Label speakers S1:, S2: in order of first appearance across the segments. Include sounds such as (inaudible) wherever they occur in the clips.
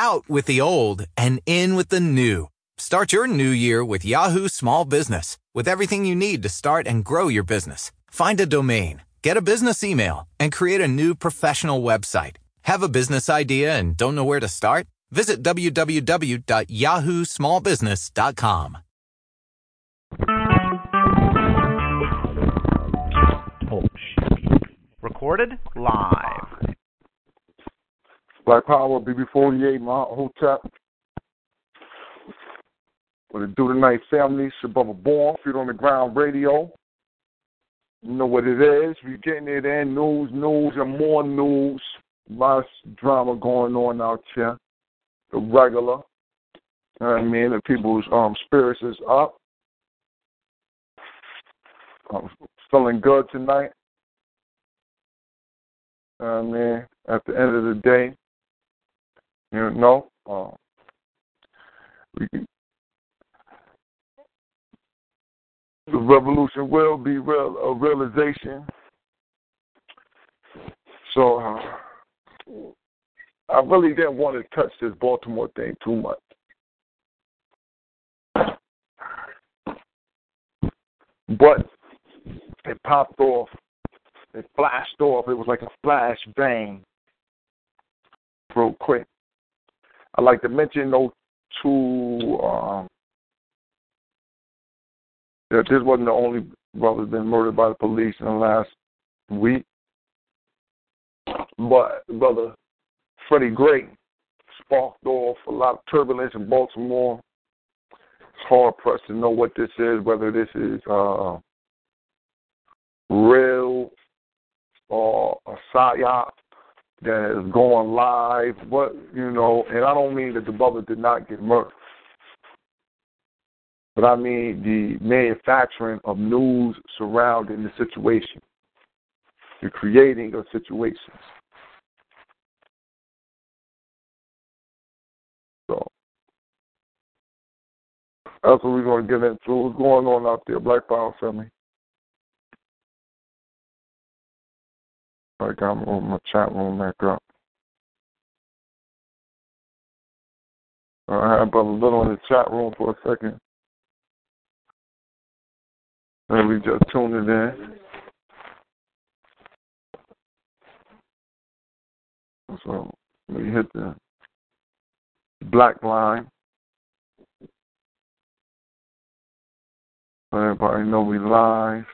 S1: out with the old and in with the new. Start your new year with Yahoo Small Business with everything you need to start and grow your business. Find a domain, get a business email, and create a new professional website. Have a business idea and don't know where to start? Visit www.yahoosmallbusiness.com.
S2: Oh, Recorded live.
S3: Black Power, BB48, my hotel. What it do tonight, family? Shabba Born, Feet on the Ground Radio. You know what it is. We getting it in. News, news, and more news. Lots of drama going on out here. The regular. I mean? The people's um, spirits is up. I'm feeling good tonight. I mean? At the end of the day, you know, um, we the revolution will be real a realization. So uh, I really didn't want to touch this Baltimore thing too much. But it popped off. It flashed off. It was like a flash bang real quick. I'd like to mention those two um, that this wasn't the only brother been murdered by the police in the last week. But brother Freddie Gray sparked off a lot of turbulence in Baltimore. It's hard pressed to know what this is, whether this is uh, real or a psyop that is going live. But you know, and I don't mean that the brother did not get murdered. But I mean the manufacturing of news surrounding the situation, the creating of situations. So that's what we're going to get into. What's going on out there, Black Power family? I got my chat room back up. I had Brother Little in the chat room for a second. And we just tuned it in. So we hit the black line. Everybody know we live.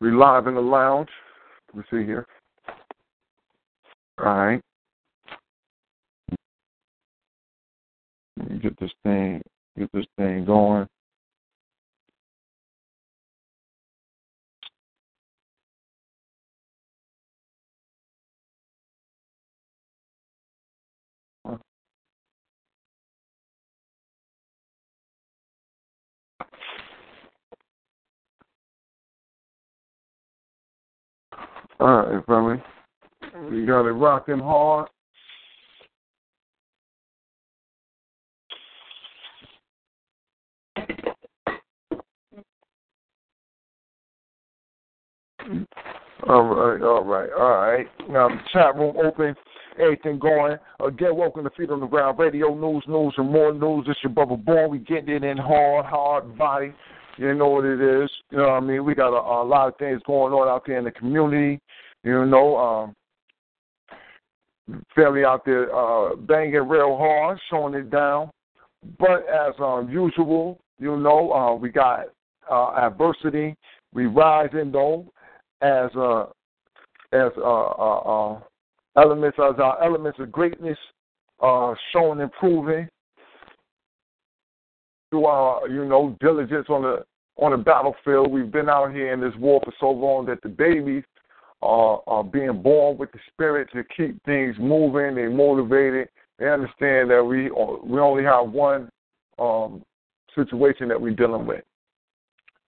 S3: We live in the lounge. Let me see here. All right. Get this thing, get this thing going. All right, family. We mm-hmm. got it rocking hard. All right, all right, all right. Now the chat room open, everything going. Again, welcome to Feet on the Ground Radio News, News, and more news. It's your brother Born. We getting it in hard, hard body. You know what it is. You know what I mean? We got a, a lot of things going on out there in the community. You know, um, out there uh, banging real hard, showing it down. But as um, usual, you know, uh, we got uh, adversity. We rise in though as uh, as uh, uh, uh, elements as our elements of greatness uh, showing improving through our you know diligence on the on the battlefield. We've been out here in this war for so long that the babies are, are being born with the spirit to keep things moving. They're motivated. They understand that we we only have one um, situation that we're dealing with.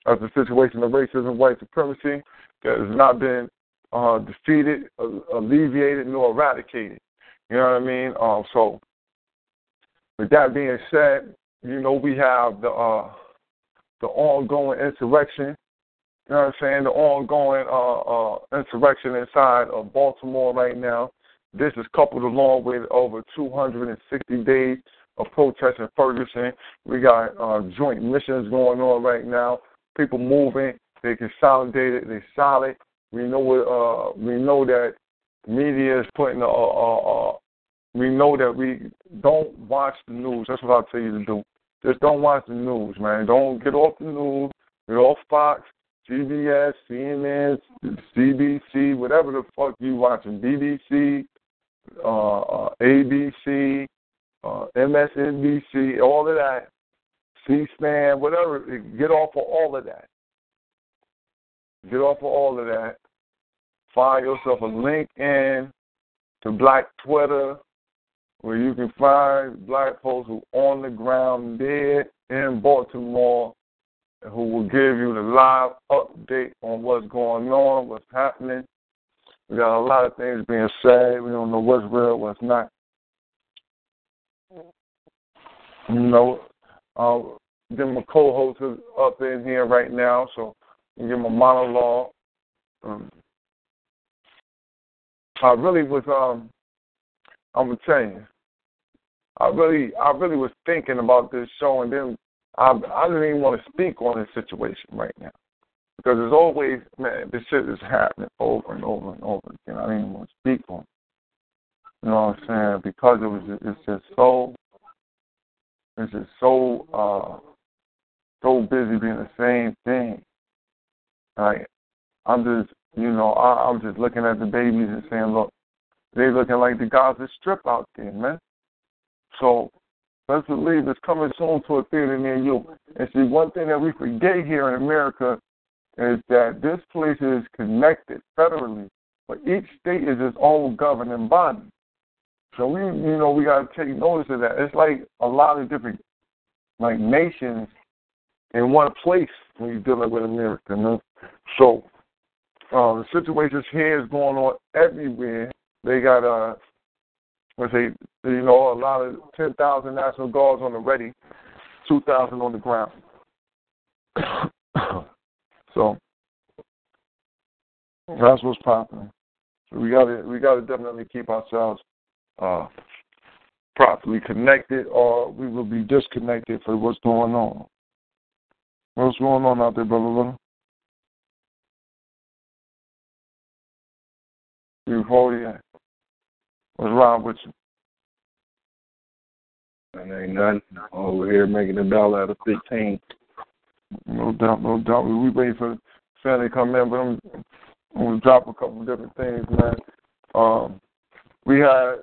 S3: as a situation of racism, white supremacy that has not been uh, defeated, uh, alleviated, nor eradicated. You know what I mean? Um, so, with that being said, you know we have the uh, the ongoing insurrection. You know what I'm saying? The ongoing uh, uh, insurrection inside of Baltimore right now. This is coupled along with over 260 days of protests in Ferguson. We got uh, joint missions going on right now. People moving. They consolidated. They solid. We know what. Uh, we know that media is putting. Uh, uh, uh, we know that we don't watch the news. That's what I'll tell you to do. Just don't watch the news, man. Don't get off the news. Get off Fox, CBS, CNN, CBC, whatever the fuck you watching. BBC, uh, uh, ABC, uh, MSNBC, all of that, C-SPAN, whatever. Get off of all of that. Get off of all of that. Find yourself a link in to Black Twitter where you can find black folks who on the ground dead in Baltimore who will give you the live update on what's going on, what's happening. We got a lot of things being said. We don't know what's real, what's not. You know, uh, give my co-host up in here right now, so give him a monologue. Um, I really was. Um, I'm gonna tell you, I really, I really was thinking about this show, and then I, I didn't even want to speak on this situation right now because there's always, man, this shit is happening over and over and over again. I didn't even want to speak on. It. You know what I'm saying? Because it was, it's just so, it's just so, uh, so busy being the same thing. Like, I'm just, you know, I, I'm just looking at the babies and saying, look, they looking like the Gaza Strip out there, man. So let's believe it's coming soon to a theater near you. And see, one thing that we forget here in America is that this place is connected federally, but each state is its own governing body. So we, you know, we got to take notice of that. It's like a lot of different, like nations in one place when you're dealing with America. You know? So uh, the situations here is going on everywhere. They got uh, let's say, you know, a lot of 10,000 National Guards on the ready, 2,000 on the ground. (coughs) so that's what's popping. So we got to we got to definitely keep ourselves uh, properly connected, or we will be disconnected for what's going on. What's going on out there, brother? Little? You What's wrong with you?
S4: That ain't nothing. Over here making a dollar out of fifteen.
S3: No doubt, no doubt. We waiting for family to come in, but I'm, I'm gonna drop a couple of different things, man. Um, we had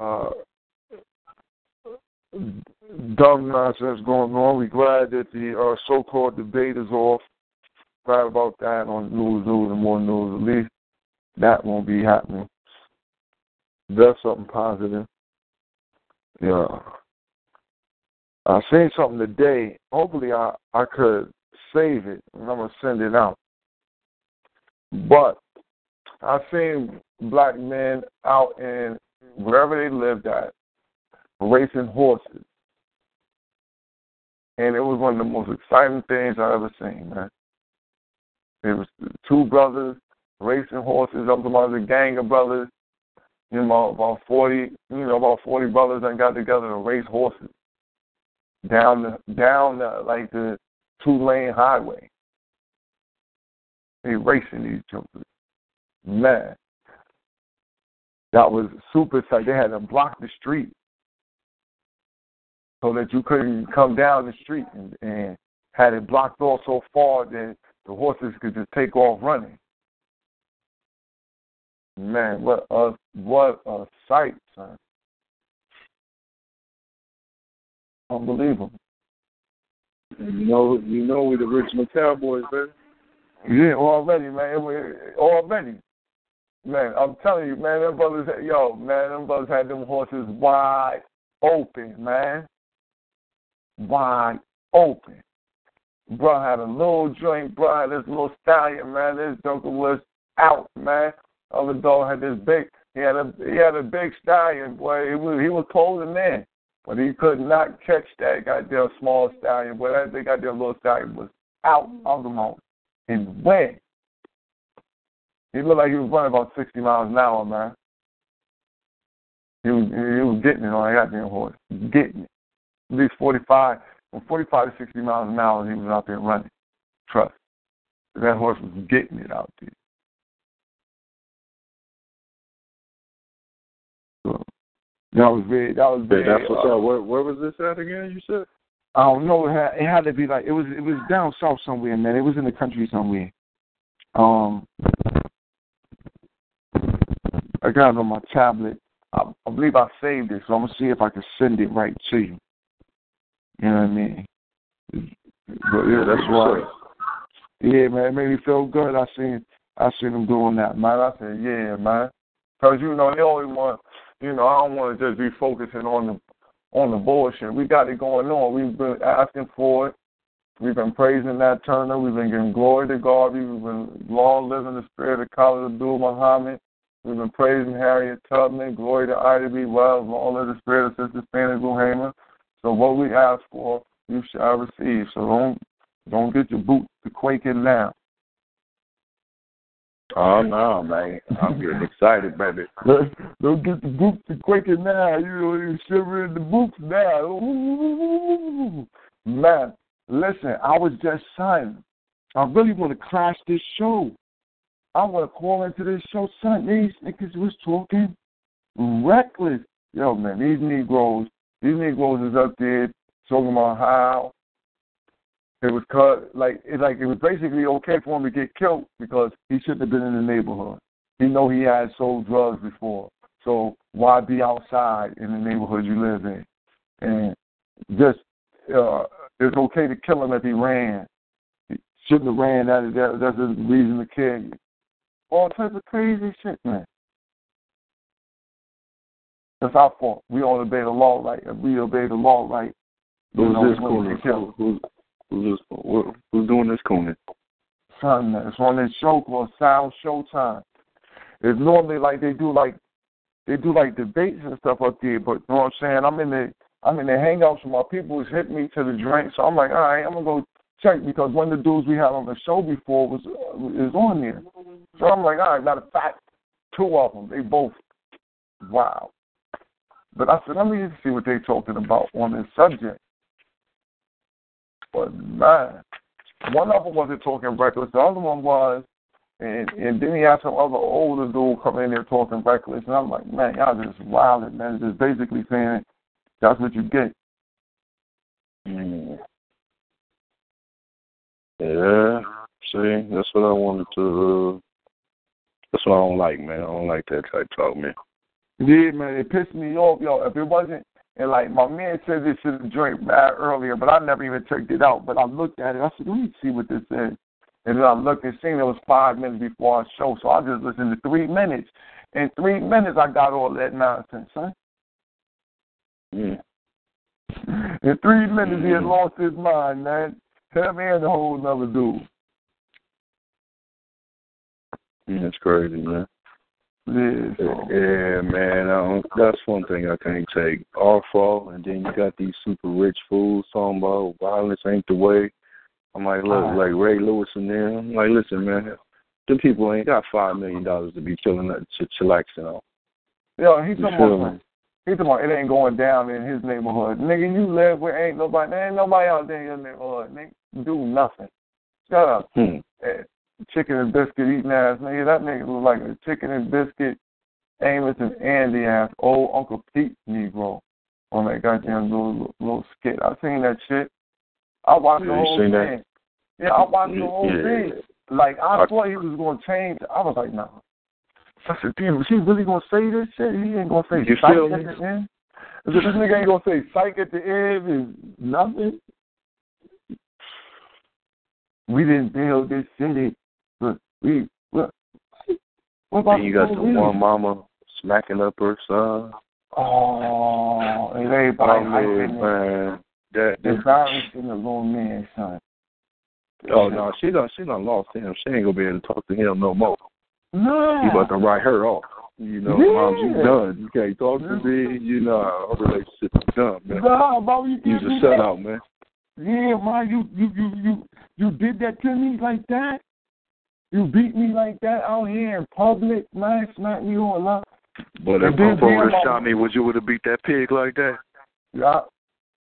S3: uh, dumb nonsense going on. We're glad that the uh, so-called debate is off. Glad about that on news, news, and more news. At least that won't be happening. That's something positive. Yeah. I seen something today. Hopefully, I I could save it and I'm gonna send it out. But I seen black men out in wherever they lived at racing horses, and it was one of the most exciting things I ever seen, man. It was two brothers racing horses. I'm talking about gang of brothers you know, about forty, you know, about forty brothers that got together to race horses down the down the, like the two lane highway. They racing these jokers. Man. That was super tight. They had to block the street so that you couldn't come down the street and, and had it blocked off so far that the horses could just take off running. Man, what a what a sight, son. Unbelievable.
S4: You know, you know we the original Cowboys, man.
S3: Yeah, already, man. Already, man. I'm telling you, man. Them brothers, yo, man. Them brothers had them horses wide open, man. Wide open. Bro had a little joint, bro had this little stallion, man. This joker was out, man. Other dog had this big he had a he had a big stallion, boy. He was he was closing in. But he could not catch that goddamn small stallion. Boy, that big goddamn little stallion was out of the moment. And went. He looked like he was running about sixty miles an hour, man. He was he was getting it on that goddamn horse. Getting it. At least forty five from forty five to sixty miles an hour he was out there running. Trust. That horse was getting it out there. So that was very that was very
S4: That's what's
S3: uh,
S4: up. Where, where was this at again? You said.
S3: I don't know. It had, it had to be like it was. It was down south somewhere, man. It was in the country somewhere. Um, I got it on my tablet. I, I believe I saved it, so I'm gonna see if I can send it right to you. You know what I mean? But yeah, that's why. Yeah, man, it made me feel good. I seen, I seen them doing that, man. I said, yeah, man, because you know they always want, you know, I don't want to just be focusing on the on the bullshit. We got it going on. We've been asking for it. We've been praising Nat Turner. We've been giving glory to God. We've been long living the spirit of Khalid Abdul Muhammad. We've been praising Harriet Tubman. Glory to Ida B. Wells. Long live the spirit of Sister Fannie Lou Hamer. So what we ask for, you shall receive. So don't don't get your boot to quaking now.
S4: Oh no, man! I'm getting excited, baby. (laughs)
S3: Don't get the boots to quaking now. You know, you're shivering the boots now. Man, listen, I was just saying, I really want to crash this show. I want to call into this show, son. These niggas was talking reckless. Yo, man, these Negroes, these Negroes is up there talking about how it was cut like it like it was basically okay for him to get killed because he shouldn't have been in the neighborhood. He know he had sold drugs before. So why be outside in the neighborhood you live in? And just uh it's okay to kill him if he ran. He shouldn't have ran that, that that's the reason to kill you. All types of crazy shit, man. That's our fault. We don't obey the law right. If we obey the law right,
S4: Who's this
S3: we wouldn't
S4: cooning?
S3: get killed.
S4: Who's who's Who's doing this cooning?
S3: Son, it's on this show called Sound Showtime. It's normally like they do like they do like debates and stuff up there, but you know what I'm saying? I'm in the I'm in the hangouts with my people who's hit me to the drink, so I'm like, all right, I'm gonna go check because one of the dudes we had on the show before was uh, is on there. So I'm like, all right, matter of fact, two of them, they both wow. But I said, let me see what they're talking about on this subject. But man, one of them wasn't talking reckless. The other one was, and and then he had some other older dude come in there talking reckless, and I'm like, man, y'all just wilding, man. Just basically saying that's what you get.
S4: Mm. Yeah. See, that's what I wanted to. Uh, that's what I don't like, man. I don't like that type talk, man.
S3: Yeah, man, it pissed me off, yo. If it wasn't, and like my man said this to the joint bad earlier, but I never even checked it out. But I looked at it. I said, let me see what this is. And then I looked and seen it was five minutes before our show, so I just listened to three minutes. In three minutes, I got all that nonsense, son.
S4: Mm.
S3: In three minutes, he had lost his mind, man. Him and the whole another dude.
S4: Mm, That's crazy, man.
S3: Yeah.
S4: Yeah, man. Don't, that's one thing I can't take. Our fault, and then you got these super rich fools talking about violence ain't the way. I'm like, look,
S3: Ah.
S4: like Ray Lewis and them. I'm like, listen, man, them people ain't got five million dollars to be chilling, ch- chillaxing on.
S3: Yo, he's
S4: You
S3: talking about? He's talking about it ain't going down in his neighborhood. Nigga, you live where ain't nobody, there ain't nobody out there in your neighborhood. Nigga, do nothing. Shut up.
S4: Hmm.
S3: Chicken and biscuit eating ass nigga. That nigga look like a chicken and biscuit Amos and Andy ass old Uncle Pete Negro on that goddamn little little skit. I seen that shit. I watched
S4: Yeah,
S3: the whole thing.
S4: that?
S3: Yeah, I watched the whole
S4: Yeah.
S3: thing. Like I
S4: I-
S3: thought he was gonna change. I was like, no. I said, damn, is he really gonna say this shit? He ain't gonna say
S4: You
S3: psych
S4: feel
S3: at
S4: me?
S3: the end. I said, this nigga ain't gonna say psych at the end and nothing. We didn't build this city, we what? What about
S4: Then you got
S3: the
S4: one mama smacking up her son.
S3: Oh, and everybody
S4: Oh man,
S3: it.
S4: man. That,
S3: The violence in the little man, son.
S4: Oh no, she done she done lost him. She ain't gonna be able to talk to him no more.
S3: No.
S4: He about to write her off. You know,
S3: Yeah.
S4: mom, you done. You can't talk to me. You know, our relationship is done, man.
S3: Nah, Bobby, you
S4: He's
S3: can't
S4: a shutout, man.
S3: Yeah, man, you you you you you did that to me like that. You beat me like that out here in public, man. Smack me all up.
S4: But if Papa would have shot me, would you would have beat that pig like that?
S3: Yeah.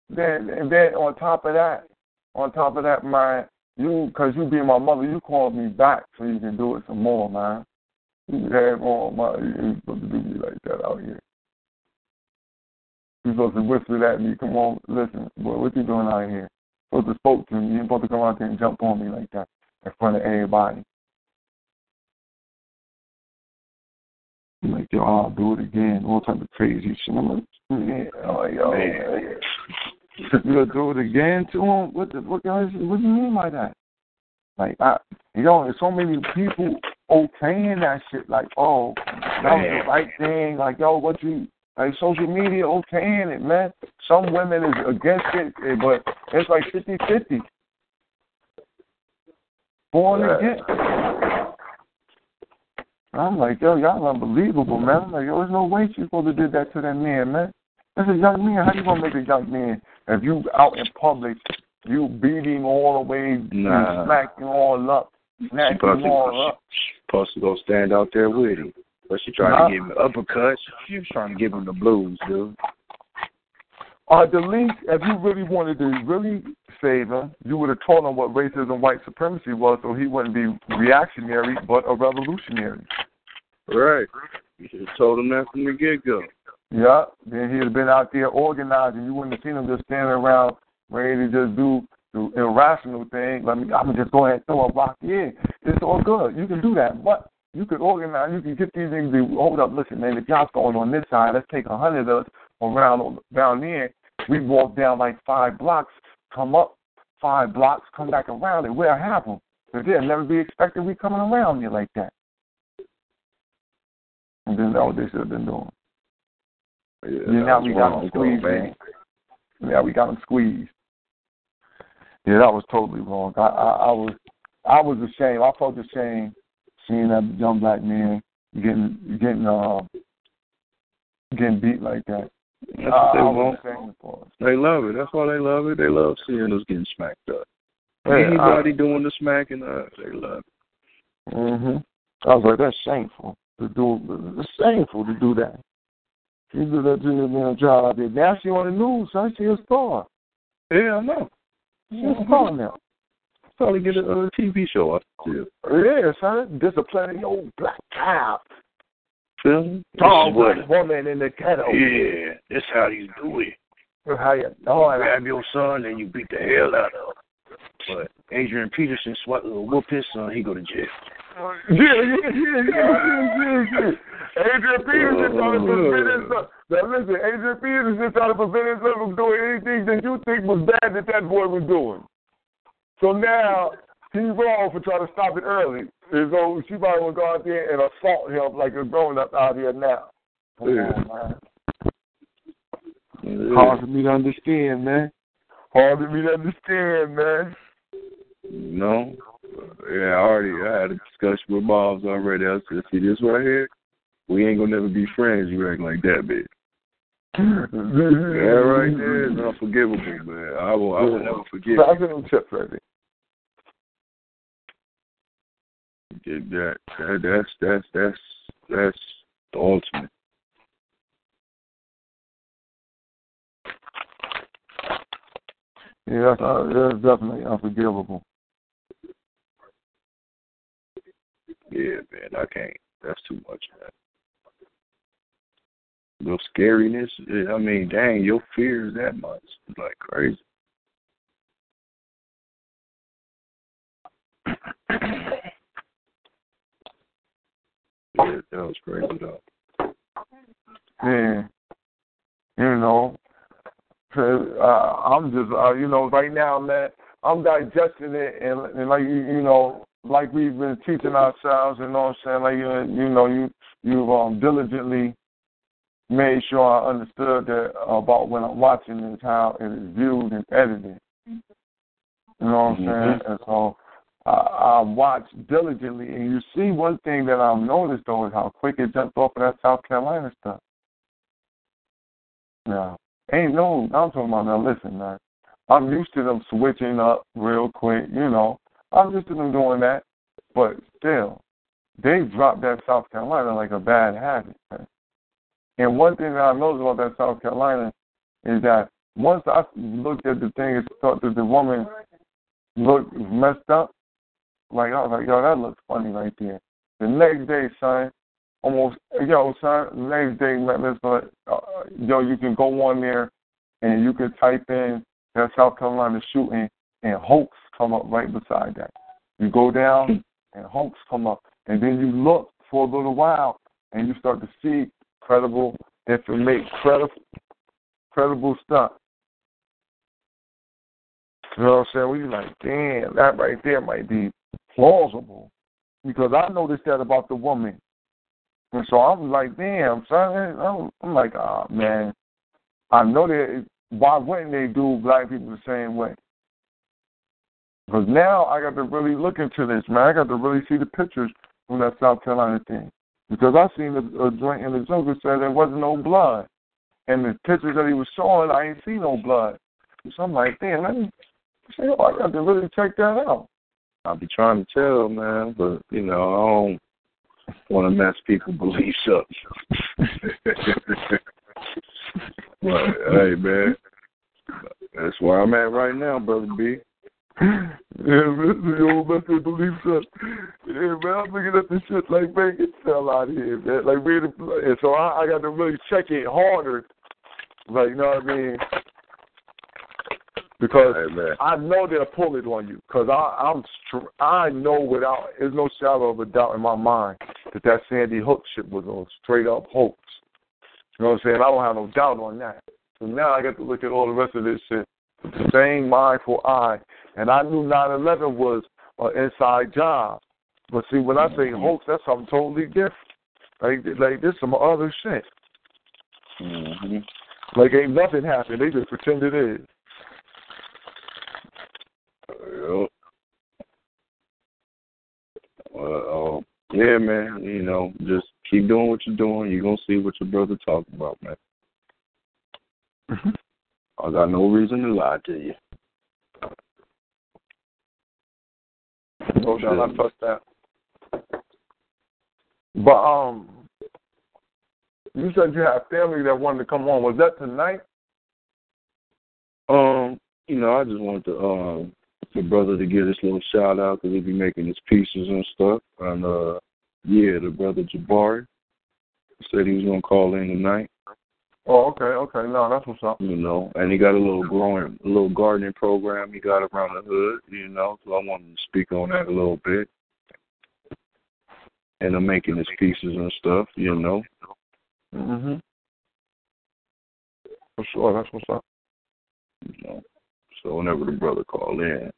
S3: Then and then on top of that, on top of that, man, you because you being my mother, you called me back so you can do it some more, man. You have on my you ain't supposed to do me like that out here. You supposed to whisper at me, come on, listen, boy, what you doing out here? supposed to spoke to me. You ain't supposed to come out there and jump on me like that in front of everybody. Like, yo, I'll do it again. All type of crazy shit. I'm like, man, oh, yo,
S4: Man. (laughs)
S3: you gonna do it again to him? What the what, what do you mean by that? Like, I, you know, there's so many people okaying that shit. Like, oh, that was the right thing. Like, yo, what you like? Social media okaying it, man. Some women is against it, eh, but it's like fifty fifty. Born again. I'm like, yo, y'all unbelievable, man. I'm like, yo, there's no way she's supposed to do that to that man, man. That's a young man. How you gonna make a young man if you out in public, you beat him all the way,
S4: Nah.
S3: you smack him all up,
S4: supposed
S3: him all
S4: to,
S3: up?
S4: supposed to go stand out there with him. But she tried
S3: Nah.
S4: to give him uppercuts. She was trying to give him the blues, dude.
S3: Uh, the least, if you really wanted to really save him, you would have told him what racism, white supremacy was, so he wouldn't be reactionary, but a revolutionary.
S4: Right. You should have told him that from the get go.
S3: Yeah, then he'd have been out there organizing. You wouldn't have seen him just standing around ready to just do the irrational thing. Let me, I'm gonna just go ahead and throw a rock. Yeah, it's all good. You can do that, but you could organize. You can get these things. To, hold up, listen, man. If y'all's going on this side, let's take a hundred of us around down there. We walk down like five blocks, come up five blocks, come back around, and we'll have them. Because they'll never be expecting we coming around here like that. And then that's what they should have been doing.
S4: Yeah,
S3: now we got them squeezed. Yeah, we got them squeezed. Yeah, that was totally wrong. I, I, I was, I was ashamed. I felt ashamed seeing that young black man getting, getting, uh, getting beat like that.
S4: That's what they want.
S3: was ashamed for us.
S4: They love it. That's why they love it. They love seeing us getting smacked up.
S3: Yeah,
S4: Anybody doing the smacking up, they love it.
S3: Mhm. I was like, that's shameful to do. It's shameful to do that. She do that to your man child out there. Now she on the news, son. She a star.
S4: Yeah, I know.
S3: She a star mm-hmm. now.
S4: Probably get a, a TV show the
S3: Yeah, son. Disciplining your black child. Tall
S4: This
S3: black woman in the ghetto.
S4: Yeah, that's how you do it.
S3: How you doing?
S4: Grab your son and you beat the hell out of him. But Adrian Peterson swat, whoop his son, he go to jail.
S3: Yeah, yeah, yeah, yeah, yeah, yeah, yeah. Adrian Peterson trying to oh, prevent his son. Now listen, Adrian Peterson trying to prevent son from doing anything that you think was bad that that boy was doing. So now he's wrong for trying to stop it early. And so she probably will go out there and assault him like a grown up out here now. On, man. Hard for me to understand, man. Hard for me to understand, man.
S4: No. Yeah, I already I had a discussion with Bobs already. I said, see this right here? We ain't gonna never be friends, you act like that, bitch. That right there is unforgivable, man. I will I will never
S3: in them chips right there.
S4: Get that. that that's that's that's that's the ultimate.
S3: Yeah, that's, uh, that's definitely unforgivable.
S4: Yeah, man, I can't. That's too much, man. Little scariness. eh, I mean, dang, your fear is that much. It's like crazy. (coughs) yeah, that was crazy though.
S3: Yeah. You know, uh, I'm just, uh, you know, right now, man, I'm digesting it, and, and like you, you know, like we've been teaching ourselves, and you know what I'm saying, like you, you know, you, you've um diligently made sure I understood that about when I'm watching is how it is viewed and edited. You know what I'm saying? And so I watch diligently, and you see one thing that I've noticed though is how quick it jumped off of that South Carolina stuff. Now, ain't no, I'm talking about now. Listen, man, I'm used to them switching up real quick. You know, I'm used to them doing that, but still, they dropped that South Carolina like a bad habit. And one thing that I noticed about that South Carolina is that once I looked at the thing and thought that the woman looked messed up, like I was like, yo, that looks funny right there. The next day, son, almost, yo, son, next day, but uh, yo, you can go on there and you can type in that South Carolina shooting, and hoax come up right beside that. You go down, and hoax come up, and then you look for a little while, and you start to see credible information, credible, credible stuff. You know what I'm saying? We like, damn, that right there might be plausible. Because I noticed that about the woman. And so I was like, damn, son. I'm, I'm like, oh, man. I know that. Why wouldn't they do black people the same way? Because now I got to really look into this, man. I got to really see the pictures from that South Carolina thing. Because I seen a, a joint in the jungle said there wasn't no blood. And the pictures that he was showing, I ain't see no blood. So I'm like, damn, let me say, oh, I got to really check that out.
S4: I'll be trying to tell, man, but you know, I don't want to mess people beliefs up. (laughs) but hey, man, that's where I'm at right now, brother B.
S3: Yeah, man, you don't mess with beliefs. Yeah, man, I'm looking at this shit like, man, get the hell out of here, man. Like, really, and so I, I got to really check it harder. Like, you know what I mean? because I know they'll pull it on you. Because I, I'm, I know without, there's no shadow of a doubt in my mind that that Sandy Hook shit was a straight up hoax. You know what I'm saying? I don't have no doubt on that. So now I got to look at all the rest of this shit the same mindful eye. And I knew 9/11 was an inside job. But see, when I say hoax, that's something totally different. Like, like this some other shit.
S4: Mm-hmm.
S3: Like ain't nothing happened. They just pretend it is.
S4: Well, uh, yeah, man. You know, just keep doing what you're doing. You're gonna see what your brother talking about, man. I got no reason to lie to you.
S3: Doubt, I trust that. But um, you said you had family that wanted to come on. Was that tonight?
S4: Um, you know, I just wanted to um the brother to give this little shout out because he be making his pieces and stuff. And uh, yeah, the brother Jabari said he was gonna call in tonight.
S3: Oh, okay, okay. No, that's what's up.
S4: You know, and he got a little growing, a little gardening program he got around the hood. You know, so I wanted to speak on that a little bit. And I'm making his pieces and stuff. You know.
S3: Mhm. For sure, that's what's up.
S4: You know. So whenever the brother called in,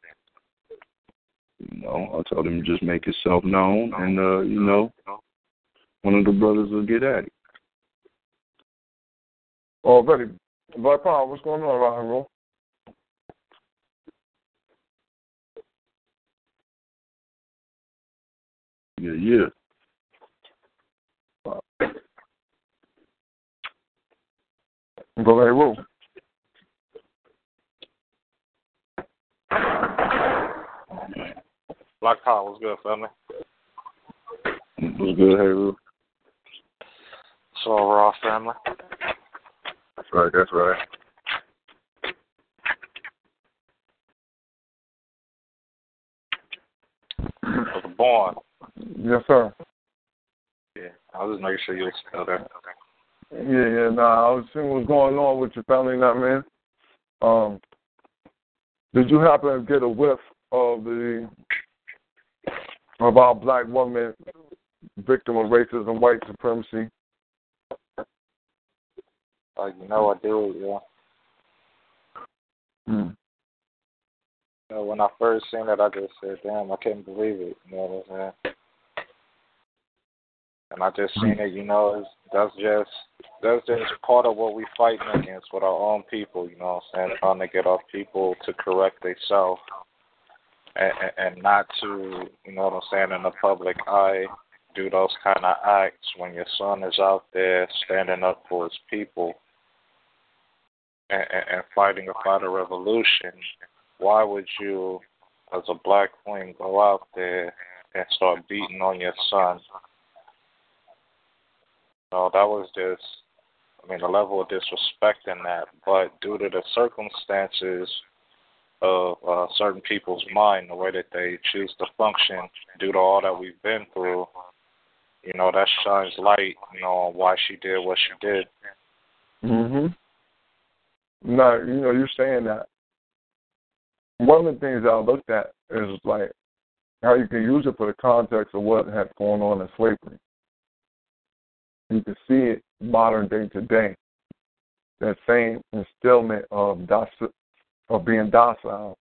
S4: you know, I told him just make yourself known, and uh, you know, one of the brothers will get at it.
S3: Oh, Already, Viper, what's going on, rock and roll?
S4: Yeah, yeah.
S3: Uh, go ahead, roll.
S5: Black Power, what's good, family?
S4: What's good, hey, Roo?
S5: So raw family.
S4: That's right, that's right.
S5: I Was born.
S3: Yes, sir.
S5: Yeah, I was just making sure you were still there.
S3: Yeah, yeah. Nah, I was seeing what's going on with your family, now, man. Um, did you happen to get a whiff of the of our black woman victim of racism, white supremacy?
S5: Uh, you know I do, yeah.
S3: Hmm.
S5: You know, when I first seen it, I just said, "Damn, I couldn't believe it." You know what I'm saying? And I just seen it. You know, it's, that's just that's just part of what we fighting against with our own people. You know what I'm saying? Trying to get our people to correct themselves and, and not to, you know what I'm saying, in the public eye, do those kind of acts when your son is out there standing up for his people and, and fighting a fight revolution, why would you, as a black queen, go out there and start beating on your son? No, that was just, I mean, the level of disrespect in that. But due to the circumstances of uh, certain people's mind, the way that they choose to function, due to all that we've been through, you know, that shines light, you know, on why she did what she did.
S3: Mhm. No, you know, you're saying that. One of the things I looked at is like how you can use it for the context of what had going on in slavery. You can see it modern day today. That same instillment of doc- of being docile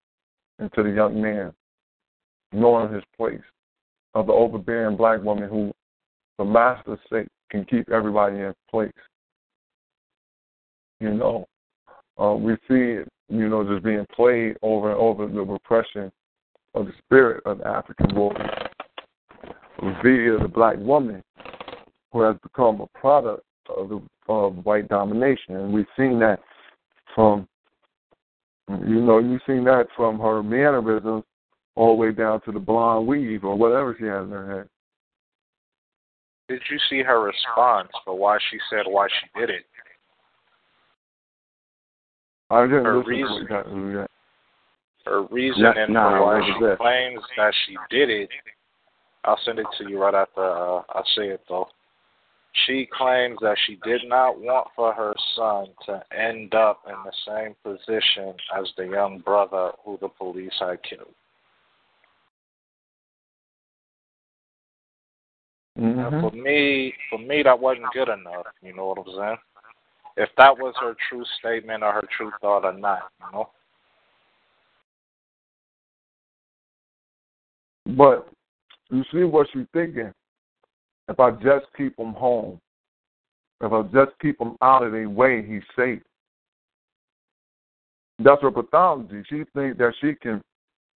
S3: into the young man, knowing his place, of the overbearing black woman who, for master's sake, can keep everybody in place. You know, uh, we see it, you know, just being played over and over the repression of the spirit of the African warrior via the black woman who has become a product of the of white domination, and we've seen that from you know you've seen that from her mannerisms all the way down to the blonde weave or whatever she has in her head.
S5: Did you see her response for why she said why she did it?
S3: I didn't
S5: Her
S3: listen
S5: reason-
S3: to what you got.
S5: Her reasoning
S3: nah,
S5: for why she
S3: that?
S5: claims that she did it, I'll send it to you right after uh, I say it though. She claims that she did not want for her son to end up in the same position as the young brother who the police had killed. And
S3: Mhm.
S5: for me, for me, that wasn't good enough. You know what I'm saying? If that was her true statement or her true thought or not, you know.
S3: But you see what she's thinking. If I just keep him home, if I just keep him out of their way, he's safe. That's her pathology. She thinks that she can.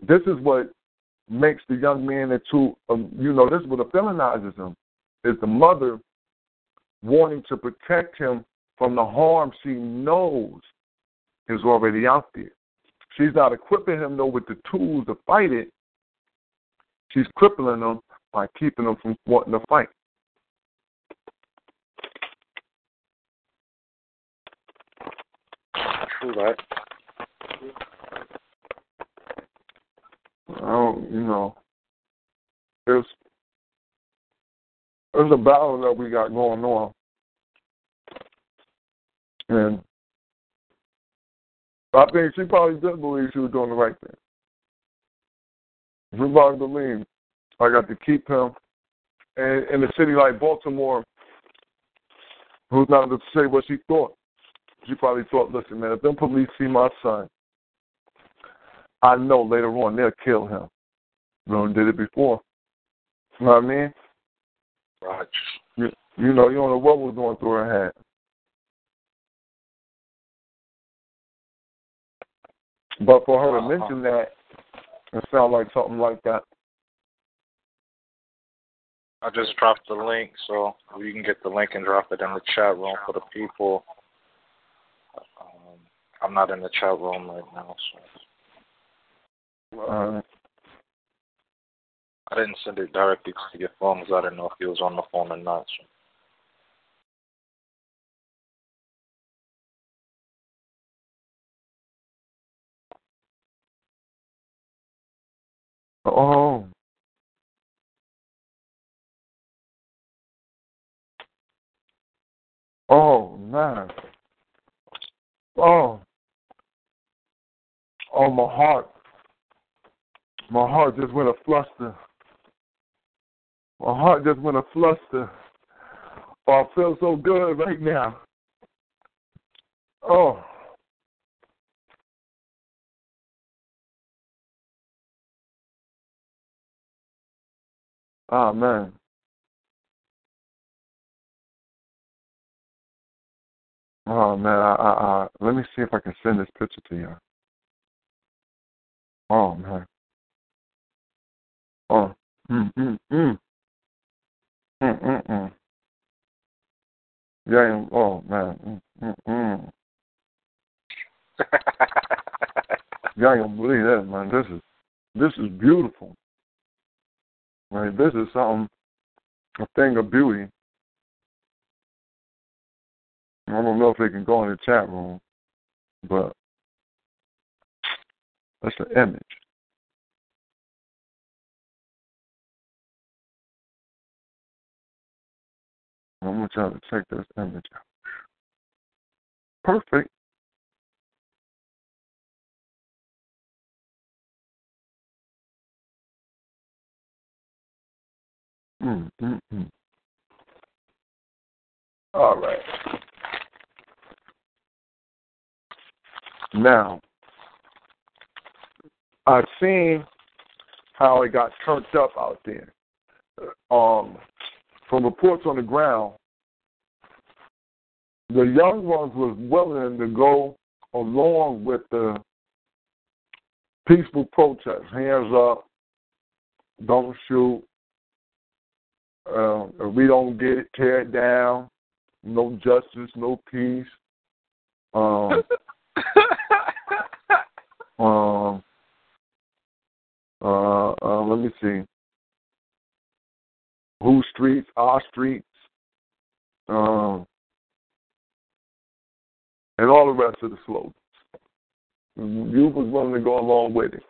S3: This is what makes the young man into, um, you know, this is what feminizes him. Is the mother wanting to protect him from the harm she knows is already out there. She's not equipping him though with the tools to fight it. She's crippling him by keeping him from wanting to fight.
S5: True that.
S3: I don't, you know, there's there's a battle that we got going on, and I think she probably did believe she was doing the right thing. She probably believed I got to keep him, and in a city like Baltimore, who's not to say what she thought. She probably thought, listen, man, if them police see my son, I know later on they'll kill him. Rowan did it before. You know what I mean?
S5: Right.
S3: You, you know, you don't know what was going through her head. But for her to
S5: Uh-huh.
S3: mention that, it sounds like something like that.
S5: I just dropped the link, so you can get the link and drop it in the chat room for the people. Um, I'm not in the chat room right now, so
S3: Uh,
S5: I didn't send it directly to your phone because I didn't know if you was on the phone or not. So.
S3: Oh. Oh, man. Oh. Oh, my heart. My heart just went a fluster. My heart just went a fluster. Oh, I feel so good right now. Oh. Oh, man. Oh man, I, I, I, let me see if I can send this picture to you. Oh man, Oh, mm, mm, mm. Mm, mm, mm. Yeah, oh, man. Mm, mm, mm. (laughs) Y'all don't believe that, man. This is this is beautiful. This is something a thing of beauty. I don't know if they can go in the chat room, but that's the image. I'm gonna try to check this image out. Perfect. Mm, mm, mm. All right. Now, I've seen how it got turned up out there. Um, from reports on the ground, the young ones was willing to go along with the peaceful protest. Hands up, don't shoot, uh, if we don't get it, tear it down. No justice, no peace. Um, (laughs) um, uh, uh, let me see. Who streets? Our streets. Um, and all the rest of the slogans. You was willing to go along with it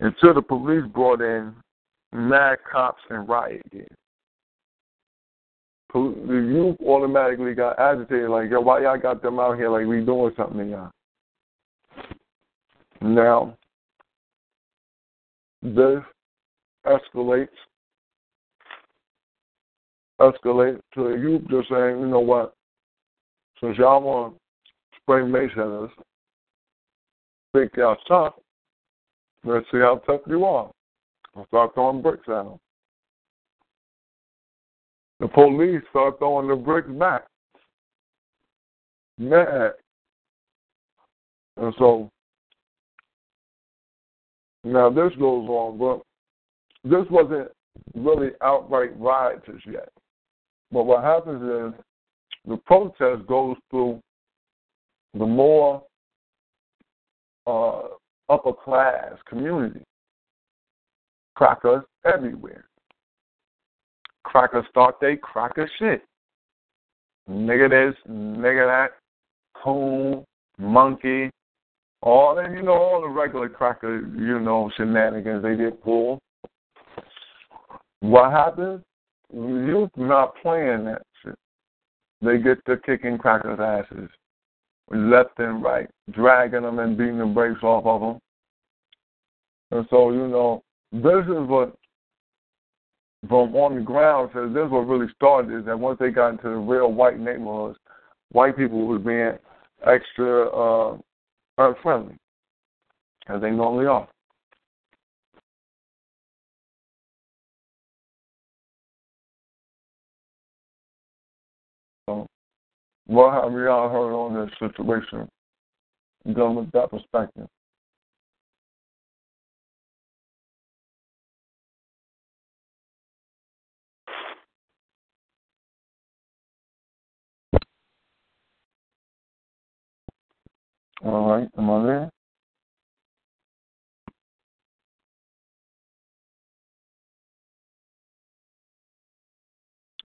S3: until the police brought in mad cops and riot gear the youth automatically got agitated, like, yo, why y'all got them out here like we doing something to y'all? Now, this escalates, escalates to the youth just saying, you know what, since y'all want to spray mace at us, think y'all tough, let's see how tough you are. I'll start throwing bricks at them. The police start throwing the bricks back. Mad. And so now this goes on, but this wasn't really outright riotous yet. But what happens is the protest goes through the more uh, upper class community. Crackers everywhere. Cracker start they cracker shit. Nigga this, nigga that, coon, monkey, all that, you know, all the regular cracker, you know, shenanigans they get pulled. What happens? Youth not playing that shit. They get to kicking crackers' asses left and right, dragging them and beating the brakes off of them. And so, you know, this is what from on the ground says this is what really started is that once they got into the real white neighborhoods, white people was being extra uh, unfriendly, as they normally are. So, what have y'all heard on this situation, done with that perspective? All right, am I there?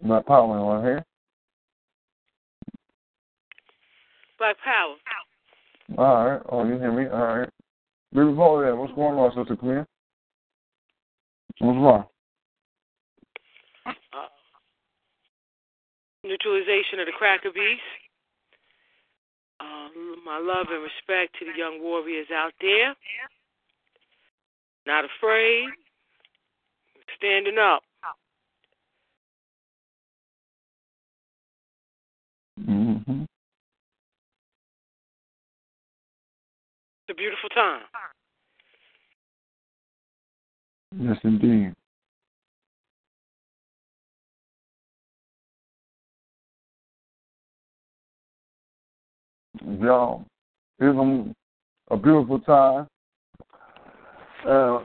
S3: Black Power, am I here?
S6: Black Power.
S3: All right. Oh, you hear me? All right. Baby Paul there. What's going on, Sister Clear? What's wrong?
S6: Uh, neutralization of the cracker beast. Uh, my love and respect to the young warriors out there. Not afraid, standing up.
S3: Mm-hmm.
S6: It's a beautiful time.
S3: Yes, indeed. Y'all. It's a beautiful time. Uh,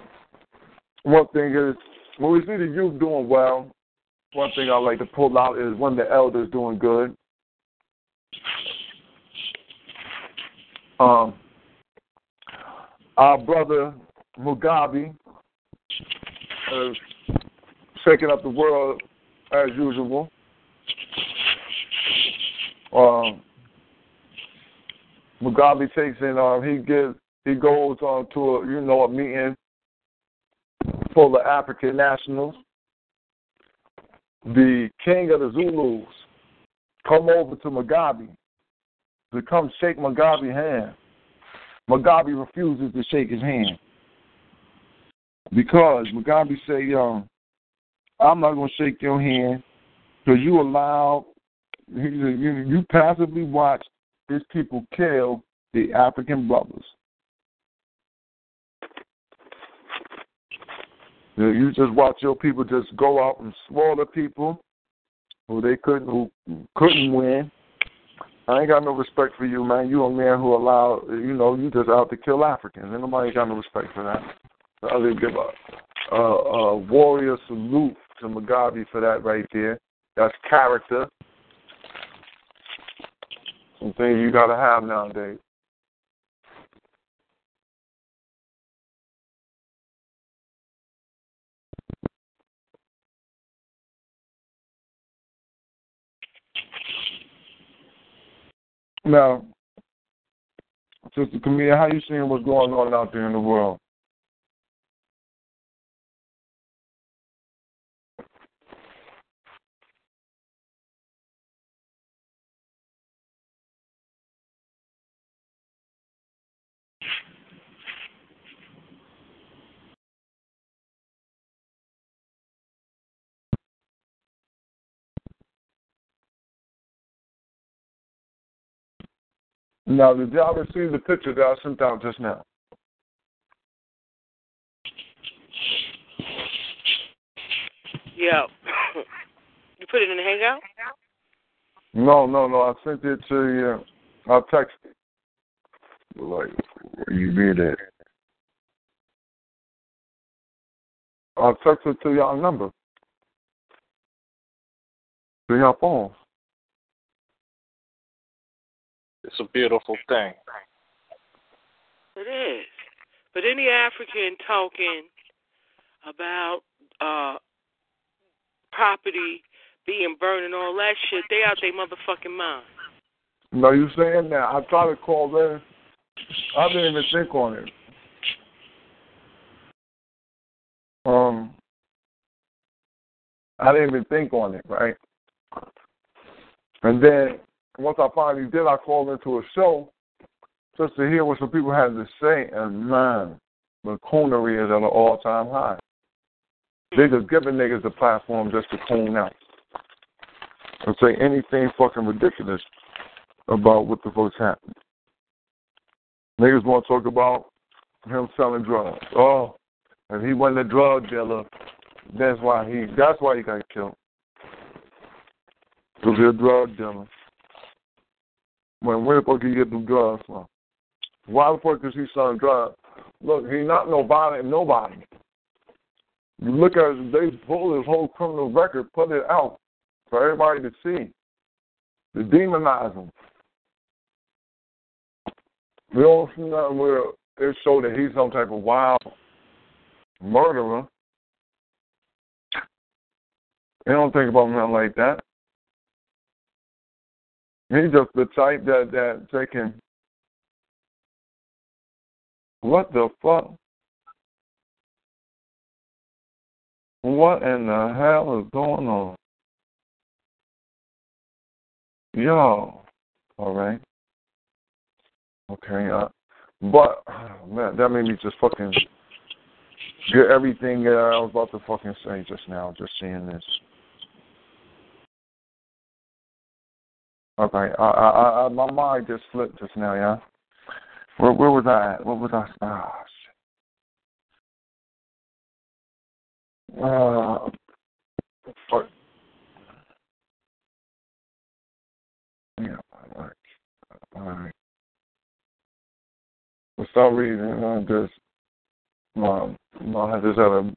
S3: one thing is, when we see the youth doing well, one thing I like to pull out is when the elders doing good. Um, our brother Mugabe is shaking up the world as usual. Um, Mugabe takes in, um, he gives, he goes on to a, you know, a meeting full of African nationals. The king of the Zulus come over to Mugabe to come shake Mugabe's hand. Mugabe refuses to shake his hand because Mugabe say, um, I'm not to shake your hand because you allow, you, you passively watch these people kill the African brothers. You just watch your people just go out and slaughter people who they couldn't who couldn't win. I ain't got no respect for you, man. You a man who allow you know you just out to kill Africans, and nobody got no respect for that. I didn't give a, a, a warrior salute to Mugabe for that right there. That's character. Some things you gotta have nowadays. Now, Sister Camille, how you seeing what's going on out there in the world? Now, did y'all receive the picture that I sent out just now?
S6: Yeah. (coughs) you put it in the hangout?
S3: No, no, no. I sent it to you. I texted. Like, where you read it? I texted to y'all number. To y'all phone.
S5: It's a beautiful thing.
S6: It is. But any African talking about uh property being burned and all that shit, they out their motherfucking mind.
S3: No, you saying that. I tried to call in. I didn't even think on it. Um, I didn't even think on it, right? And then once I finally did, I called into a show just to hear what some people had to say, and man, the coonery is at an all-time high. They just giving niggas a platform just to coon out and say anything fucking ridiculous about what the fuck's happening. Niggas want to talk about him selling drugs. Oh, if he wasn't a drug dealer, that's why he that's why he got killed. Because he's a drug dealer. When where the fuck did he get the drugs from? Why the fuck is he selling drugs? Look, he's not nobody nobody. You look at his, they pull his whole criminal record, put it out for everybody to see. To demonize him. We don't see nothing where it show that he's some type of wild murderer. They don't think about nothing like that. He's just the type that that they can. What the fuck? What in the hell is going on? Yo, all right. Okay, uh, but man, that made me just fucking get everything that I was about to fucking say just now, just seeing this. Okay, I, I, I, my mind just slipped just now, yeah. Where, where was I at? What was I? Ah, shit. Uh, what? Yeah, all right. All right. For some reason, I just my I just had a,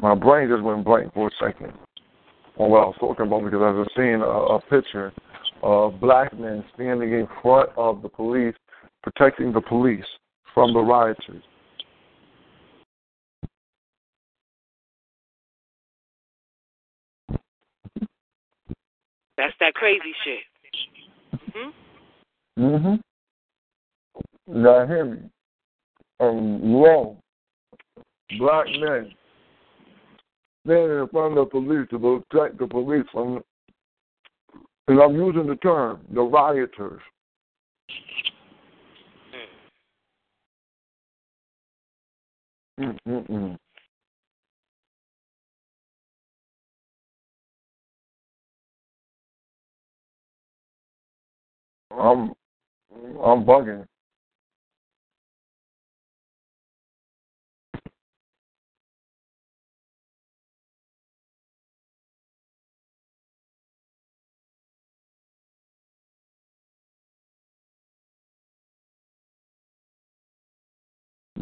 S3: my brain just went blank for a second on what I was talking about because I was seeing a, a picture of black men standing in front of the police, protecting the police from the rioters.
S6: That's that crazy shit. Hmm?
S3: Mhm. Now hear me. Um, wrong. Black men standing in front of the police to protect the police from, and I'm using the term, the rioters. Mm-mm-mm. I'm I'm bugging.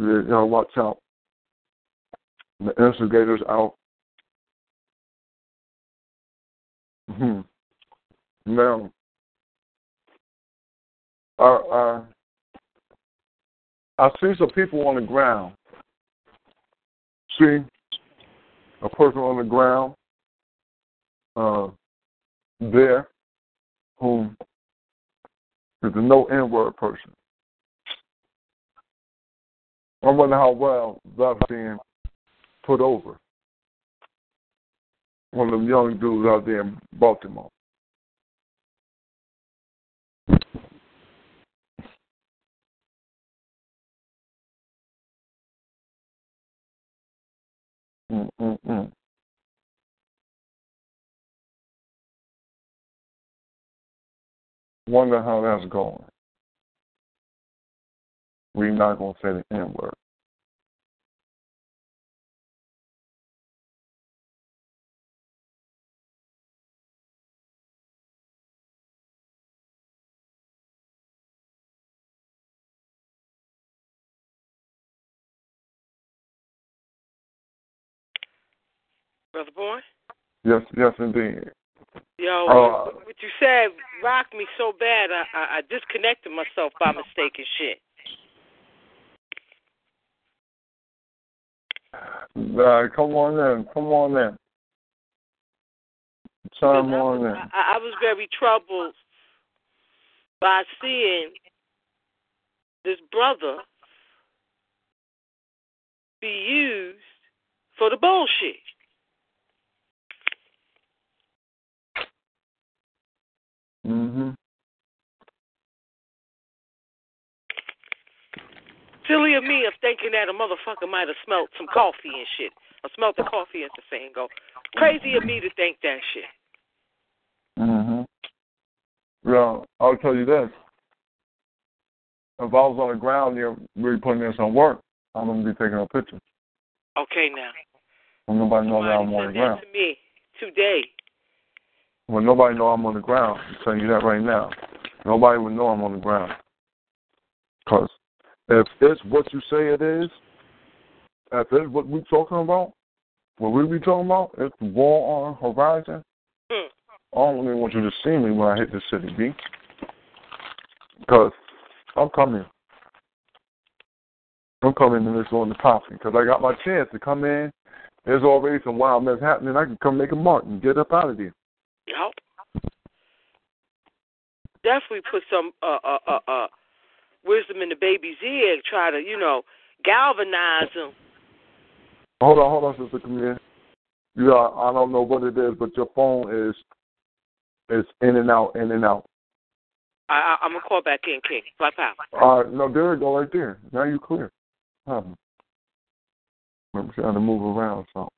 S3: You know, watch out. The instigators out. Hmm. Now, uh, I see some people on the ground. See a person on the ground uh, there who is a no N word person. I wonder how well that's being put over. One of them young dudes out there in Baltimore. Mm-mm-mm. Wonder how that's going. We're not going to say the N word.
S6: Brother Boy?
S3: Yes, yes, indeed.
S6: Yo,
S3: Uh,
S6: what you said rocked me so bad, I, I, I disconnected myself by mistake and shit.
S3: Uh, come on in. Come on in. Chime
S6: I,
S3: on in.
S6: I, I was very troubled by seeing this brother be used for the bullshit.
S3: Mm-hmm.
S6: Silly of me of thinking that a motherfucker might have smelt some coffee and shit. Or smelt the coffee, as the saying go. Crazy of me to think that shit.
S3: Mm-hmm. Well, I'll tell you this. If I was on the ground there really putting in some work, I'm going to be taking a picture.
S6: Okay, now.
S3: When nobody knows that I'm on the ground.
S6: to me today.
S3: When nobody know I'm on the ground, I'm telling you that right now. Nobody would know I'm on the ground. Because if it's what you say it is, if it's what we're talking about, what we be talking about, it's war on horizon,
S6: Hmm.
S3: I don't really want you to see me when I hit the city, B. Because I'm coming. I'm coming and it's on the popping. Because I got my chance to come in. There's already some wild mess happening. I can come make a mark and get up out of there.
S6: Yep. Definitely put some uh uh uh uh wisdom in the baby's ear, try to, you know, galvanize them.
S3: Hold on, hold on, Sister come Camille. Yeah, I don't know what it is, but your phone is is in and out, in and out.
S6: I, I I'm gonna call back in, King. Black Power.
S3: All right, no, there you go, right there. Now you clear. Um, I'm trying to move around, so.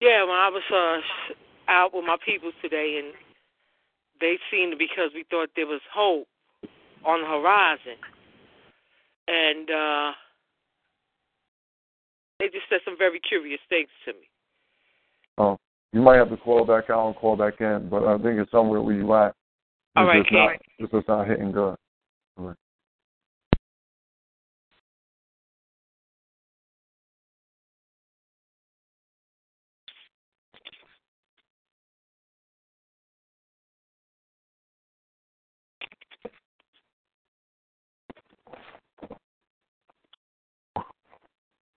S6: Yeah, when I was uh out with my people today and they seemed because we thought there was hope on the horizon. And uh they just said some very curious things to me.
S3: Oh, you might have to call back out and call back in, but I think it's somewhere where you at.
S6: All right,
S3: just
S6: King.
S3: not, it's just not hitting good. All right.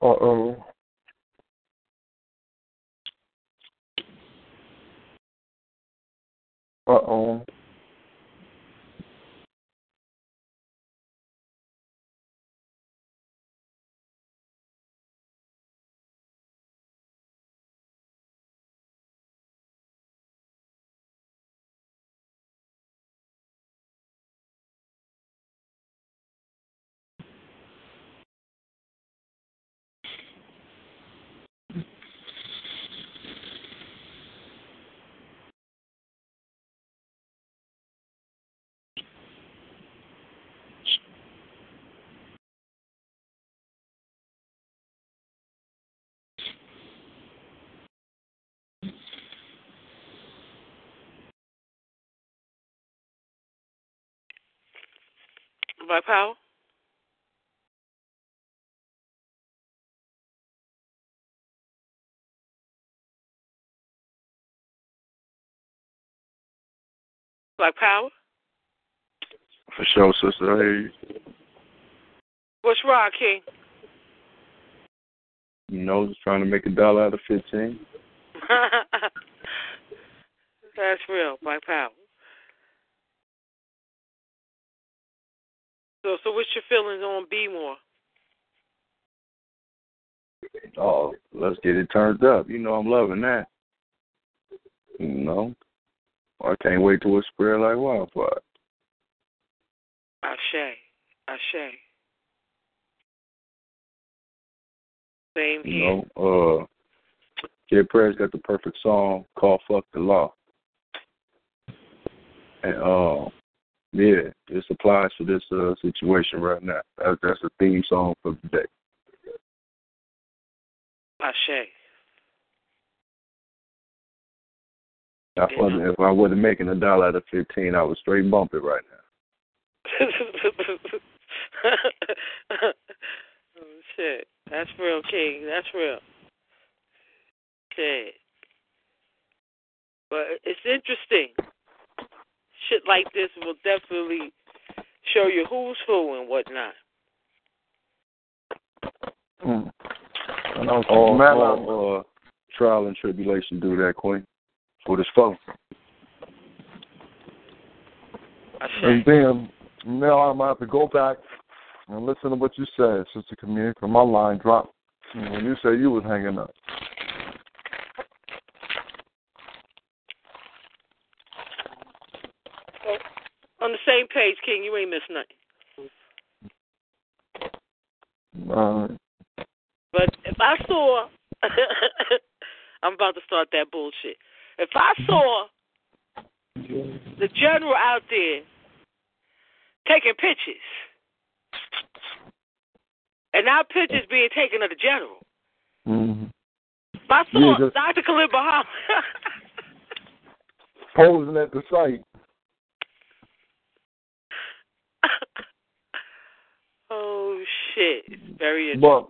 S3: Uh oh.
S6: Black Power? Black Power?
S4: For sure, sister. I hear you.
S6: What's wrong, King?
S4: You know, just trying to make a dollar out of 15. (laughs)
S6: That's real, Black Power. So, so what's your feelings on B more?
S4: Oh, let's get it turned up. You know, I'm loving that. You know, I can't wait till it spread like wildfire.
S6: Ashe. Ashe. Same here.
S4: You know, uh, Kid Prayer's got the perfect song called "Fuck the Law," and um, yeah, this applies to this uh, situation right now. That, that's a theme song for the day.
S6: Ashe.
S4: I wasn't, if I wasn't making a dollar out of fifteen, I would straight bump it right now.
S6: oh (laughs) shit. That's real, King. That's real. Shit. But it's interesting. Shit like this will definitely show you who's who and whatnot.
S3: Mm. And I was
S4: All,
S3: mad
S4: all uh, trial and tribulation do that, Queen. For this phone.
S3: And then now I'm gonna have to go back and listen to what you said, Sister Camille, 'cause my line dropped when you said you was hanging up.
S6: On the same King, you ain't missed nothing. But if I saw, (laughs) I'm about to start that bullshit. If I saw the general out there taking pictures, and our pictures being taken of the general,
S3: mm-hmm.
S6: if I saw
S3: Yeah,
S6: Dr. Khalid Muhammad,
S3: Posing at the site.
S6: Oh shit, it's very interesting.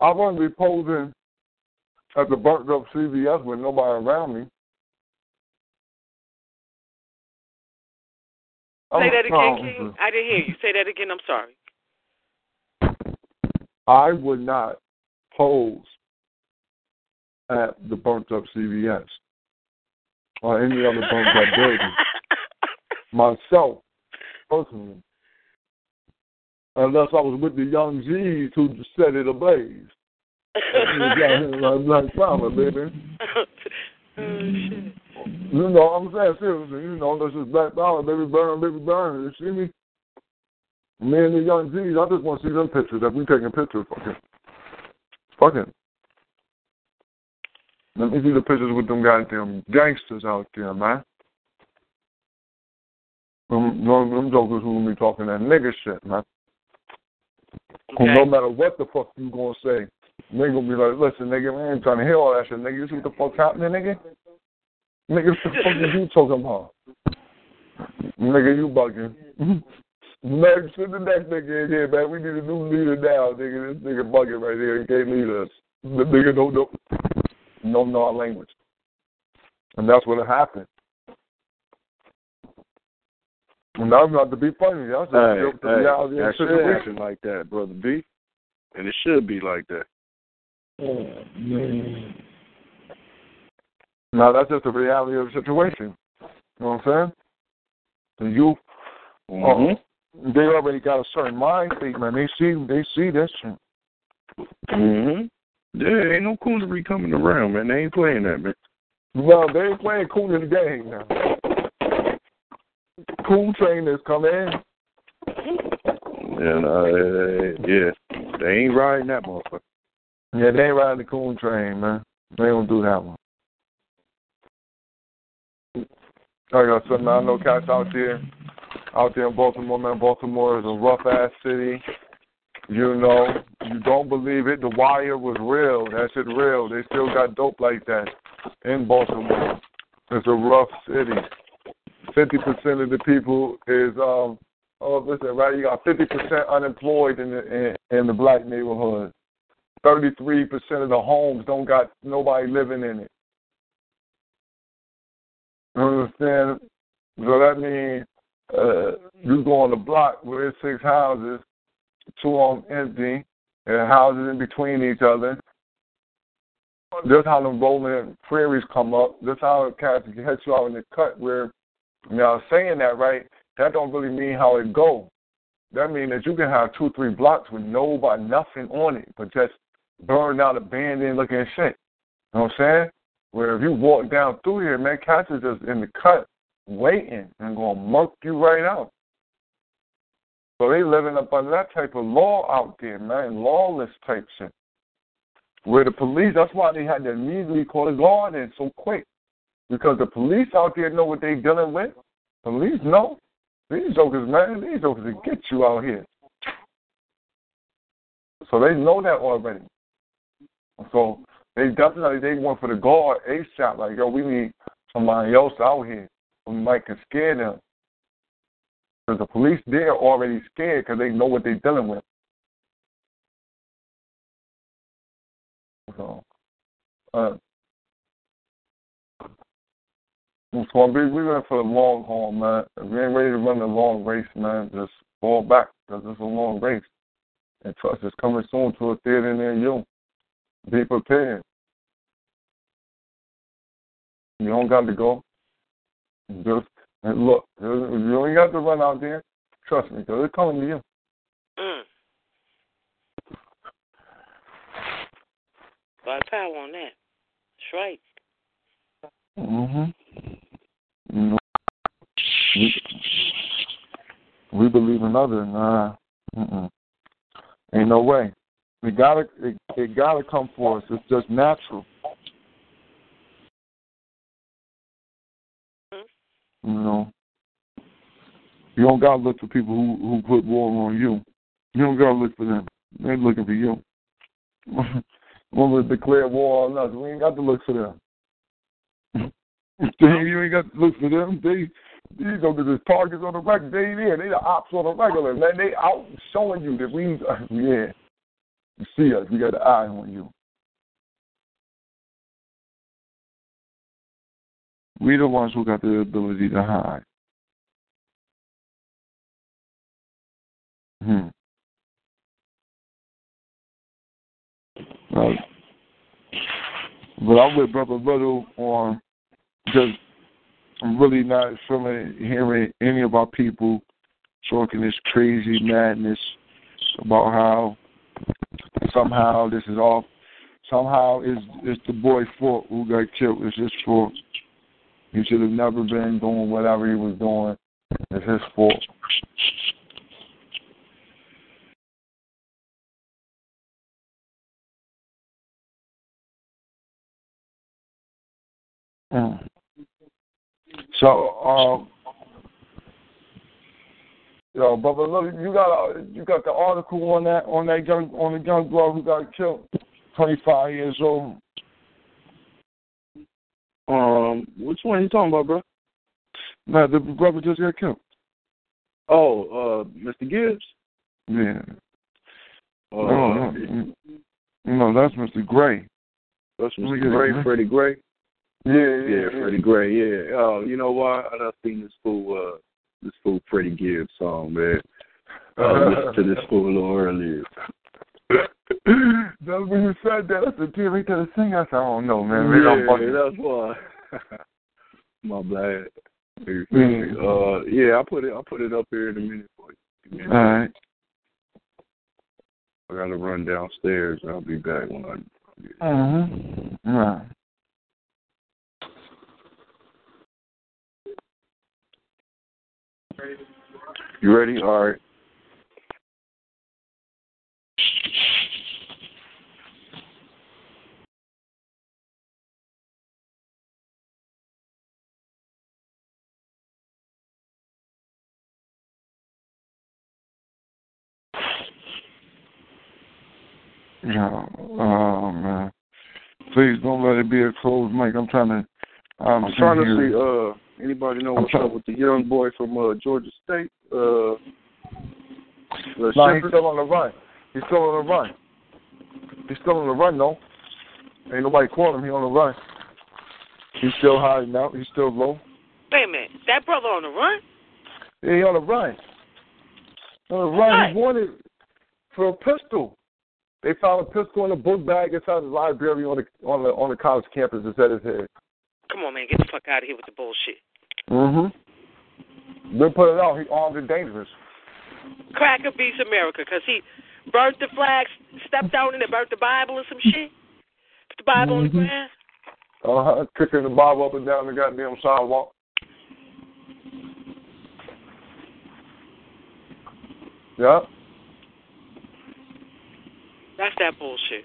S3: But I wouldn't be posing at the burnt up CVS with nobody around me.
S6: Say that again, King. I didn't hear you. Say that again. I'm sorry.
S3: I would not pose at the burnt up CVS or any other burnt up building (laughs) myself personally, unless I was with the young G's who just set it ablaze. (laughs) like, like Fowler, baby.
S6: oh shit.
S3: You know, I'm saying seriously, you know, this is Black Dollar, baby burn, baby burn. You see me? Me and the young G's, I just want to see them pictures. That we taking pictures, fucking, fucking. Let me see the pictures with them goddamn gangsters out there, man. Them, them, them jokers who be talking that nigga shit, man.
S6: Okay.
S3: no matter what the fuck you gonna say, they gonna be like, listen, nigga, man, I ain't trying to hear all that shit, nigga. You see what the fuck's happening, nigga? Nigga, what the fuck is you talking about? Nigga, you bugging. (laughs) Next, send the next nigga in here, man. We need a new leader now, nigga. This nigga bugging right here. He can't lead us. The nigga don't know, don't know our language. And that's what it happened. No, not to be funny. That's just
S4: Hey,
S3: the
S4: hey,
S3: reality of the situation.
S4: like that, brother B. And it should be like that.
S3: No, that's just the reality of the situation. You know what I'm saying? The youth,
S4: Mhm.
S3: they already got a certain mind state, man. They see, they see this shit.
S4: Mhm. There ain't no coonery coming around, man. They ain't playing that, man.
S3: No, they ain't playing cool in the game now. Cool trainers come in.
S4: And uh, yeah, they ain't riding that motherfucker.
S3: Yeah, they ain't riding the coon train, man. They don't do that one. I got something. I know cats out there, out there in Baltimore, man. Baltimore is a rough ass city. You know, you don't believe it. The Wire was real. That shit real. They still got dope like that in Baltimore. It's a rough city. Fifty percent of the people is um. Oh, listen, right? You got fifty percent unemployed in the in, in the black neighborhood. Thirty-three percent of the homes don't got nobody living in it. You understand? So that means uh, you go on the block where there's six houses, two of them empty, and houses in between each other. That's how the rolling prairies come up. That's how it cats catch you out in the cut where now saying that right, that don't really mean how it go. That means that you can have two, three blocks with nobody nothing on it, but just burned out abandoned looking shit. You know what I'm saying? Where if you walk down through here, man, cats is just in the cut waiting and gonna murk you right out. So they living up under that type of law out there, man, lawless type shit. Where the police, that's why they had to immediately call the guard in so quick. Because the police out there know what they're dealing with. Police know. These jokers, man, these jokers will get you out here. So they know that already. So they definitely they went for the guard ASAP. Like, yo, we need somebody else out here who might can scare them. Because the police they're already scared because they know what they're dealing with. So, uh, it's gonna we're in for the long haul, man. If we ain't ready to run the long race, man, just fall back because it's a long race. And trust is coming soon to a theater near you. Be prepared. You don't got to go. Just and look. You ain't got to run out there. Trust me, because it's coming to you.
S6: Mm. Got power on that. That's right.
S3: Mhm. You know, we, we believe in others. Nah. Mm-mm. Ain't no way. It gotta. It, it gotta come for us. It's just natural. Mm-hmm. You know. You don't gotta look for people who who put war on you. You don't gotta look for them. They're looking for you. (laughs) Want to declare war on us? We ain't got to look for them. (laughs) you ain't got to look for them. They these are the targets on the record. They ain't there. They the ops on the regular. Man, they out showing you that we (laughs) yeah. You see us. We got an eye on you. We the ones who got the ability to hide. Hmm. Right. But I'm with Brother Little on just I'm really not feeling hearing any of our people talking this crazy madness about how somehow this is all somehow it's it's the boy's fault who got killed. It's his fault. He should have never been doing whatever he was doing. It's his fault. Mm. So, um, you yo, brother, look, you got you got the article on that on that young on the young girl who got killed, twenty five years old.
S4: Um, which one are you talking about, bro?
S3: No, the brother just got killed.
S4: Oh, uh, Mr. Gibbs.
S3: Yeah.
S4: Uh,
S3: no, no, no, that's Mr. Gray.
S4: That's Mr. Gray. Freddie Gray.
S3: Yeah, yeah,
S4: Yeah, Freddie Gray. Yeah. Uh, you know why? I done seen this fool uh, this fool Freddie Gibbs song, man. I listened to this fool a little earlier.
S3: That's when you said that. I said, Jimmy, to the sing. I said, I don't know, man. Maybe I'm
S4: yeah, that's why. (laughs) My bad.
S3: Mm.
S4: Uh, yeah, I put it. I put it up here in a minute for you.
S3: All right.
S4: I gotta run downstairs. I'll be back when I.
S3: Mm-hmm. All right.
S4: You ready? All right.
S3: Yeah. Oh man. Please don't let it be a closed mic. I'm trying to. I'm,
S4: I'm trying to see. Uh, anybody know what's up with the young boy from uh, Georgia State? Uh, the
S3: No, he's still on the run. He's still on the run. He's still on the run, though. Ain't nobody calling him. He on the run. He's still hiding out. He's still low.
S6: Wait a minute. That brother on the run?
S3: Yeah, he on the run. On the run. He wanted for a pistol. They found a pistol in a book bag inside the library on the on the on the college campus instead of his head.
S6: Come on, man. Get the fuck out of here with the bullshit.
S3: Mm-hmm. They put it out. He armed and dangerous.
S6: Cracker beats America because he burnt the flags, stepped out and burnt the Bible or some shit. Put the Bible on the
S3: Mhm.
S6: ground.
S3: Uh huh. Kicking the Bible up and down the goddamn sidewalk. Yeah.
S6: That's that bullshit.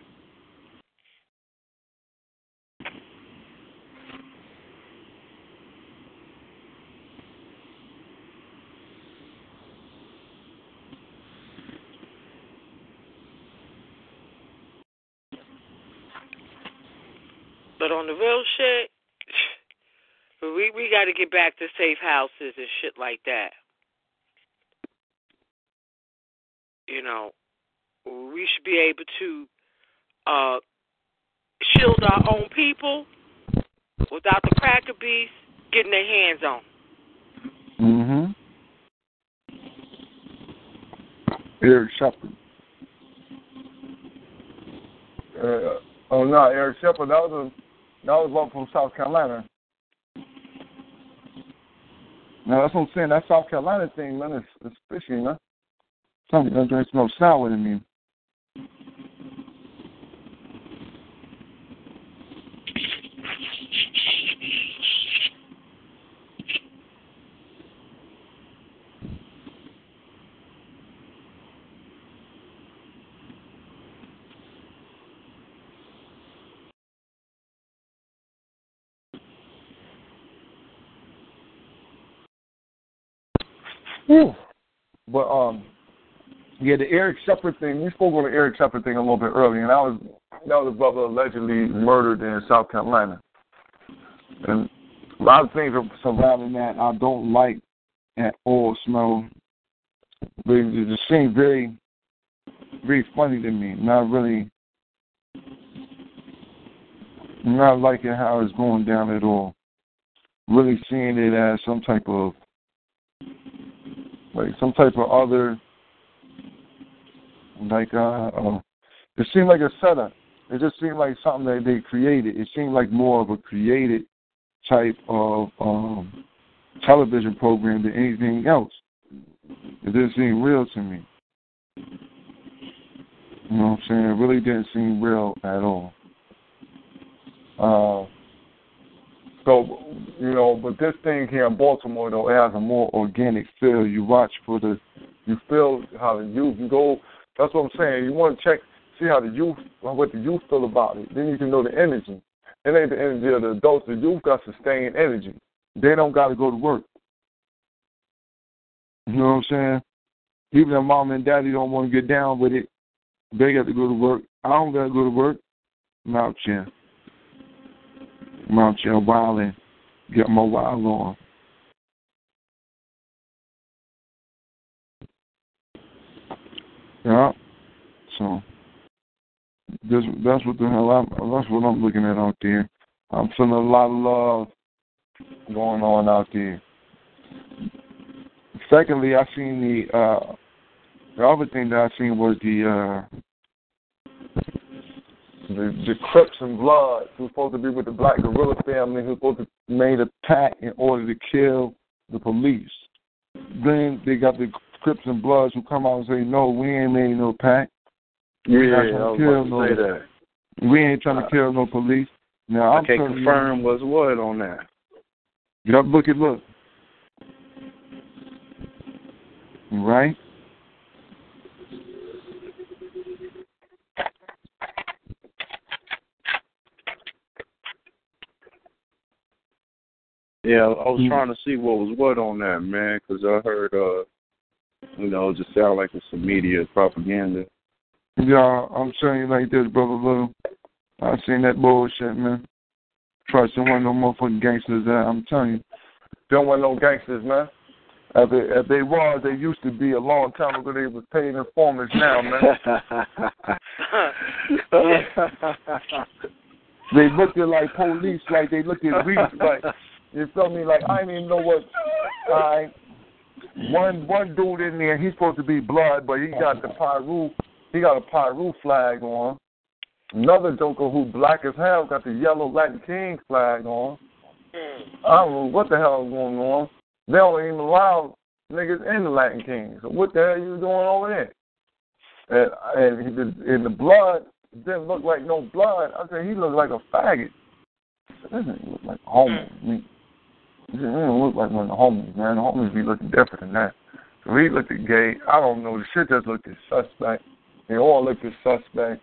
S6: But on the real shit, (sighs) we we got to get back to safe houses and shit like that. You know, we should be able to uh, shield our own people without the cracker beasts getting their hands on.
S3: Mm-hmm. Eric Sheppard. Uh, oh no, Eric Sheppard. That was a that was one from South Carolina. Now that's what I'm saying. That South Carolina thing, man, is, is fishy, man. Something that drinks no sour to me. Whew. But um, yeah, the Eric Sheppard thing. We spoke on the Eric Sheppard thing a little bit earlier, and that was that was a brother allegedly murdered in South Carolina, and a lot of things are surrounding that I don't like at all. Smell, but it just seemed very, very funny to me. Not really, not liking how it's going down at all. Really seeing it as some type of like some type of other like uh, uh it seemed like a setup. It just seemed like something that they created. It seemed like more of a created type of um television program than anything else. It didn't seem real to me. You know what I'm saying? It really didn't seem real at all. Uh so you know, but this thing here in Baltimore though, it has a more organic feel. You watch for the, you feel how you go. That's what I'm saying. You want to check, see how the youth, what the youth feel about it. Then you can know the energy. It ain't the energy of the adults. The youth got sustained energy. They don't got to go to work. You know what I'm saying? Even if mom and daddy don't want to get down with it, they got to go to work. I don't got to go to work. Here. I'm out here wilding, get my wild on. Yeah. So this that's what the hell I'm that's what I'm looking at out there. I'm feeling a lot of love going on out there. Secondly, I seen the uh, the other thing that I seen was the uh, the the Crips and Bloods who's supposed to be with the Black Guerrilla family who's supposed to made a pact in order to kill the police. Then they got the Crips and Bloods who come out and say, "No, we ain't made no pact.
S4: Yeah,
S3: not
S4: I
S3: gonna kill
S4: to
S3: no-
S4: that.
S3: We ain't trying to kill no police." Now
S4: I
S3: I'm
S4: can't
S3: telling
S4: confirm what's what on that.
S3: You, you look at look. Right?
S4: Yeah, I was
S3: Mm.
S4: trying to see what was what on that, man, because I heard, uh, you know, it just sound like it's some media propaganda.
S3: Yeah, I'm telling you like this, brother Lou. I seen that bullshit, man. Trust there wasn't no motherfucking gangsters there. I'm telling you. There wasn't no gangsters, man. If they, if they was, they used to be a long time ago. They was paid informers now, man. (laughs) they looked at like police, like they looked at weeds, like you feel me? Like I didn't even know what. I one one dude in there, he's supposed to be blood, but he got the Piru, he got a Piru flag on. Another joker who black as hell got the yellow Latin King flag on. I don't know what the hell is going on. They don't even allow niggas in the Latin Kings. So what the hell you doing over there? And and, he did, and the blood didn't look like no blood. I said he looked like a faggot. This nigga look like a homo. He mm. He didn't look like one of the homies, man. The homies be looking different than that. So he looked at gay. I don't know. The shit just looked at suspect. They all looked at suspect.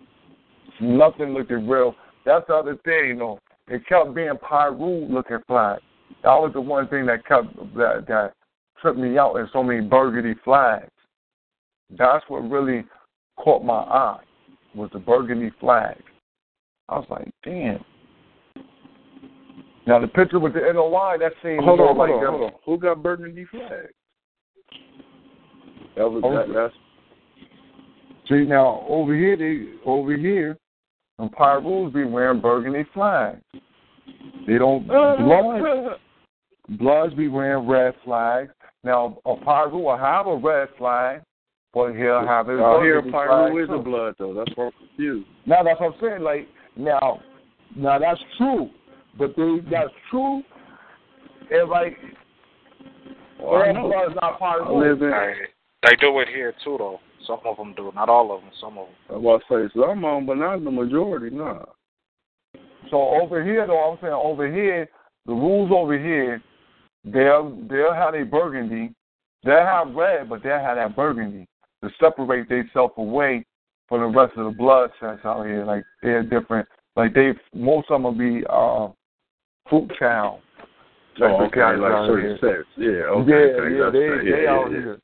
S3: Nothing looked at real. That's the other thing, you know. It kept being Piru looking flag. That was the one thing that kept that that tripped me out in so many burgundy flags. That's what really caught my eye was the burgundy flag. I was like, damn. Now the picture with the NOI that seemed
S4: hold on, hold
S3: like
S4: on,
S3: uh,
S4: hold on. Who got burgundy flag? That was
S3: Oh,
S4: that, that's
S3: See now over here they over here and Pirus be wearing burgundy flags. They don't bloods (laughs) bloods be wearing red flags. Now a Piru will have a red flag, but he'll have his
S4: out here. Piru
S3: flag
S4: is a blood though. That's why I'm confused.
S3: Now that's what I'm saying. Like now, now that's true, but they, that's true. And like,
S4: Well, I
S3: all
S4: know.
S3: blood is not
S4: I
S3: Piru.
S4: live in.
S5: They, they do it here too, though. Some of them do, not all of them. Some of them.
S4: I was say some of them, but not the majority. Nah.
S3: So over here, though, I'm saying over here, the rules over here, they'll they'll have a burgundy, they'll have red, but they'll have that burgundy to separate themselves away from the rest of the blood sets out here. Like they're different. Like they, most of them will be uh, fruit child.
S4: Oh,
S3: type of
S4: okay, like certain sects. Yeah, okay.
S3: yeah, yeah, they
S4: that.
S3: they
S4: yeah,
S3: out
S4: yeah,
S3: here.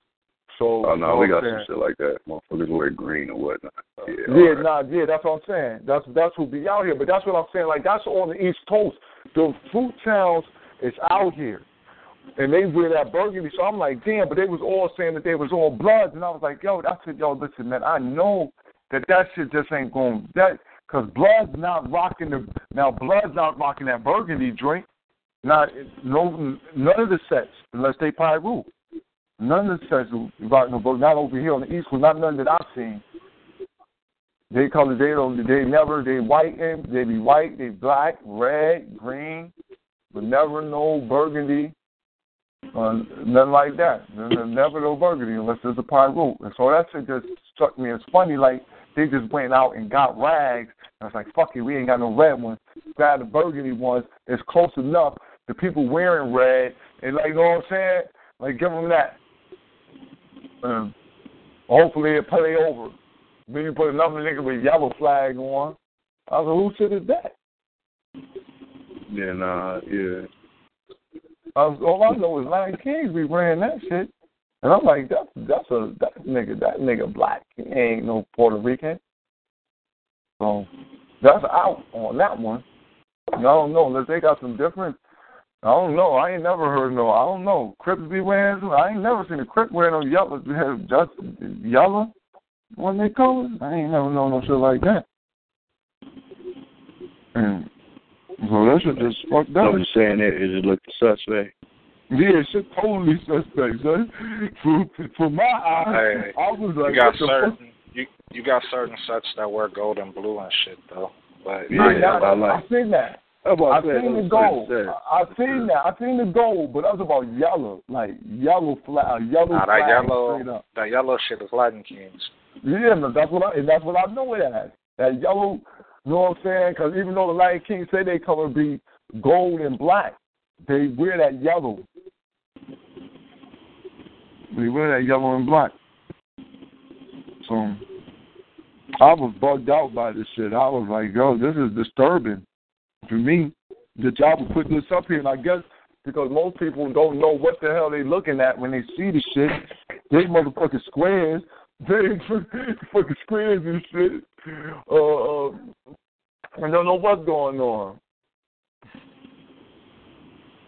S3: So
S4: Oh no, we got
S3: what
S4: some shit like that. Motherfuckers wear green or whatnot. Yeah,
S3: Yeah,
S4: right.
S3: nah, yeah, that's what I'm saying. That's that's who be out here. But that's what I'm saying. Like that's on the East Coast. The fruit towns is out here, and they wear that burgundy. So I'm like, damn. But they was all saying that they was all bloods, and I was like, yo, that's it. Yo, listen, man, I know that that shit just ain't going. That because blood's not rocking the now. Blood's not rocking that burgundy drink. Not no none of the sets unless they Piru. None of the sets rock no book. Not over here on the East Coast. Not none that I've seen. They color they don't they never they white and they be white, they black, red, green, but never no burgundy, uh, nothing like that. There's never no burgundy unless there's a Piru. And so that shit just struck me as funny. Like they just went out and got rags. And I was like, fuck it, we ain't got no red ones. Grab the burgundy ones. It's close enough. The people wearing red and like you know what I'm saying? Like give them that. Um, hopefully it play over. Then you put another nigga with yellow flag on. I was like, who shit is that?
S4: Yeah, nah, yeah.
S3: I was, all I know is Latin Kings be wearing that shit. And I'm like, that's that's a that nigga that nigga black. He ain't no Puerto Rican. So that's out on that one. I don't know unless they got some different. I don't know. I ain't never heard no. I don't know. Crips be wearing. I ain't never seen a Crip wearing no yellow. Just yellow. What they call it? I ain't never known no shit like that. And so that shit just fucked up.
S4: I'm saying that is it look suspect.
S3: Yeah, shit totally suspect, son. For for my eyes,
S5: Hey,
S3: I was like,
S5: you got
S3: what the fuck?
S5: certain you you got certain sets that wear gold and blue and shit though. But
S3: Yeah,
S4: Yeah,
S3: I,
S4: I like-
S3: I seen that.
S4: About
S3: I
S4: that?
S3: seen the gold.
S4: certain
S3: I,
S4: sets.
S3: I seen that. I seen the gold, but that was about yellow, like yellow flag, yellow
S5: nah,
S3: flag
S5: that
S3: straight
S5: yellow
S3: up.
S5: that yellow shit is Latin Kings.
S3: Yeah, no, that's what I and that's what I know it as. That yellow, you know what I'm saying? Because even though the Latin King say they color be gold and black, they wear that yellow. They wear that yellow and black. So I was bugged out by this shit. I was like, yo, this is disturbing to me that y'all would put this up here. And I guess because most people don't know what the hell they're looking at when they see the shit. They motherfucking squares. (laughs) They fucking squares and shit. Uh, uh, I don't know what's going on.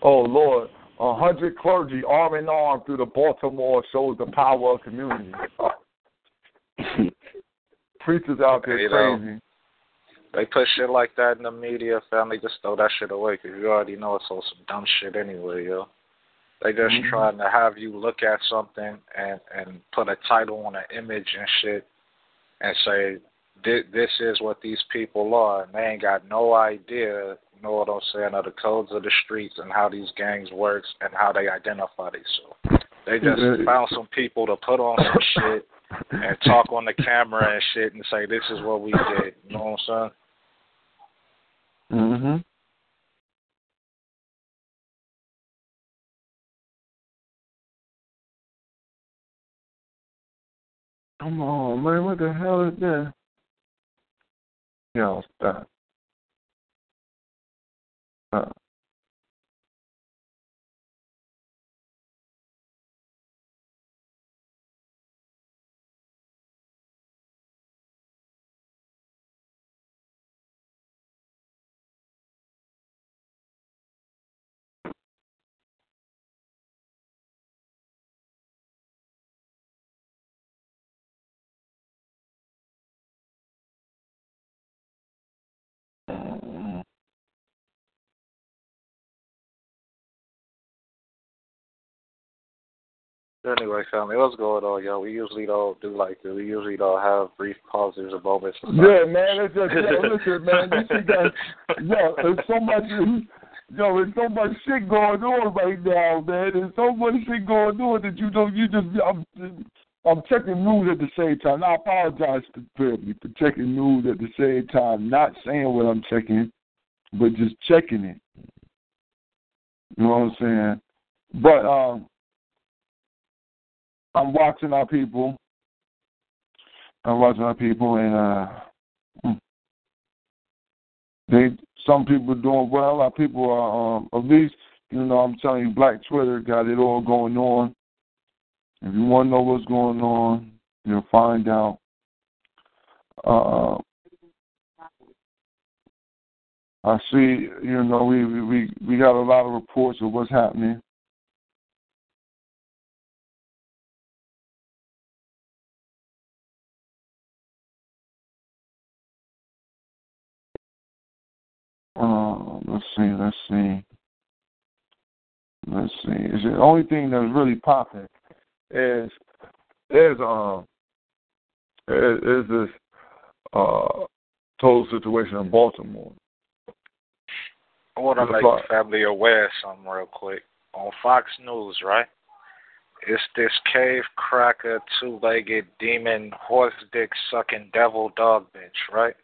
S3: Oh Lord, a hundred clergy arm in arm through the Baltimore shows the power of community. (laughs) Preachers out there
S5: You know,
S3: crazy.
S5: They put shit like that in the media, family just throw that shit away because you already know it's all some dumb shit anyway, yo. They just
S3: Mhm.
S5: trying to have you look at something and and put a title on an image and shit, and say "Thi- this is what these people are, and they ain't got no idea, you know what I'm saying, of the codes of the streets and how these gangs works and how they identify themselves. They just found some people to put on some shit and talk on the camera and shit and say this is what we did. You know what I'm saying?
S3: Mm-hmm. Come on, man. What the hell is that? Yo, stop. Stop.
S5: Anyway, family, what's going on, yo? We usually don't do like this. We usually don't have brief pauses or moments.
S3: Yeah, man. It's just, yo, (laughs) listen, man. This shit got, yo, there's so much, yo, there's so much shit going on right now, man. There's so much shit going on that you don't, you just, I'm, I'm checking news at the same time. I apologize to family for checking news at the same time, not saying what I'm checking, but just checking it. You know what I'm saying? But um, I'm watching our people. I'm watching our people, and uh, hmm. they some people doing well. Our people are um, at least you know I'm telling you, Black Twitter got it all going on. If you want to know what's going on, you'll find out. Uh, I see, you know, we we we got a lot of reports of what's happening. Uh, let's see, let's see, let's see. Is the only thing that's really popping is there's um is, is this uh total situation in Baltimore.
S5: I want to make the family aware of something real quick. On Fox News, right? It's this cave cracker, two-legged demon, horse dick sucking devil dog bitch, right?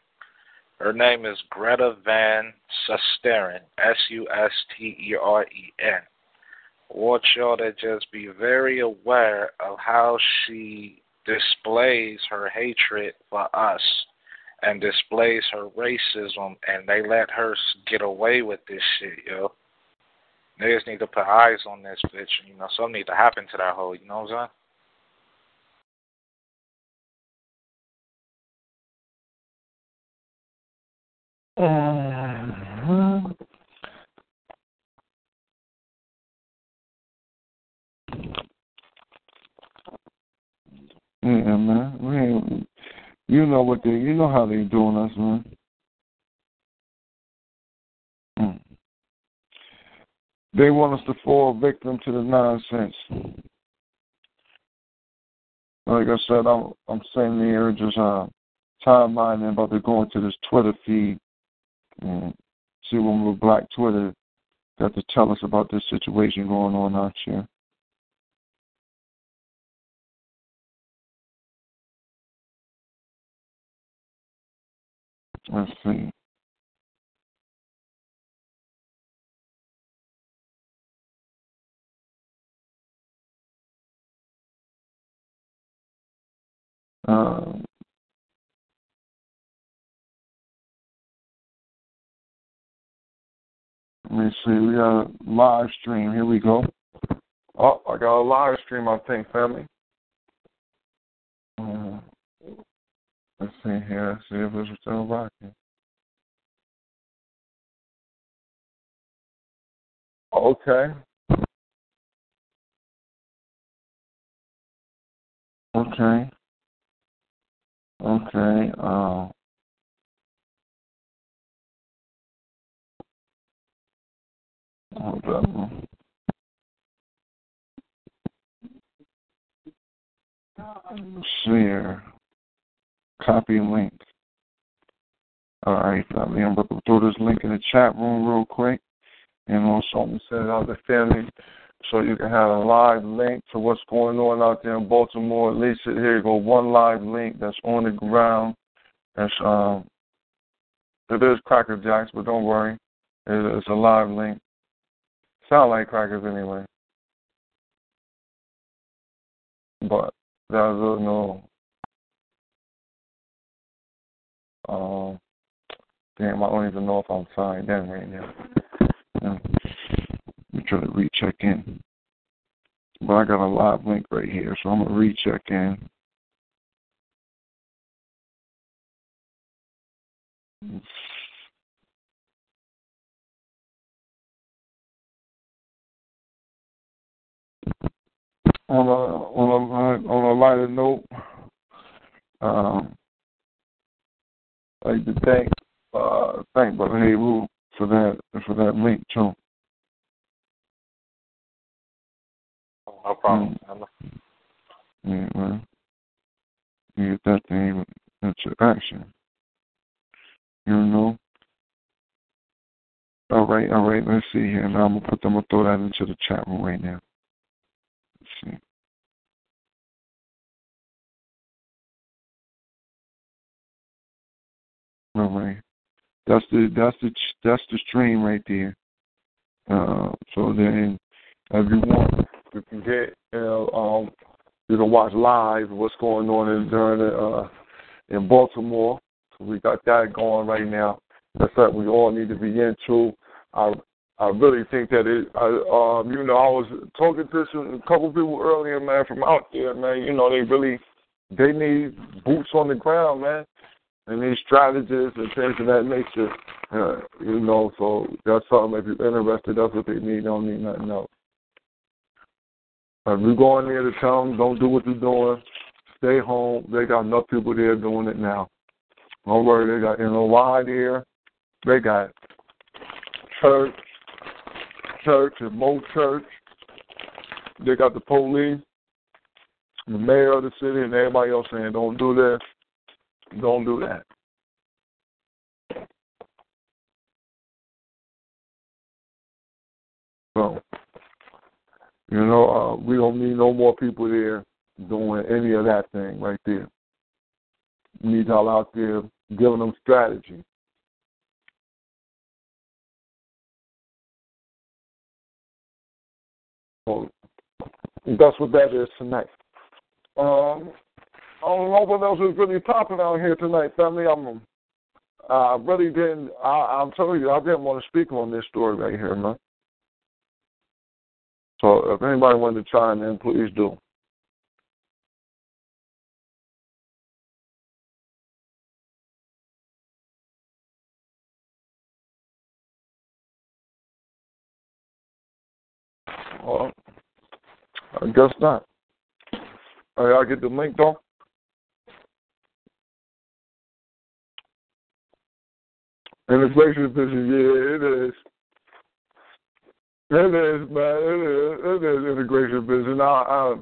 S5: Her name is Greta Van Susteren, S-U-S-T-E-R-E-N. I want y'all to just be very aware of how she displays her hatred for us and displays her racism, and they let her get away with this shit, yo. Niggas need to put eyes on this bitch. You know, something need to happen to that hoe. You know what I'm
S3: Mhm. Yeah, man. We you know what they, you know how they doing us, man. Mm. They want us to fall victim to the nonsense. Like I said, I'm I'm sitting here just uh timelining about to go into this Twitter feed and see what the Black Twitter got to tell us about this situation going on out here. Let's see. Um, let me see. We got a live stream. Here we go. Oh, I got a live stream, I think, family. Uh, let's see here. Let's see if it's still rocking. Okay. Okay. Okay. Uh, hold on. Share. Copy link. All right. I'm about to throw this link in the chat room real quick. And also, I'm going to send it out to family so you can have a live link to what's going on out there in Baltimore. At least here you go, one live link that's on the ground. That's um, it is Cracker Jacks, but don't worry, it's a live link. Sound like crackers anyway, but a no. Um, damn, I don't even know if I'm signed in right now. Let me try to recheck in. But I got a live link right here, so I'm gonna recheck in. On a on a on a lighter note, um, I'd like to thank uh, thank Brother Heru for that for that link too.
S5: No problem.
S3: Yeah, well, you get that thing into action. You know. All right, all right. Let's see here. Now I'm gonna put them. I'm gonna throw that into the chat room right now. Let's. All right. That's the that's the that's the stream right there. Uh, so then, if you want, you can get you know um you can watch live what's going on in during the, uh in Baltimore. We got that going right now. That's what we all need to be into. I I really think that it. I, um, you know, I was talking to some a couple people earlier, man, from out there, man. You know, they really they need boots on the ground, man, and these strategists and things of that nature. Uh, you know, so that's something. If you're interested, that's what they need. They don't need nothing else. If you go in there to tell them, don't do what you're doing, stay home. They got enough people there doing it now. Don't worry, they got NOI there. They got church, church and more church. They got the police, the mayor of the city, and everybody else saying, don't do this, don't do that. So, you know, uh, we don't need no more people there doing any of that thing right there. We need y'all out there giving them strategy. That's what that is tonight. Um, I don't know what else is really popping out here tonight, family. I'm, I really didn't. I, I'm telling you, I didn't want to speak on this story right here, man. So if anybody wanted to chime in, please do. Well, I guess not. All right, I'll get the link though. And inflation position, yeah, it is. It is, man. It is. It is integration business. I,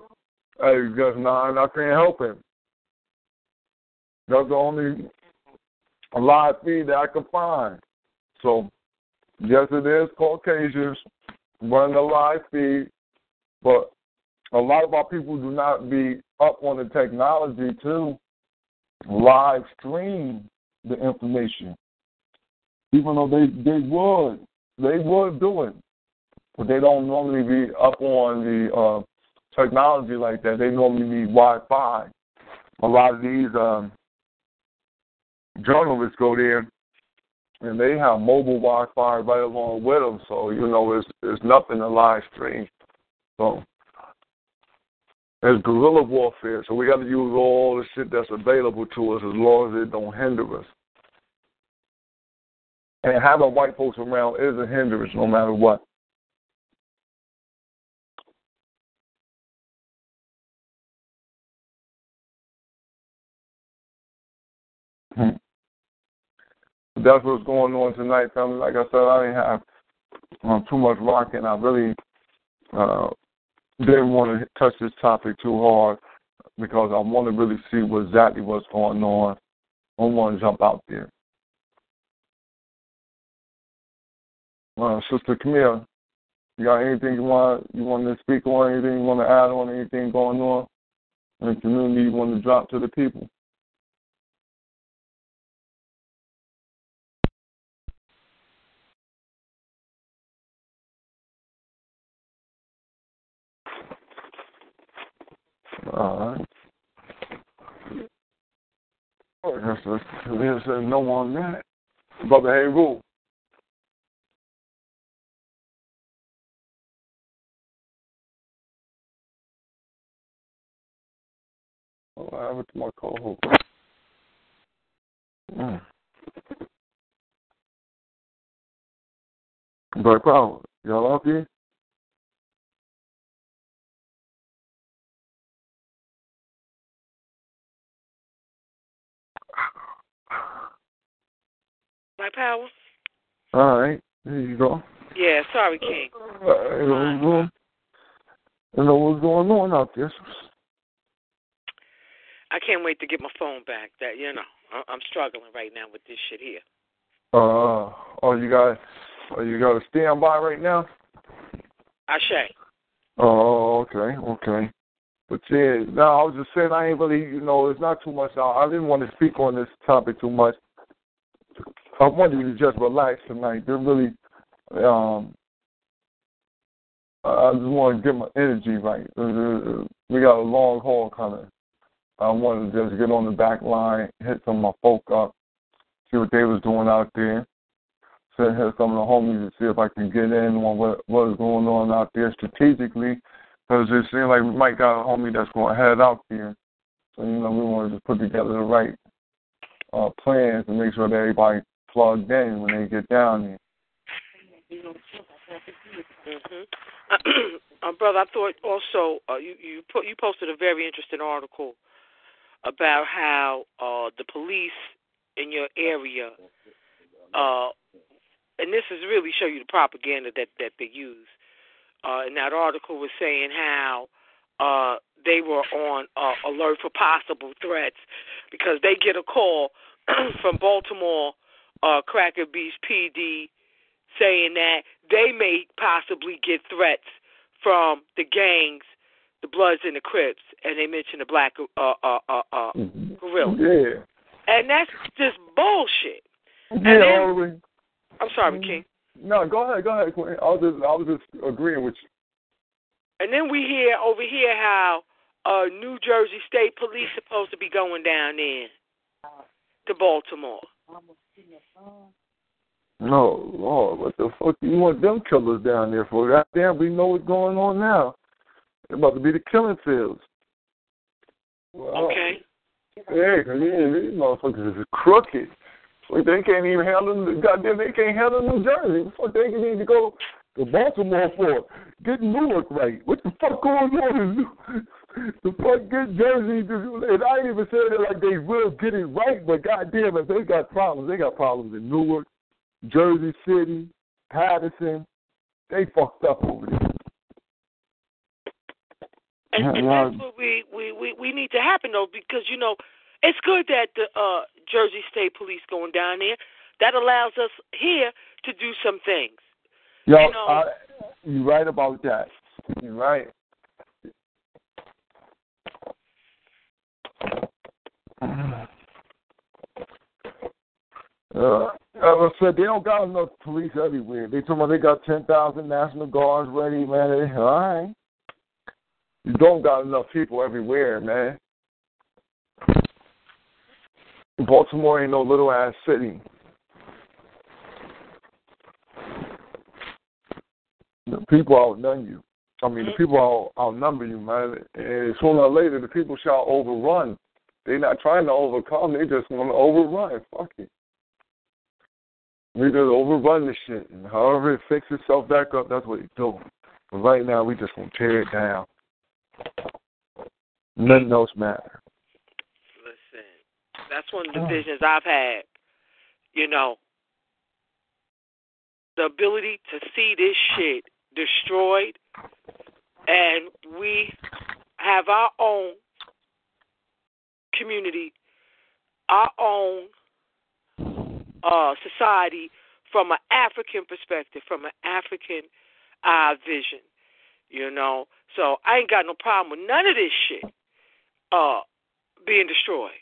S3: I, I just not. I can't help it. That's the only live feed that I can find. So, yes, it is Caucasians running the live feed, but a lot of our people do not be up on the technology to live stream the information. Even though they, they would, they would do it, but they don't normally be up on the uh, technology like that. They normally need Wi-Fi. A lot of these um, journalists go there and they have mobile Wi-Fi right along with them, so you know it's it's nothing to live stream. So it's guerrilla warfare, so we got to use all the shit that's available to us as long as it don't hinder us. And having white folks around is a hindrance, no matter what. That's what's going on tonight, family. Like I said, I didn't have um, too much rocking. I really uh, didn't want to touch this topic too hard because I want to really see what exactly what's going on. I don't want to jump out there. Uh, Sister Camille, you got anything you want you want to speak on? Anything you want to add on? Anything going on in the community you want to drop to the people? That's, that's, there's no on that. Brother Heru. Oh, I have it to my co-host. Mm. Black Power, y'all off here?
S6: My power?
S3: All right, there you go.
S6: Yeah, sorry, King.
S3: Uh, you know, what's going- you know what's going on out there.
S6: I can't wait to get my phone back. That you know, I- I'm struggling right now with this shit here.
S3: Uh, oh, you got, oh, you got a standby right now?
S6: Ashe.
S3: Oh, okay, okay. But yeah, no, I was just saying I ain't really, you know, it's not too much. I, I didn't want to speak on this topic too much. I wanted to just relax tonight. They're really, um, I just want to get my energy right. Uh, We got a long haul coming. I wanted to just get on the back line, hit some of my folk up, see what they was doing out there. Send hit some of the homies to see if I can get in on what what is going on out there strategically. Because it seems like we might got a homie that's going to head out there. So, you know, we want to just put together the right uh, plans and make sure that everybody plugged in when they get down there.
S6: hmm (clears throat) uh, brother, I thought also uh, you you put you posted a very interesting article about how uh, the police in your area, uh, and this is really show you the propaganda that that they use. Uh, and that article was saying how uh, they were on uh, alert for possible threats because they get a call (clears throat) from Baltimore uh, Cracker Beach PD saying that they may possibly get threats from the gangs, the Bloods and the Crips, and they mentioned the Black uh, uh, uh, uh, Guerrilla,
S3: Yeah.
S6: and that's just bullshit.
S3: Yeah,
S6: then-
S3: all the way-
S6: I'm sorry, King.
S3: No, go ahead, go ahead, Quinn. I was just, I was just agreeing with you.
S6: And then we hear over here how uh, New Jersey State Police supposed to be going down there to Baltimore.
S3: No, Lord, what the fuck do you want them killers down there for? Goddamn, we know what's going on now. It's about to be the killing fields. Well,
S6: Okay.
S3: Yeah, 'cause yeah, these motherfuckers is crooked. Like, they can't even handle the goddamn. They can't handle New Jersey. Fuck they need to go to Baltimore for? Get Newark right. What the fuck going on in New? The fuck get Jersey? to- And I ain't even saying it like they will get it right, but goddamn, if they got problems, they got problems in Newark, Jersey City, Paterson, they fucked up over there.
S6: And, and that's what we, we, we, we need to happen though, because you know, it's good that the uh Jersey State Police going down there. That allows us here to do some things.
S3: Yo,
S6: you know,
S3: I, you're right about that. You're right. Uh, as I said, they don't got enough police everywhere. They told me they got 10,000 National Guards ready, man. They, all right. You don't got enough people everywhere, man. Baltimore ain't no little ass city. The people outnumber you. I mean, the mm-hmm. people out, outnumber you, man. And sooner or later, the people shall overrun. They're not trying to overcome. They just want to overrun. Fuck it. We just overrun the shit. And however it fixes itself back up, that's what it's doing. But right now, we just going to tear it down. Nothing else matter.
S6: Listen, that's one of the oh. visions I've had. You know, the ability to see this shit destroyed, and we have our own community, our own uh, society from an African perspective, from an African uh, vision. You know, so I ain't got no problem with none of this shit uh, being destroyed.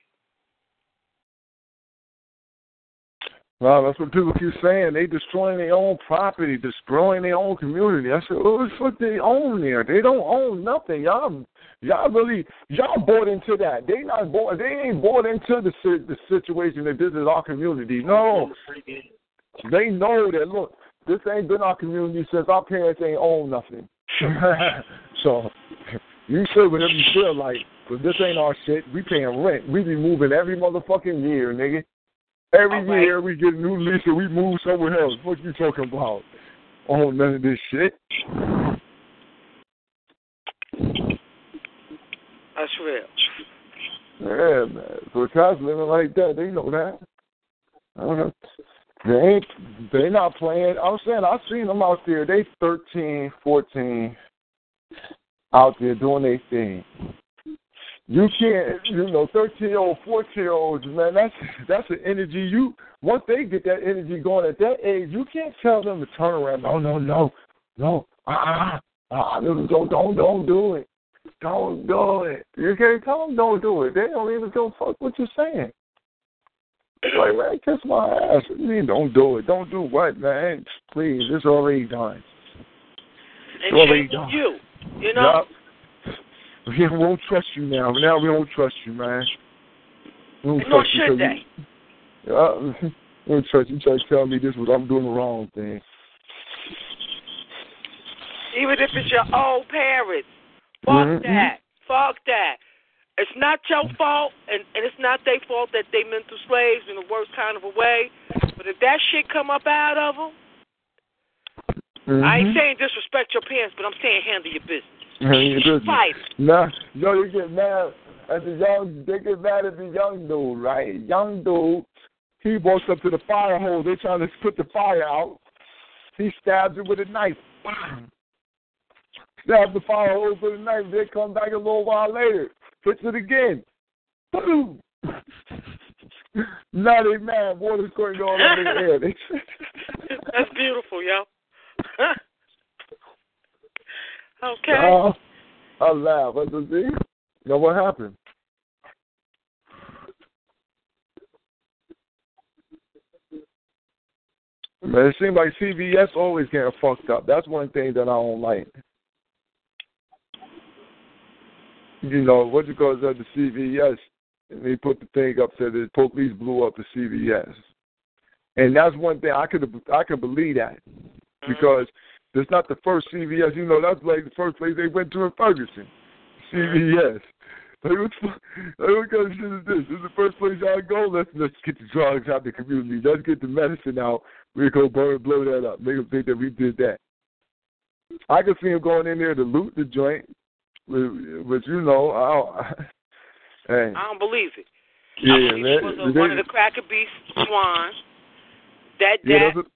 S3: Well, that's what people keep saying. They destroying their own property, destroying their own community. I said, oh, it's what they own there. They don't own nothing. Y'all, y'all really, y'all bought into that. They not bought. They ain't bought into the the situation that this is our community. No, they know that. Look, this ain't been our community since our parents ain't owned nothing. (laughs) so you say whatever you feel like, but this ain't our shit. We paying rent. We be moving every motherfucking year, nigga. Every year we get a new lease and we move somewhere else. What you talking about? Oh, none of this shit.
S6: That's real.
S3: Yeah, man. So cops living like that, they know that. I don't know. They ain't they not playing. I'm saying I've seen them out there. They 13, 14 out there doing their thing. You can't, you know, 13 year old, 14 year olds, man, that's that's an energy you once they get that energy going at that age, you can't tell them to turn around. No, no, no, no. Ah, uh, don't don't don't do it. Don't do it. You can't tell them don't do it. They don't even go fuck what you're saying. It's like, man, kiss my ass. You mean don't do it? Don't do what, man? Please, it's already done.
S6: And
S3: Well, they
S6: shame
S3: don't.
S6: on you. You know?
S3: Yup. We won't trust you now. Now we don't trust you, man. We
S6: nor
S3: trust you
S6: should
S3: 'cause
S6: they.
S3: you- Uh, (laughs) we don't trust you. Try to tell me this was I'm doing the wrong thing.
S6: Even if it's your old parents. Fuck
S3: Mhm.
S6: that. Fuck that. It's not your fault, and, and it's not their fault that they mental slaves in the worst kind of a way. But if that shit come up out of them, I ain't
S3: Mhm.
S6: saying disrespect your parents, but I'm saying handle your business.
S3: Handle your business.
S6: Fight.
S3: Nah, no, you get mad at the young. They get mad at the young dude, right? Young dude, he walks up to the fire hole. They trying to put the fire out. He stabs it with a knife. (clears throat) Stabs the fire hose with a knife. They come back a little while later, Hits it again. Boom. (laughs) now they mad. Water's going all over the (laughs) air.
S6: That's beautiful, yo. (laughs) okay.
S3: Uh, I laugh. I said, see? You know what happened? Man, it seems like CVS always getting fucked up. That's one thing that I don't like. You know, what you call that the CVS, and they put the thing up said the police blew up the CVS. And that's one thing I could I could believe that because it's not the first CVS. You know, that's like the first place they went to in Ferguson, CVS. Like, what's, like, what kind of shit is this? This is the first place y'all go. Let's let's get the drugs out of the community. Let's get the medicine out. We go burn, blow that up. Make them think that we did that. I could see him going in there to loot the joint, but, but you know, I don't, (laughs) hey,
S6: I don't believe it. I
S3: yeah,
S6: believe
S3: man.
S6: it was a,
S3: They-
S6: one of the cracker beast swans that
S3: yeah,
S6: that
S3: that's a,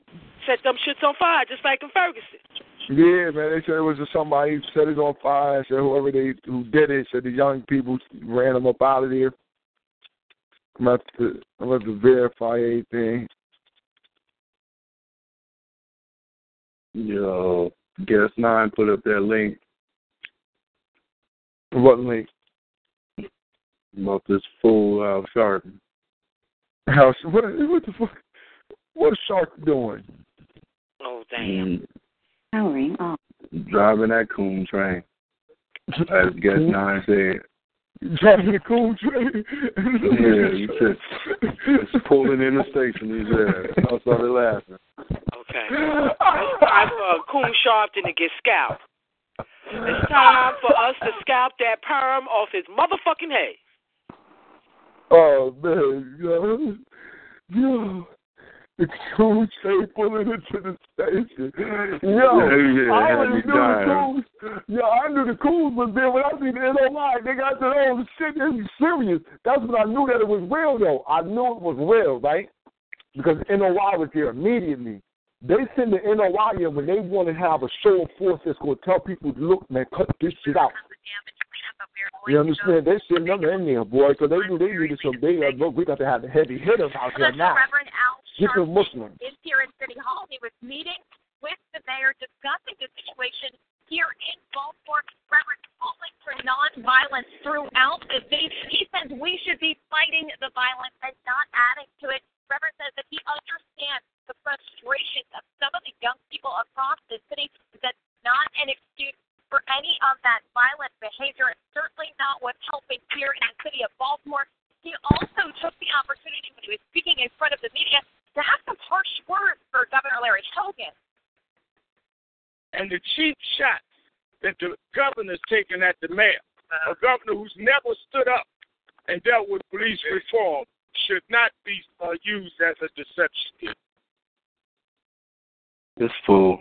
S6: set them shits on fire, just like in Ferguson.
S3: Yeah, man. They said it was just somebody who set it on fire. Said whoever they who did it said the young people ran them up out of there. I'm gonna have to, I'm gonna have to verify anything.
S4: Yo, Guess Nine put up that link
S3: What link?
S4: about this fool uh, Al Sharpton.
S3: How? What? What the fuck? What's Shark doing?
S6: Oh damn.
S7: Powering off.
S4: driving that coon train. As Guess Nine said.
S3: Driving the coon train.
S4: Yeah, he said it's pulling in the station. He said. I started laughing.
S6: Okay. It's time for uh, Coon Sharpton to get scalped. It's time for us to scalp that perm off his motherfucking head.
S3: Oh man, yo, yo, the cool train pulling into the station. Yo,
S4: Yeah, yeah,
S3: I already
S4: me
S3: knew the
S4: dying.
S3: cool. Yo, I knew the cool, but then when I seen the NOI, they got the oh shit, this is serious. That's when I knew that it was real, though. I knew it was real, right? Because NOI was here immediately. They send the NOI in when they want to have a show of force that's going to tell people, look, man, cut this shit out. You understand? They send them in there, boy, because they knew they needed some big. uh, Look, we got to have the heavy hitters out here now.
S7: Reverend Al
S3: Muslims.
S7: is here in City Hall. He was meeting with the mayor discussing the situation here in Baltimore. Reverend calling for nonviolence throughout the city. He says we should be fighting the violence and not adding to it. Reverend says that he understands the frustration of some of the young people across the city. That's not an excuse for any of that violent behavior. It's certainly not what's helping here in the city of Baltimore. He also took the opportunity when he was speaking in front of the media to have some harsh words for Governor Larry Hogan.
S8: and the cheap shots that the governor's taking at the mayor, a governor who's never stood up and dealt with police reform, should not be uh, used as a deception.
S4: This fool.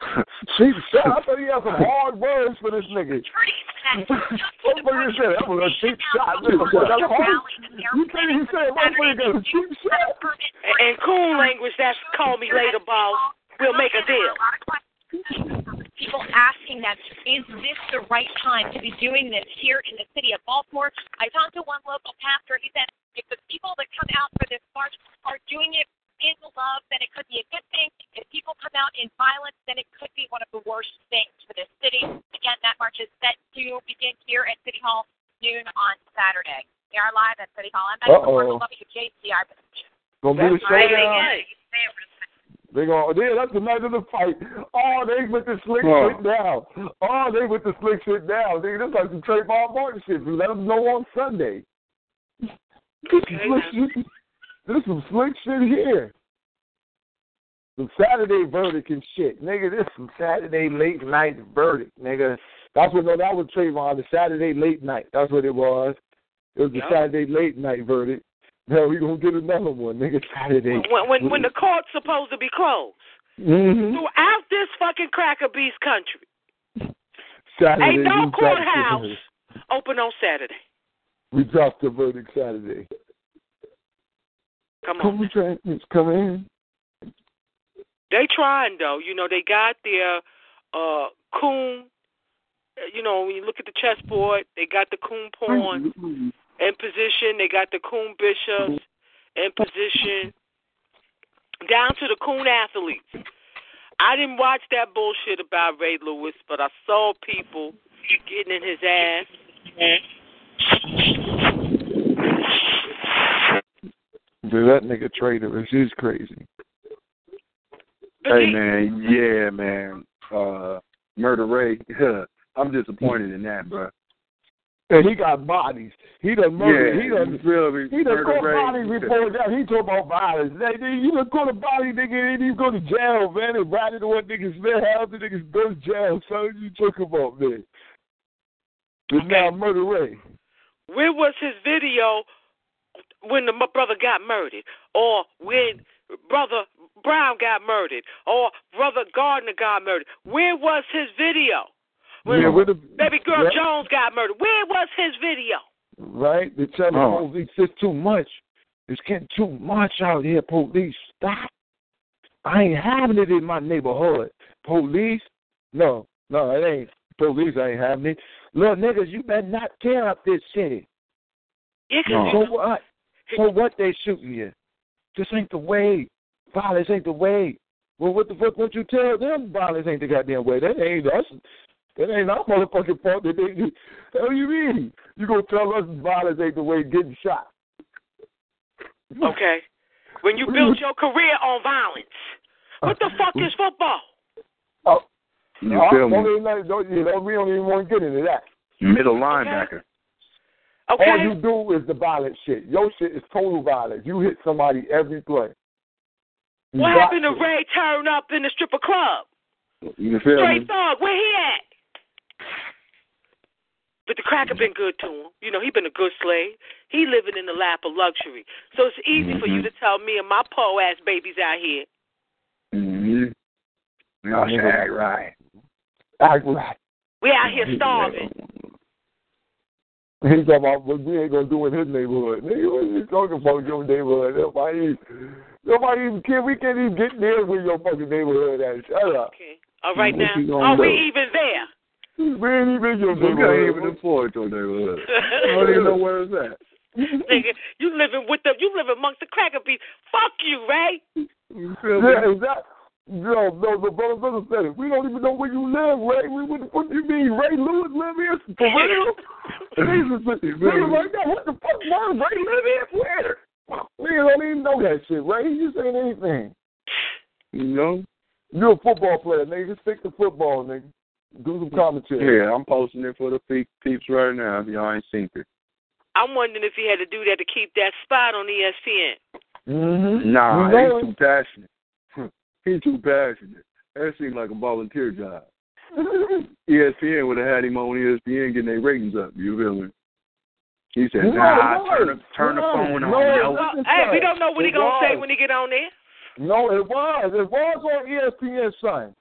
S4: (laughs)
S3: Cheap shot. (laughs) I thought he had some hard words for this nigga. (laughs) What you said? That was a cheap shot. Nigga, boy, that's hard. You can't even say motherfucker got a cheap shot.
S6: In coon language, that's call me later, boss. We'll make a deal.
S7: People asking them, is this the right time to be doing this here in the city of Baltimore? I talked to one local pastor. He said, if the people that come out for this march are doing it in love, then it could be a good thing. If people come out in violence, then it could be one of the worst things for this city. Again, that march is set to begin here at City Hall noon on Saturday. We are live at City Hall. I'm at
S3: Uh-oh.
S7: WJCR.
S3: Gonna be the
S6: Hey,
S3: showdown.
S6: hey,
S3: They gonna oh, yeah, that's the night of the fight. Oh, they with the slick
S4: Oh.
S3: shit down. Oh, they with the slick shit down. Nigga, this like some Trayvon Martin shit. Let them know on Sunday. This is slick shit. This is some slick shit here. Some Saturday verdict and shit. Nigga, this is some Saturday late night verdict, nigga. That's what no, that was Trayvon, the Saturday late night. That's what it was. It was the. Saturday late night verdict. Now we gonna get another one, nigga. Saturday.
S6: when, when, when the court's supposed to be closed.
S3: Mm-hmm.
S6: Throughout this fucking cracker beast country,
S3: Saturday.
S6: ain't no
S3: we dropped the
S6: courthouse open on Saturday.
S3: We dropped the verdict Saturday.
S6: Come on.
S3: On, come in.
S6: They trying though. You know, they got their uh coon. You know, when you look at the chessboard, they got the coon pawn in position. They got the coon bishops in position. Down to the coon athletes. I didn't watch that bullshit about Ray Lewis, but I saw people getting in his ass.
S3: Dude, that nigga traitor is he's crazy.
S6: But
S4: Hey man, yeah man. Uh Murder Ray, (laughs) I'm disappointed in that, bro.
S3: And he got bodies. He done murdered.
S4: yeah,
S3: he
S4: you
S3: done.
S4: feel me?
S3: He done
S4: Murder
S3: caught
S4: Ray.
S3: body report down. He talk about violence. They, they, you done caught a body, nigga, and you go to jail, man. And rather than what niggas man, how the niggas go to jail. So you talk about, man. It's now murder Ray.
S6: Where was his video when the brother got murdered, or when brother Brown got murdered, or brother Garner got murdered? Where was his video? When
S3: yeah, with the,
S6: baby girl
S3: yeah,
S6: Jones got murdered, where was his video?
S3: Right? They tell the
S4: Oh.
S3: police it's too much. It's getting too much out here, police. Stop. I ain't having it in my neighborhood. Police, No, no, it ain't. Police I ain't having it. Little niggas, you better not tear up this city.
S6: Yeah, 'cause
S4: No.
S3: So what? So what they shooting you? This ain't the way. Violence ain't the way. Well, what the fuck would you tell them violence ain't the goddamn way? That ain't us. That ain't our motherfucking fault that they do. Hell you mean? You gonna tell us violence ain't the way getting shot.
S6: Okay. When you build your career on violence, what the fuck is football?
S3: Oh,
S4: You
S3: no,
S4: feel
S3: don't
S4: me?
S3: even, don't, you know, we don't even want to get into that.
S4: Middle linebacker.
S6: Okay.
S3: All you do is the violent shit. Your shit is total violence. You hit somebody every play. You
S6: what happened to Ray turn up in the stripper club?
S4: You feel
S6: Straight
S4: me?
S6: thug, where he at? But the cracker been good to him. You know, he been a good slave. He living in the lap of luxury. So it's easy for you
S4: Mhm.
S6: to tell me and my poor ass babies out here.
S4: Mm-hmm.
S3: Y'all should act right. Act right.
S6: We out here starving.
S3: He's talking about what we ain't gonna do in his neighborhood. Nigga, what you talking about your neighborhood? Nobody, nobody even can. We can't even get near where your fucking neighborhood at. Shut up.
S6: Okay. All right
S4: What
S6: now.
S4: you gonna
S6: Are we even there?
S3: We ain't even in your
S4: You can't
S3: neighborhood.
S4: even afford your neighborhood. (laughs) I don't even know where it's at.
S6: Nigga, you living with the you live amongst the cracker beast. Fuck you, Ray.
S4: You feel me?
S3: Yeah, is that? No, no, the brother, brother said it. We don't even know where you live, Ray. We, what the fuck you mean? Ray Lewis live here? For (laughs) real? Jesus, nigga like that. What the fuck, man? Ray live here? Where? Nigga don't even know that shit, Ray. You saying anything.
S4: You know?
S3: You're a football player, nigga. Just stick to football, nigga. Do some commentary.
S4: Yeah, I'm posting it for the pe- peeps right now if y'all ain't seen it.
S6: I'm wondering if he had to do that to keep that spot on ESPN.
S3: Mm-hmm.
S4: Nah,
S3: You know
S4: he's too passionate. He's too passionate. That seems like a volunteer job. (laughs) ESPN would have had him on ESPN getting their ratings up. You feel me? He said,
S3: No,
S4: "Nah,
S3: no,
S4: turn the turn the
S3: no,
S4: phone on,
S3: no.
S4: yo."
S6: Hey, we don't know what he gonna say when he get on there.
S3: No, it was. It was on ESPN, son.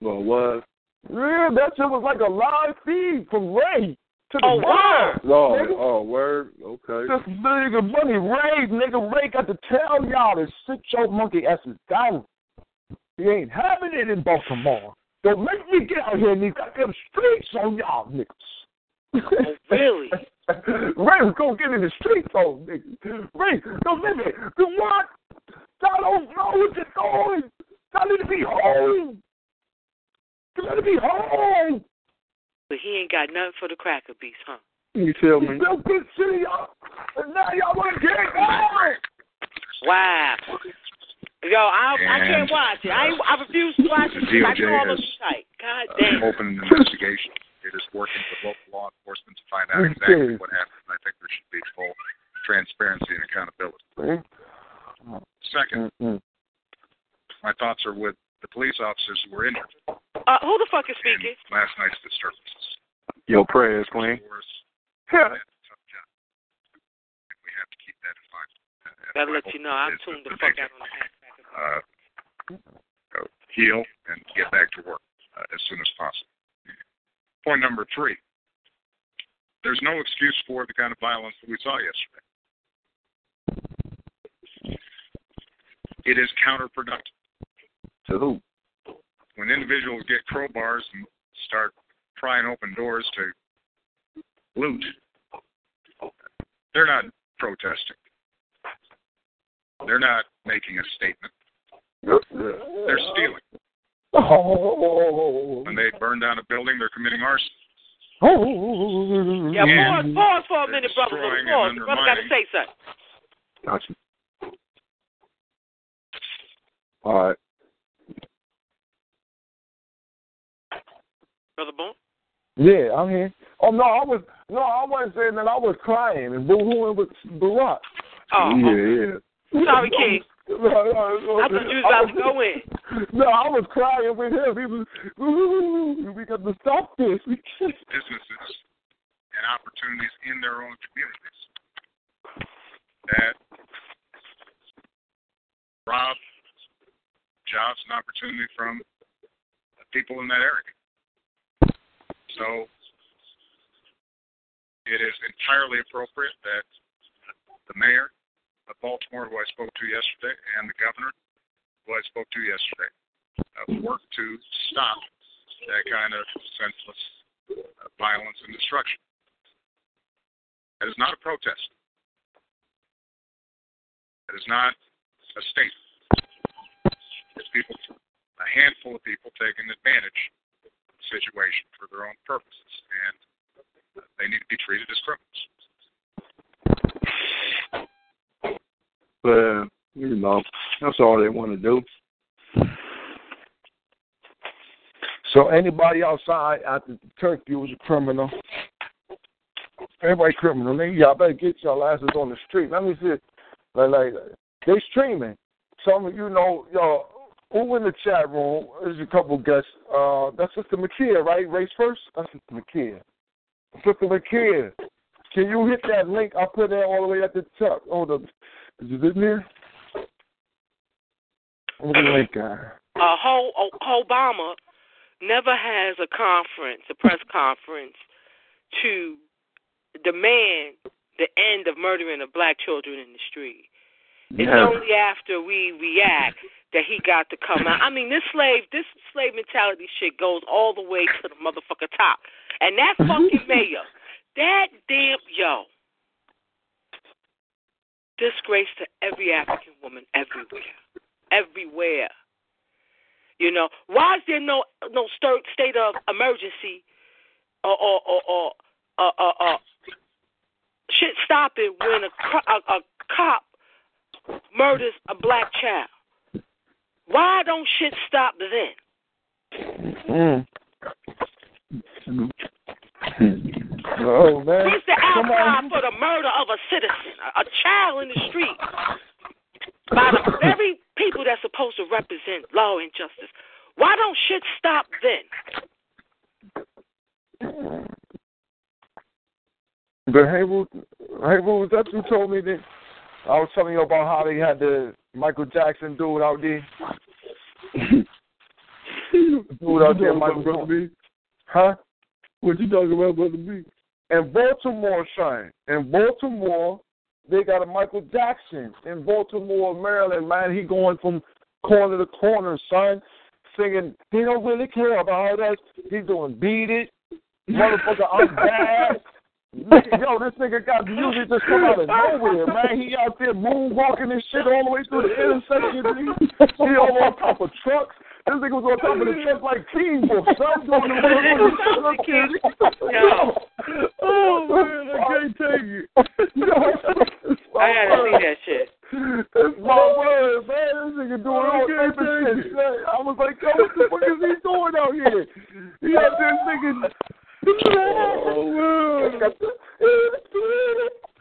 S4: Well, what?
S3: Yeah, that shit was like a live feed from Ray to the
S6: Oh,
S3: world.
S4: Oh, oh,
S3: nigga.
S4: oh, word. Okay.
S3: This nigga money Ray, nigga Ray got to tell y'all to sit your monkey asses down. He ain't having it in Baltimore. Don't make me get out here in these goddamn streets on y'all niggas.
S6: Oh, really? (laughs)
S3: Ray was gonna get in the streets on niggas. Ray, don't let me. The what? Y'all don't know what you're doing. Y'all need to be home. You gotta be home.
S6: But he ain't got nothing for the cracker beast, huh?
S4: You feel
S3: You
S4: me?
S3: built this city up, and now y'all wanna get it going.
S6: Wow. Yo, I I can't watch it. I I refuse to watch it.
S9: The
S6: I
S9: DOJ
S6: call him
S9: has,
S6: tight. God
S9: Uh,
S6: damn.
S9: opened an investigation. It is working with local law enforcement to find out exactly what happened. I think there should be full transparency and accountability. Second, my thoughts are with the police officers who were injured
S6: Uh, who the fuck is
S9: in
S6: speaking?
S9: last night's disturbances.
S4: Your prayers, Queen.
S3: Yeah.
S9: that's a tough job. And we have to keep that in mind. And- and
S6: Gotta
S9: my
S6: let you know, I
S9: is that
S6: tuned the
S9: they
S6: fuck out on the hashtag.
S9: Uh, uh, heal and get back to work uh, as soon as possible. Point number three. There's no excuse for the kind of violence that we saw yesterday. It is counterproductive.
S4: To who?
S9: When individuals get crowbars and start prying open doors to loot, they're not protesting. They're not making a statement. They're stealing.
S3: Oh.
S9: When they burn down a building, they're committing arson.
S3: Oh.
S6: Yeah, pause, pause for a minute, brother. Pause. The brother got to say something.
S4: Gotcha. All right.
S6: Brother Boone?
S3: Yeah, I'm here. Oh no, I was no, I wasn't saying that. I was crying and boo-hooing with Barack.
S6: Oh,
S4: yeah, yeah.
S6: sorry, King.
S3: No, no, no,
S6: I thought you was about to go in.
S3: No, I was crying with him. He was, ooh, we got to stop this. We can't.
S9: businesses and opportunities in their own communities that rob jobs and opportunity from the people in that area. So it is entirely appropriate that the mayor of Baltimore, who I spoke to yesterday, and the governor, who I spoke to yesterday, uh, work to stop that kind of senseless uh, violence and destruction. That is not a protest. That is not a statement. It's people, a handful of people taking advantage of the situation for their own purposes, and they need to be treated as criminals.
S4: But you know, that's all they want to do.
S3: So anybody outside after Turkey was a criminal. Everybody criminal. Nigga, y'all better get y'all asses on the street. Let me see. Like, like they streaming. Some of you know, y'all. Who in the chat room? There's a couple guests. Uh, that's Sister Makia, right? Race first. That's Sister Makia. Sister Makia, can you hit that link? I put that all the way at the top. Oh, the is it in there? Where's the link at?
S6: Uh, Ho- O- Obama never has a conference, a press conference, to demand the end of murdering of black children in the street. It's
S3: Yeah.
S6: only after we react that he got to come out. I mean, this slave, this slave mentality shit goes all the way to the motherfucker top. And that (laughs) fucking mayor, that damn yo, disgrace to every African woman everywhere, everywhere. You know, why is there no no state of emergency or or or, or uh, uh, uh, shit stopping when a, a, a cop murders a black child? Why don't shit stop then?
S3: Mm. Oh man.
S6: Where's the outcry for the murder of a citizen, a, a child in the street, by the very people that's supposed to represent law and justice? Why don't shit stop then?
S3: But hey, Ruth, hey, Ruth, was that you told me that I was telling you about how they had the Michael Jackson dude out there? (laughs) dude out there, Michael
S4: Brother B?
S3: Huh?
S4: What you talking about, Brother B?
S3: In Baltimore, son. In Baltimore, they got a Michael Jackson. In Baltimore, Maryland, man, he going from corner to corner, son, singing. He don't really care about us. He's doing beat it, motherfucker. I'm (laughs) bad. Yo, this nigga got music just come out of nowhere, man. He out there moonwalking and shit all the way through the intersection. He all on top of trucks. This nigga was on top of the truck like Teen Wolf. Son doing the (laughs) motherfucking
S6: Yo.
S4: Oh man, I can't take it. (laughs)
S6: I gotta see that shit.
S3: That's my word, man. This nigga doing all type of shit. son. I was like, yo, what the fuck is he doing out here? He out there singing. (laughs)
S4: Oh man.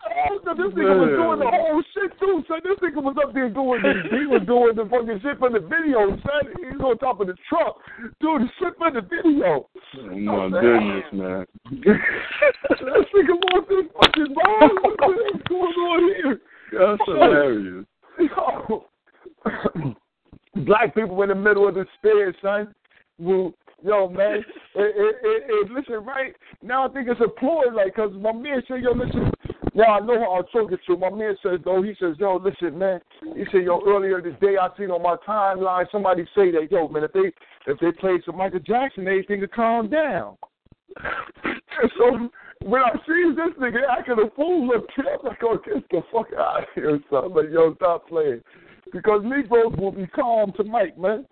S3: Oh, so this nigga was doing the whole shit too, son. This nigga was up there doing the, he was doing the fucking shit for the video, son. He was on top of the truck doing the shit for the video.
S4: Oh my goodness, man. (laughs)
S3: that nigga lost his fucking mind. What's going on here?
S4: That's hilarious.
S3: Yo. Black people in the middle of the stairs, son. Yo, man, it, it, it, listen, right now I think it's applaud, like, cause my man said, yo, listen. Now I know how I'll talk it to. My man says though, he says, yo, listen, man. He said, yo, earlier this day I seen on my timeline somebody say that, yo, man, if they if they played some Michael Jackson, everything would calm down. (laughs) So when I see this nigga acting a fool up here, I'm like, oh, get the fuck out of here, son. Like, yo, stop playing. Because Negroes will be calm to Mike, man.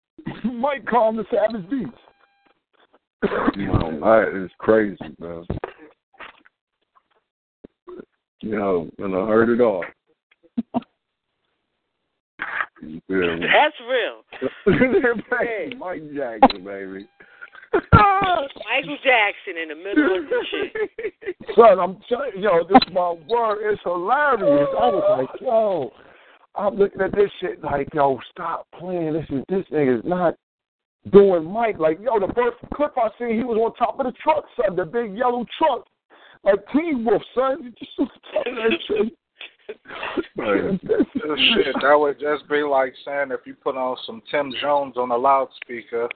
S3: (laughs) Mike calm to Savage Beats.
S4: No, that is crazy, man. You know, and I heard it all. You feel me?
S6: That's real.
S4: Mike Jackson, baby. (laughs)
S6: Michael Jackson in the middle of the shit.
S3: Son, I'm telling you, yo, this my word. It's hilarious. I was like, yo, I'm looking at this shit like, yo, stop playing. This is this nigga is not doing Mike. Like, yo, the first clip I seen, he was on top of the truck, son, the big yellow truck, like Teen Wolf, son. You just that shit.
S5: Shit, that would just be like saying if you put on some Tom Jones on a loudspeaker,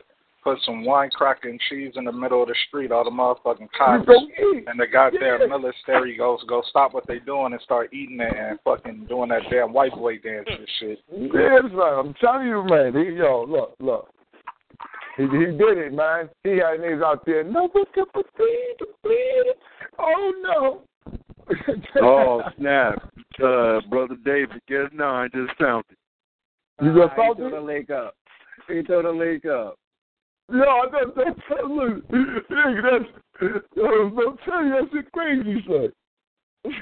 S5: put some wine cracker and cheese in the middle of the street, all the motherfucking cops and the goddamn
S3: Yeah.
S5: military goes go stop what they doing and start eating it and fucking doing that damn white boy dance and shit.
S3: Yeah, son, I'm telling you, man. Yo, look, look. He, he did it, man. He had niggas out there. No, but the bleed, it. Oh no.
S4: oh snap! Uh, brother David, guess nine just found it.
S3: You just
S4: uh,
S3: found
S4: he
S3: it?
S4: threw the link up. He threw the link up.
S3: No, that's that's look, nigga, that's I'm telling you, that's shit crazy, son. No,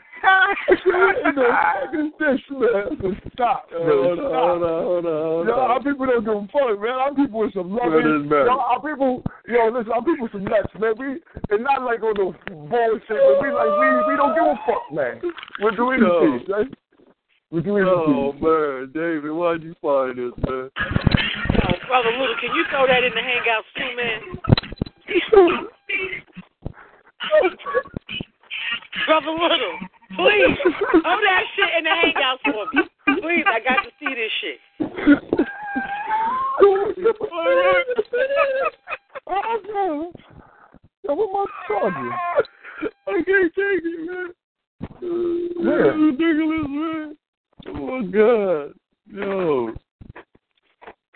S3: fucking this, man. Stop, man.
S4: Hold on,
S3: Stop.
S4: hold on, hold on, hold
S3: Yo,
S4: on.
S3: our people don't give a fuck, man. Our people with some
S4: What
S3: loving.
S4: is matter?
S3: Yo, our people, yo, listen, our people some nuts, man. We, and not like on the bullshit, but we like we we don't give a fuck, man. We're doing
S4: Yo.
S3: the peace, right? We're doing
S4: Oh
S3: the peace.
S4: man, David, why'd you find this, man?
S6: Oh, Brother Little, can you throw that in the hangouts too, man? (laughs) Brother Little, please throw that shit in the hangouts for me. Please, I got to see this shit.
S3: oh, man. Yo, what my charger?
S4: I can't take it, man.
S3: Where?
S4: That's ridiculous, man. Oh my god. Yo.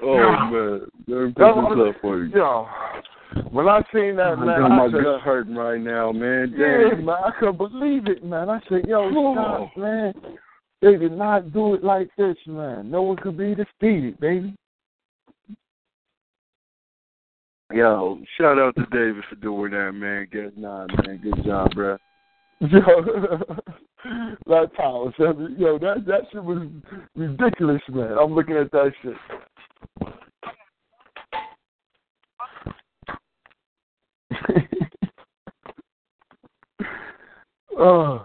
S4: Oh man. Let me
S3: Yo,
S4: this up for you.
S3: Yo, when I seen that, man,
S4: got
S3: I
S4: my
S3: said,
S4: gut hurting right now, man.
S3: Yeah, man, I couldn't believe it, man. I said, yo,
S4: Oh.
S3: stop, man. They did not do it like this, man. No one could be defeated, baby.
S4: Yo, shout out to David for doing that, man. Guess not, man. Good job, bro.
S3: Yo, (laughs) that power. Yo, that that shit was ridiculous, man. I'm looking at that shit. Uh,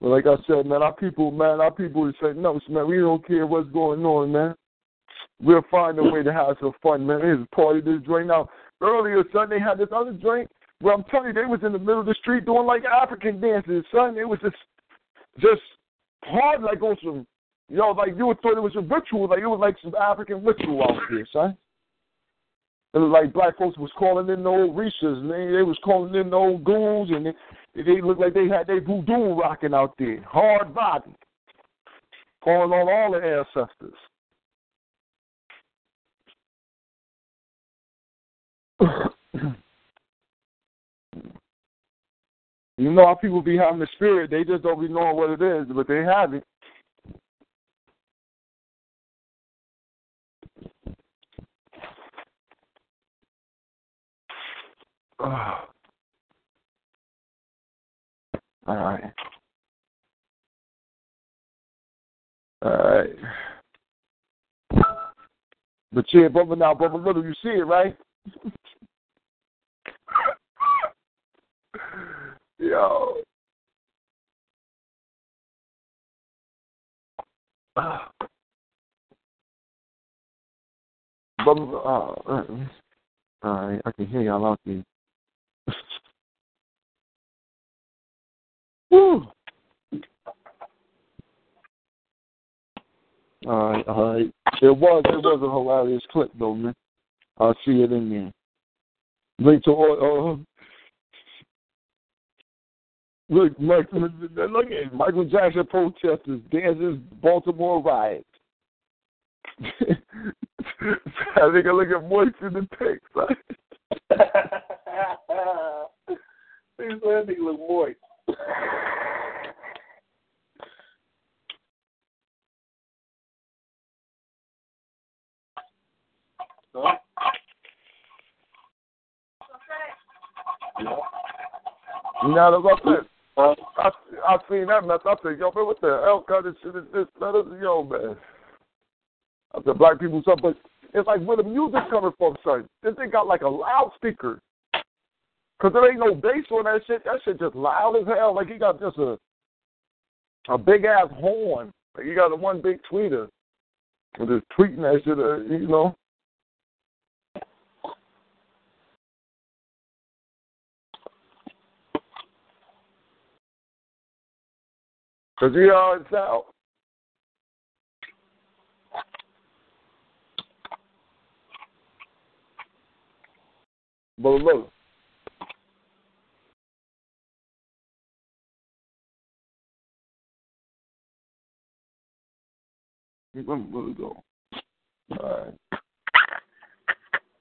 S3: but like I said, man, our people, man, our people would say, no, man, we don't care what's going on, man. We'll find a way to have some fun, man. Here's a party this drink. Now, earlier, son, they had this other drink where I'm telling you, they was in the middle of the street doing like African dances, son. It was just, just hard, like on some, you know, like you would thought it was a ritual, like it was like some African ritual out there, son. It was like black folks was calling in the old Rishas, man. They was calling in the old goons, and they, they looked like they had their voodoo rocking out there, hard body, calling on all the ancestors. (coughs) you know how people be having the spirit, they just don't be knowing what it is, but they have it. All right. All right. But yeah, brother, now, brother Little, you see it, right? (laughs) Yo. (sighs) Brother, uh, uh, all right, I can hear y'all out there. Woo. All right, all right. It was it was a hilarious clip though, man. I see it in there. Link to all. Uh, look, Mike, look at Michael Jackson protesters dances Baltimore riots. I think I look at moist in the pics. (laughs) (laughs) These landing look moist. You know what I'm saying? I I seen that mess. I said, yo, man, what the hell kind of shit is this? Let us, yo, man. I said, black people stuff, but it's like where the music coming from, son. This thing got like a loudspeaker. Cause there ain't no bass on that shit. That shit just loud as hell. Like he got just a a big ass horn. Like he got a one big tweeter. With his tweeting that shit, uh, you know. Cause you it's out. But look. Where where we go? All right.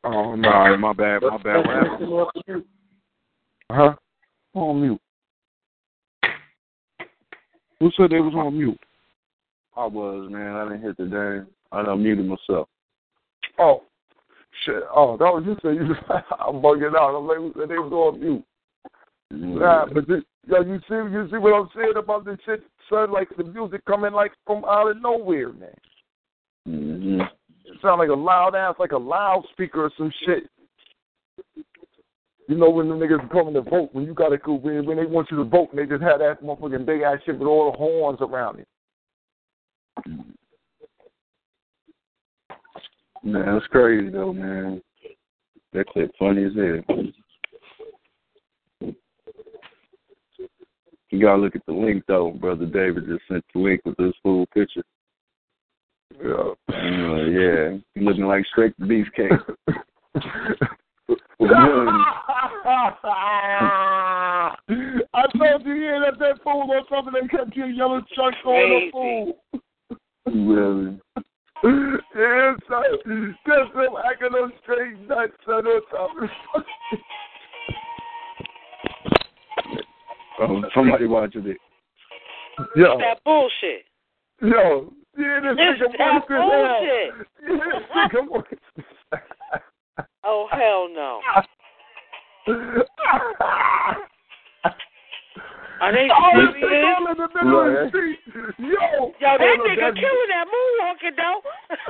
S4: Oh no, my bad, my bad. What happened?
S3: Huh? On mute. Who said they was on mute?
S4: I was, man. I didn't hit the damn. I done muted myself.
S3: Oh, shit. Oh, that was you saying you. (laughs) I'm bugging out. I'm like, who said they was on mute? Nah, but this, yo, you see, you see what I'm saying about this shit, son? Like the music coming like from out of nowhere, man.
S4: Mm-hmm.
S3: It sound like a loud ass, like a loudspeaker or some shit. You know when the niggas coming to vote, when you gotta go when, when they want you to vote, and they just have that motherfucking big ass shit with all the horns around it.
S4: Man, that's crazy though, man. That clip funny as hell. You gotta look at the link though. Brother David just sent the link with this full picture.
S3: Yeah.
S4: Uh, yeah, looking like straight beefcake. (laughs) (laughs)
S3: I told you, yeah, that that fool or something. They kept your yellow chuck on the fool.
S4: really? (laughs)
S3: yeah, son. Just them acting them straight nuts, son. Or something.
S4: Oh, somebody watching it.
S3: Yo,
S6: That bullshit.
S3: yo, yeah, this
S6: It's
S3: nigga
S6: that
S3: worse hell.
S6: bullshit.
S3: Yeah, this nigga.
S6: Oh hell no. Are they
S3: Oh, this
S6: serious?
S3: nigga in the middle of the street. Yo,
S6: Yo, that nigga
S3: that's-
S6: killing that moonwalking though.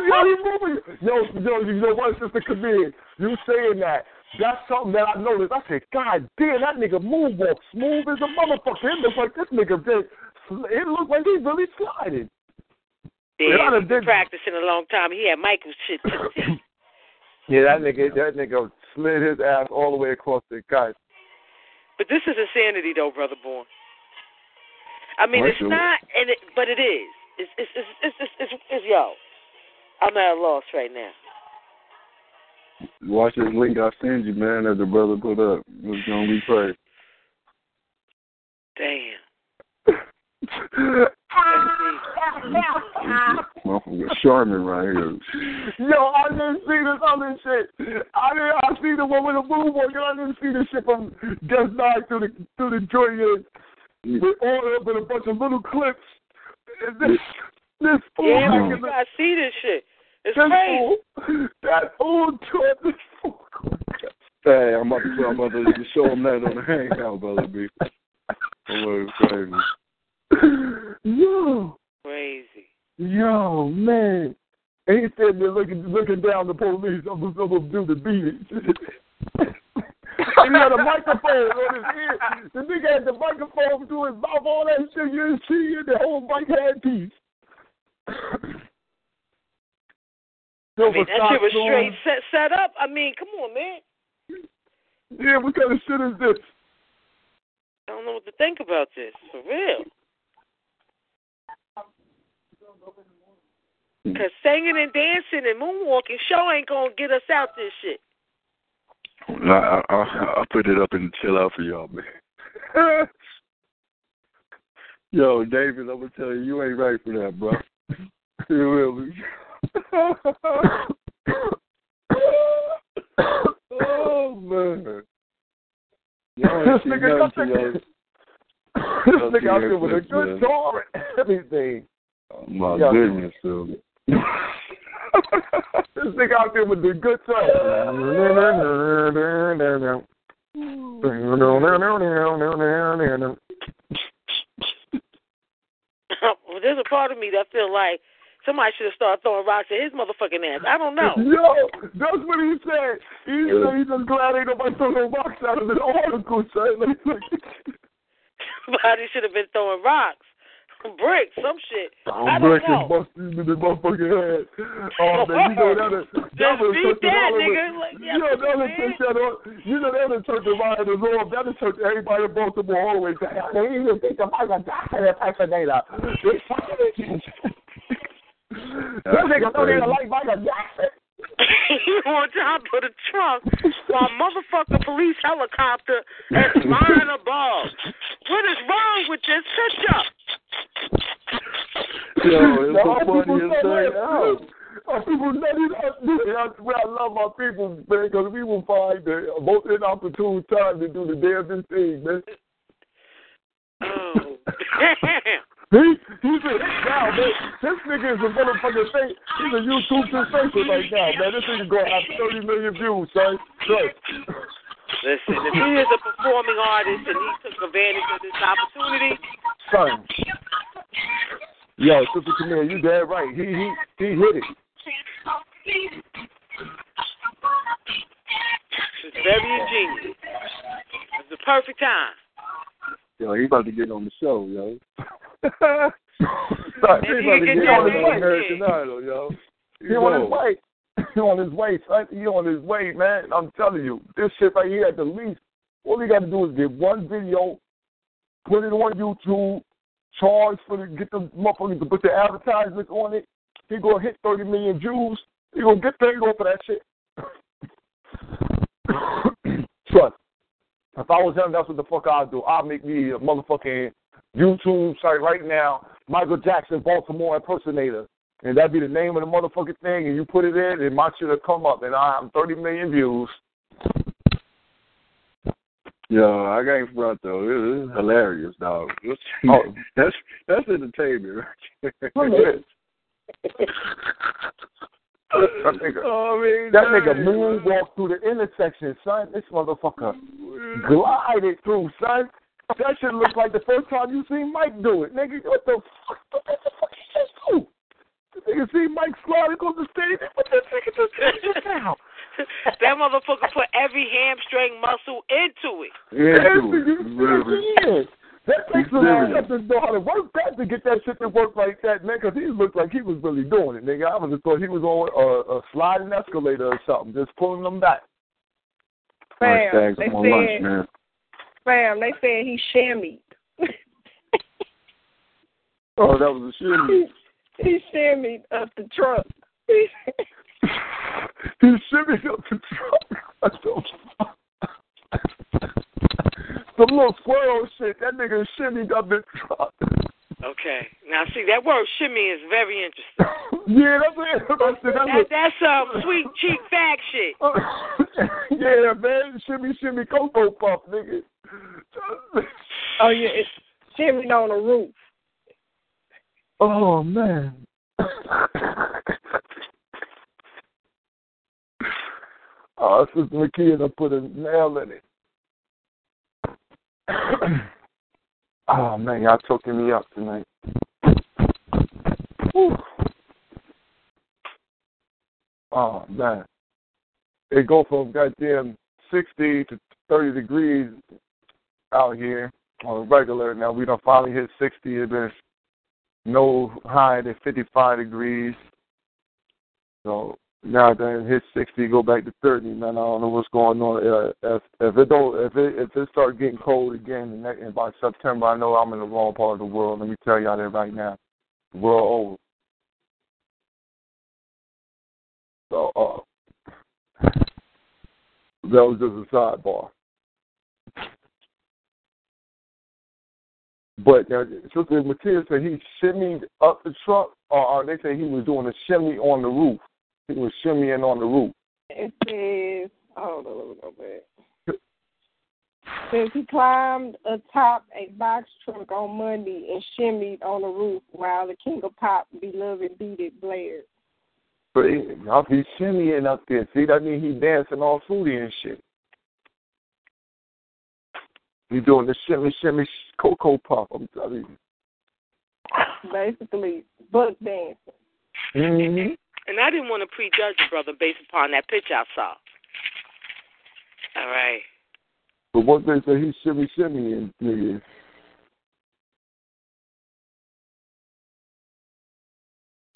S3: Yo, he moving. Yo, yo, you know what, Sister Kabir? You saying that? That's something that I noticed. I said, God damn, that nigga move moonwalk smooth as a motherfucker. It looks like this nigga did. It looked like he really sliding. Yeah, I
S6: Yeah,
S3: done
S6: he's been practicing a long time. He had Michael shit to (coughs) the teeth.
S3: Yeah, that nigga, that nigga slid his ass all the way across the guy.
S6: But this is insanity, though, brother born. I mean,
S4: Right,
S6: it's
S4: sure.
S6: not, and it, but it is. It's it's it's it's, it's, it's, it's yo. I'm at a loss right now.
S4: Watch this link I send you, man, that the brother put up. It's gonna be crazy.
S6: Damn.
S4: Motherfucker Charmin right here.
S3: Yo, I didn't see this other shit. I didn't. I see the one with the moonwalk, and I didn't see the shit from Just Nine through the through the joint here with all up in a bunch of little clips. And this this fool
S6: Yeah,
S3: making
S6: you
S3: the-
S6: see this shit. It's
S3: this
S6: crazy.
S3: fool, that old taught this fool.
S4: Hey, I'm about to, I'm about to show him that on the hangout, brother B. Oh, crazy.
S3: Yo,
S6: Crazy.
S3: yo, man. And he said they're looking looking down the police. I'm just gonna do the beating. and he had a microphone on his ear. The nigga had the microphone to his mouth, all that shit. You didn't see it. The whole mic had piece.
S6: I mean, that shit was straight set set up. I mean, come on, man.
S3: Yeah, what kind of shit is this?
S6: I don't know what to think about this. For real. Cause singing and dancing and moonwalking show ain't gonna get us out this shit.
S4: I, I, I'll put it up and chill out for y'all, man. (laughs) Yo, David, I'm gonna tell you, you ain't right for that, bro. (laughs) You really. Oh man. Y'all
S3: This nigga got (laughs)
S4: nothing
S3: the-
S4: to (laughs)
S3: This nigga out there with a good
S4: man.
S3: guitar and everything.
S4: Oh, my
S3: Yeah.
S4: goodness, dude.
S3: this nigga out there with the good song. (laughs)
S6: well, there's a part of me that feel like somebody should have started throwing rocks at his motherfucking ass. I don't know. (laughs)
S3: Yo, that's what he said. He said he's just glad ain't nobody throwing no rocks out of the article, son. (laughs) Like, like, (laughs)
S6: Somebody should have been throwing rocks, bricks, some shit. Oh, I
S3: I'm
S6: don't
S3: breaking
S6: know.
S3: busting in the motherfucking head. Oh, man, you know that is, that
S6: Just beat
S3: took
S6: that, nigga. Like,
S3: Yeah,
S6: yeah,
S3: that would
S6: man.
S3: that. You know, that would took the rioters off. That would took everybody in Baltimore all the way down. They didn't even think the Michael Jackson impersonator. They fucking That nigga don't even like Michael Jackson.
S6: on top of the trunk while motherfucking police helicopter is flying above. What is wrong with this picture?
S4: Yo, it's so
S3: people
S4: funny as
S3: say,
S4: hell.
S3: My oh, people, that is, that's where I love my people, man, because we will find the most inopportune time to do the damnest thing, man.
S6: Oh. (laughs)
S3: He he's a hit now, man. This nigga is a motherfucking thing. He's a YouTube sensation right now, man. This nigga gonna have 30 million views, son. Right.
S6: Listen, if he is a performing artist and he took advantage of this opportunity,
S3: Son. Yo, Sister Camille, you dead right. He he he hit it.
S6: it's very ingenious. It's the perfect time.
S4: Yo, he about to get on the show, yo.
S6: Maybe
S3: he
S6: he
S3: about to
S6: can
S3: get
S6: get
S3: on his way.
S6: way.
S3: American Idol, yo. He
S4: You
S3: on his way. He on his way, son. He on his way, man. I'm telling you, this shit right here at the least, all you got to do is get one video, put it on YouTube, charge for the get the motherfuckers to put the advertisements on it. He gonna hit 30 million views. He gonna get paid off for that shit. (coughs) Trust. If I was him, that's what the fuck I'd do. I'd make me a motherfucking YouTube site right now, Michael Jackson Baltimore impersonator. And that'd be the name of the motherfucking thing, and you put it in, and my shit'll come up, and I have 30 million views.
S4: Yo, I can't front though. It is hilarious, dog.
S3: Oh. (laughs)
S4: that's that's entertainment. Right there.
S3: Look at this. That nigga, (laughs)
S4: Oh, I mean,
S3: that nigga moonwalked through the intersection, son. This motherfucker oh, glided through, son. That shit look like the first time you seen Mike do it. Nigga, what the fuck? What the fuck he just do? The nigga see Mike slide across the stage. What the nigga just did now?
S6: that motherfucker put every hamstring muscle into it.
S4: Yeah, dude.
S3: That takes a
S4: He's
S3: lot
S4: serious.
S3: to know how to work that to get that shit to work like that, man. Because he looked like he was really doing it, nigga. I was just thought he was on a, a sliding escalator or something, just pulling them back.
S10: Fam,
S4: Hashtags
S10: they
S4: on lunch, man.
S10: Fam, they said he shammied. (laughs)
S4: Oh, that was a shit.
S10: he, he shammied up the truck. (laughs)
S3: He shimmied up the truck. (laughs) What the fuck? Some little squirrel shit. That nigga shimmied up the truck.
S6: Okay. Now, see, that word shimmy is very interesting. (laughs)
S3: yeah, that's it. That's it. That's
S6: That,
S3: it.
S6: that's some sweet cheek fag shit. (laughs)
S3: yeah, man. Shimmy, shimmy, cocoa puff, nigga. (laughs)
S10: oh yeah, it's shimmied on the roof.
S3: Oh man. oh, Sister McKee put a nail in it. Oh man, y'all choking me up tonight. Whew. Oh man. It go from goddamn sixty to thirty degrees out here on a regular. Now we don't finally hit sixty. It's been no higher than 55 degrees. So now that hit 60, go back to 30. Man, I don't know what's going on. Uh, if if it don't, if it if it starts getting cold again, and, that, and by September, I know I'm in the wrong part of the world. Let me tell y'all that right now. The world over. So uh, that was just a sidebar. But uh, Sister Matia said he shimmied up the truck, or, or they say he was doing a shimmy on the roof. He was shimmying on the roof.
S10: It says, hold on, let me go back. Says he climbed atop a box truck on Monday and shimmied on the roof while the King of Pop beloved beat it blared.
S3: But he, he's shimmying up there. See, that means he dancing all fruity and shit. He's doing the shimmy, shimmy, sh- cocoa puff. I'm telling you.
S10: Basically, buck dancing.
S3: Mm-hmm.
S6: And I didn't want to prejudge the brother based upon that picture I saw. All right.
S3: But what they say, he's shimmy, shimmy, and nigga.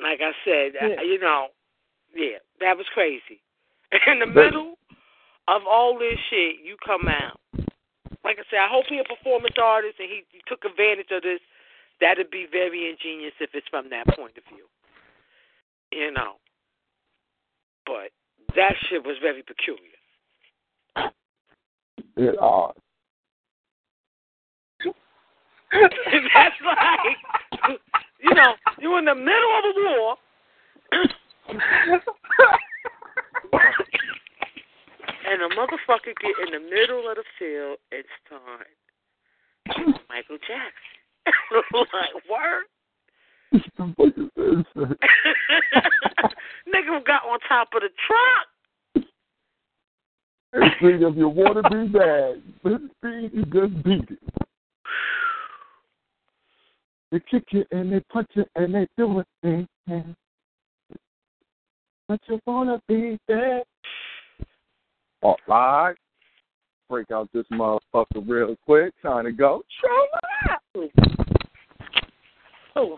S6: Like I said,
S10: Yeah.
S6: uh, you know, yeah, that was crazy. (laughs) In the
S3: But-
S6: middle of all this shit, you come out. Like I said, I hope he a performance artist and he, he took advantage of this. That'd be very ingenious if it's from that point of view. You know. But that shit was very peculiar.
S3: Yeah, (laughs) uh,
S6: That's like, you know, you're in the middle of a war. and a motherfucker get in the middle of the field and start Michael Jackson. (laughs) like, word? (laughs) Nigga got on top of the truck.
S3: Hey, see, if you want to be bad, this speed, you just beat it. They kick you and they punch you and they do it. But you wanna be bad.
S4: All oh, right. Break out this motherfucker real quick. Time to go. Show
S6: Oh.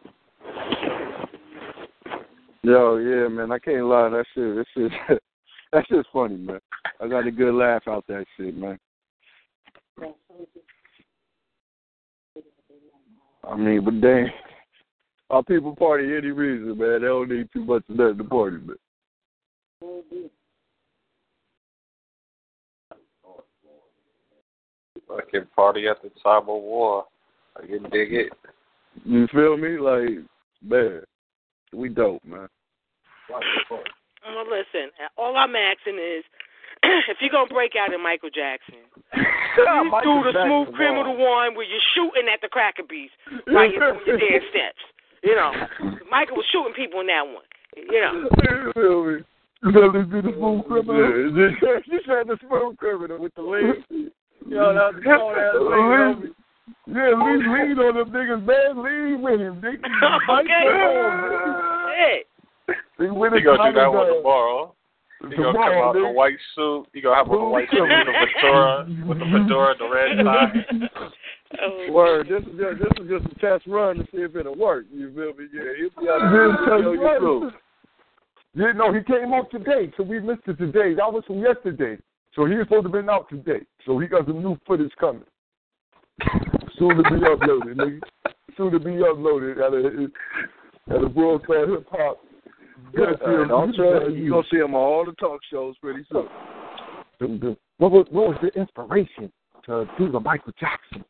S4: Yo, yeah, man. I can't lie. That shit, that shit, (laughs) that shit's funny, man. I got a good laugh out that shit, man. I mean, but dang, our people party any reason, man. They don't need too much of that to party, man.
S5: fucking party at the time of war. I can dig it.
S4: You feel me? Like, man, we dope, man.
S6: Well, listen, all I'm asking is, (clears throat) if you're gonna break out in Michael Jackson, (laughs) please do the smooth criminal one where you're shooting at the cracker beast while you're doing your dance steps. You know, Michael was shooting people in that one. You know. (laughs)
S3: You feel me? You know, this be the smooth criminal. (laughs)
S4: you said the smooth criminal with the lead. Yo, that was cold ass lead.
S3: Yeah, lead, lead on them niggas, man. Lead with him. They can (laughs)
S6: Okay.
S3: for him. They win
S5: He gonna do that one tomorrow. He gonna come
S3: Tomorrow,
S5: out in a white suit. He gonna have on a white suit with a fedora, with the fedora, the red (laughs) tie.
S6: Oh,
S4: Word, this is just this is just a test run to see if it'll work. You feel me? Yeah, he'll be out
S3: Yeah,
S4: there show you through.
S3: Yeah, no, he came out today, so we missed it today. That was from yesterday. So he was supposed to have been out today. So he got some new footage coming. Soon to be uploaded, nigga. Soon to be uploaded at a at a world class hip hop.
S4: Uh, don't trust you. You gonna see him on all the talk shows pretty soon.
S3: The- the- What was what was the inspiration to do the Michael Jackson?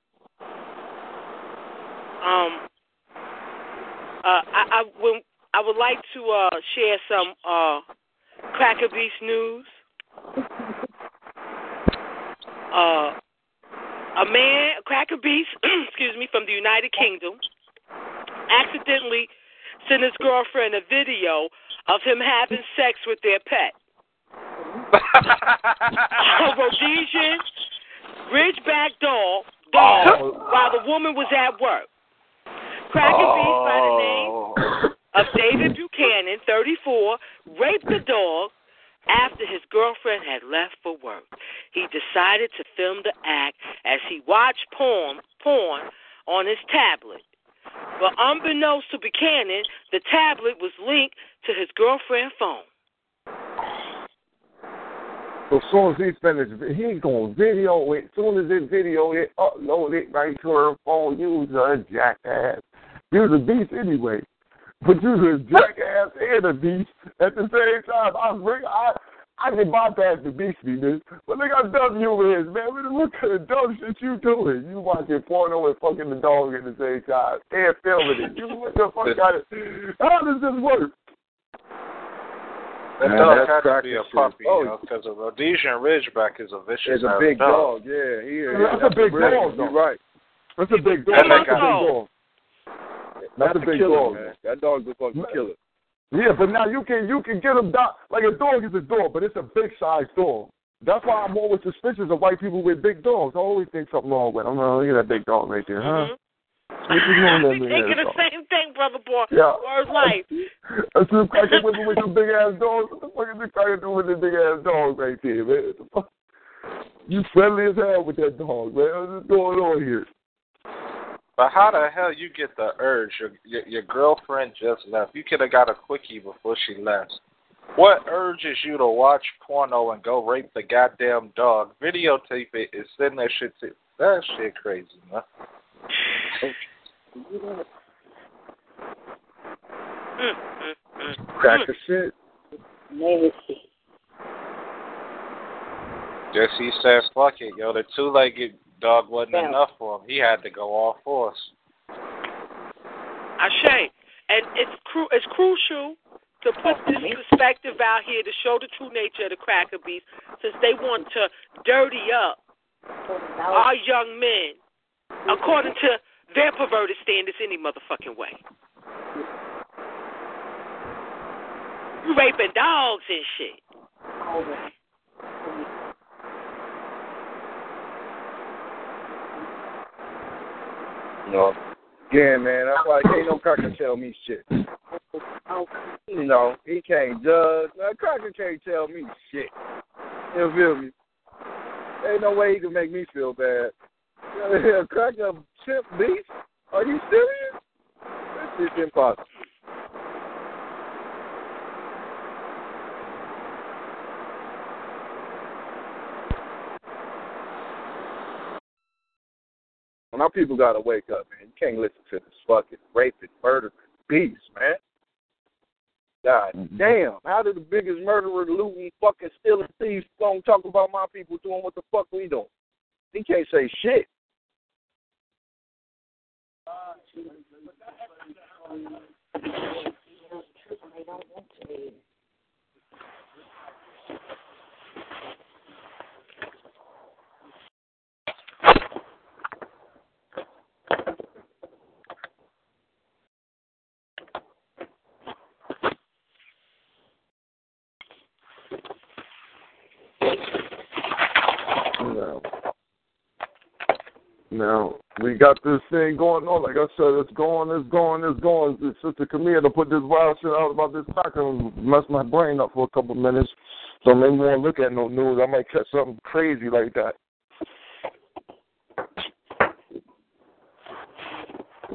S6: Um, uh, I, I, when, I would like to uh, share some uh, Cracker Beast news. (laughs) Uh, a man, a Cracker Beast, (clears throat) excuse me, from the United Kingdom, accidentally sent his girlfriend a video of him having sex with their pet. a Rhodesian Ridgeback dog, dog
S3: Oh.
S6: while the woman was at work. Cracker Beast by the name oh. of David Buchanan, 34, raped the dog after his girlfriend had left for work. He decided to film the act as he watched porn, porn on his tablet. But unbeknownst to Buchanan, the tablet was linked to his girlfriend's phone.
S3: So soon as he finished, he's gonna video it. Soon as this video it, upload it right to her phone. Was a jackass. You was a beast anyway. But you was a jackass and a beast at the same time. I bring I I can bypass the beastie, dude. But look how dumb you is, man. Look at the dumb shit you doing. You watching porno and fucking the dog at the same time. And filming it. You what the fuck got it? How does this work?
S5: That dog
S4: that's
S5: had to be a puppy,
S4: Oh,
S5: you know, because a Rhodesian Ridgeback is a vicious
S4: It's a big
S5: dog.
S4: dog, yeah. He,
S3: That's a big
S4: really-
S3: dog.
S4: You're right.
S3: That's a big dog. That's a big dog. That's a big
S4: killer,
S3: dog.
S4: man. That dog's a fucking killer.
S3: Yeah, but now you can you can get them down like a dog is a dog, but it's a big sized dog. That's why I'm always suspicious of white people with big dogs. I always think something wrong with them. Oh, look at that big dog right there, huh?
S6: Mhm.
S3: What you doing
S6: I
S3: there,
S6: thinking the
S3: dog?
S6: same thing, brother boy.
S3: Yeah.
S6: Word life.
S3: I see them cracking women with them big ass dogs. What the fuck is this cracking doing with this big ass dog right there, man? What the fuck? You friendly as hell with that dog, man. What's going on here?
S5: But how the hell you get the urge? Your your, your girlfriend just left. You could have got a quickie before she left. What urges you to watch porno and go rape the goddamn dog? Videotape it and send that shit to that shit crazy, man.
S4: Crack the shit.
S10: Nasty.
S5: He said, fuck it, yo. The two legged dog wasn't
S10: Yeah.
S5: enough for him. He had to go all fours.
S6: Ashay. And it's cru- it's crucial to put this perspective out here to show the true nature of the cracker beast, since they want to dirty up our young men according to their perverted standards any motherfucking way. You raping dogs and shit.
S4: Know, again, man, that's why can't no cracker tell me shit. You know, he can't judge. Man, cracker can't tell me shit. You feel me? Ain't no way he can make me feel bad. (laughs) cracker chip beast? Are you serious? This shit's impossible. Well, now people gotta wake up, man. You can't listen to this fucking raping, murdering beast, man. God mm-hmm. damn. How did the biggest murderer, looting, fucking stealing thieves gonna talk about my people doing what the fuck we doing? He can't say shit.
S3: Now, now we got this thing going on. Like I said, it's going, it's going, it's going. It's Sister Camille to put this wild shit out about this cracker and mess my brain up for a couple minutes. So maybe won't look at no news. I might catch something crazy like that.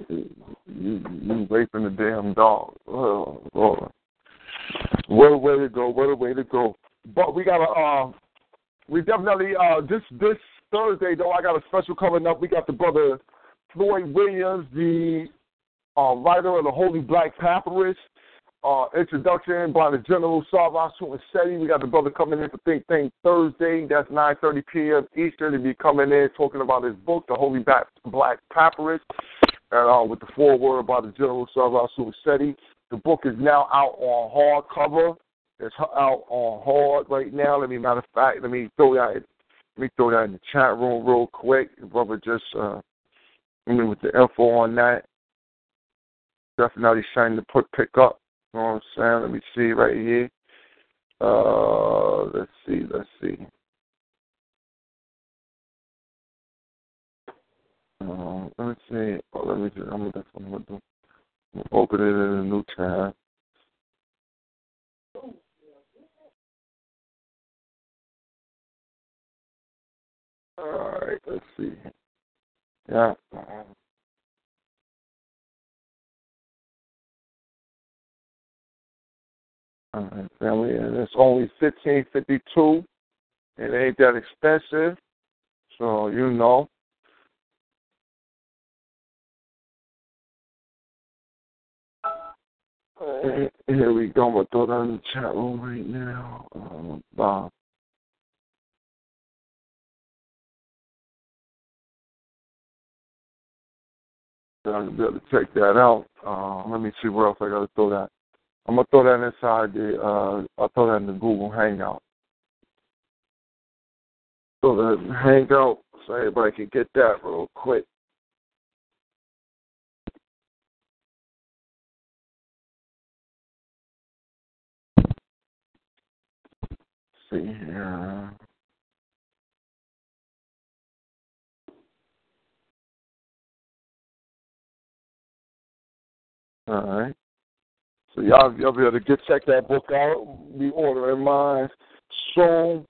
S3: You, you raping the damn dog. Oh, Lord. What a way to go. What a way to go. But we got to, uh, we definitely, uh, this, this Thursday, though, I got a special coming up. We got the brother Floyd Williams, the uh, writer of the Holy Black Papyrus. Uh, introduction by the General Salvasu and Seti. We got the brother coming in for Think Tank Thursday. That's 9.30 p.m. Eastern. To be coming in talking about his book, The Holy Black, Black Papyrus, and uh, with the foreword by the General Salvasu and Seti. The book is now out on hardcover. It's out on hard right now. Let me, matter of fact, let me throw that. Let me throw that in the chat room real quick. Brother just, uh, mean, with the info on that. Definitely trying to put pick up. You know what I'm saying? Let me see right here. Uh, let's see, let's see. Uh, let me see. Oh, let me just, I'm gonna, I'm gonna do. I'm gonna open it in a new tab. All right, let's see. Yeah. All right, family, and it's only fifteen fifty two. It ain't that expensive, so you know. Uh, Here we go. I'm gonna in the chat room right now. Um, Bob. So I'll be able to check that out. Uh, let me see where else I gotta throw that. I'm gonna throw that inside the. Uh, I'll throw that in the Google Hangout. So the Hangout, so everybody can get that real quick. see here. All right. So y'all y'all be able to get check that book out. Be ordering mine soon.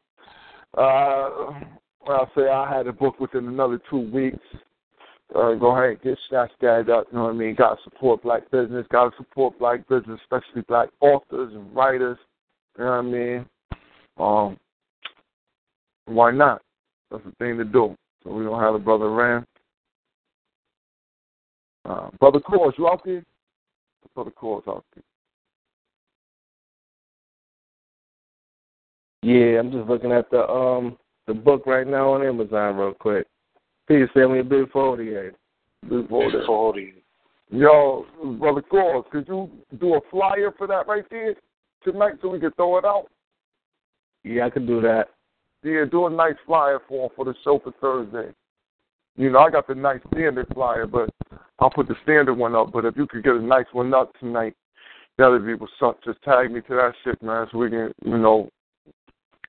S3: Uh, I'll say I had a book within another two weeks. uh, go ahead get snatched that up. You know what I mean? Got to support black business. Got to support black business, especially black authors and writers. You know what I mean? Um, why not? That's the thing to do. So we don't have a brother Ram. Uh, brother Cause, you out there? Brother Cause out there.
S11: Yeah, I'm just looking at the um the book right now on Amazon real quick. Peter sent me a big photo here.
S3: Big photo. Yo, brother Claus, could you do a flyer for that right there tonight so we can throw it out?
S11: Yeah, I can do that.
S3: Yeah, do a nice flyer for for the show for Thursday. You know, I got the nice standard flyer, but I'll put the standard one up. But if you could get a nice one up tonight, that'd be what's up. Just tag me to that shit, man, so we can, you know,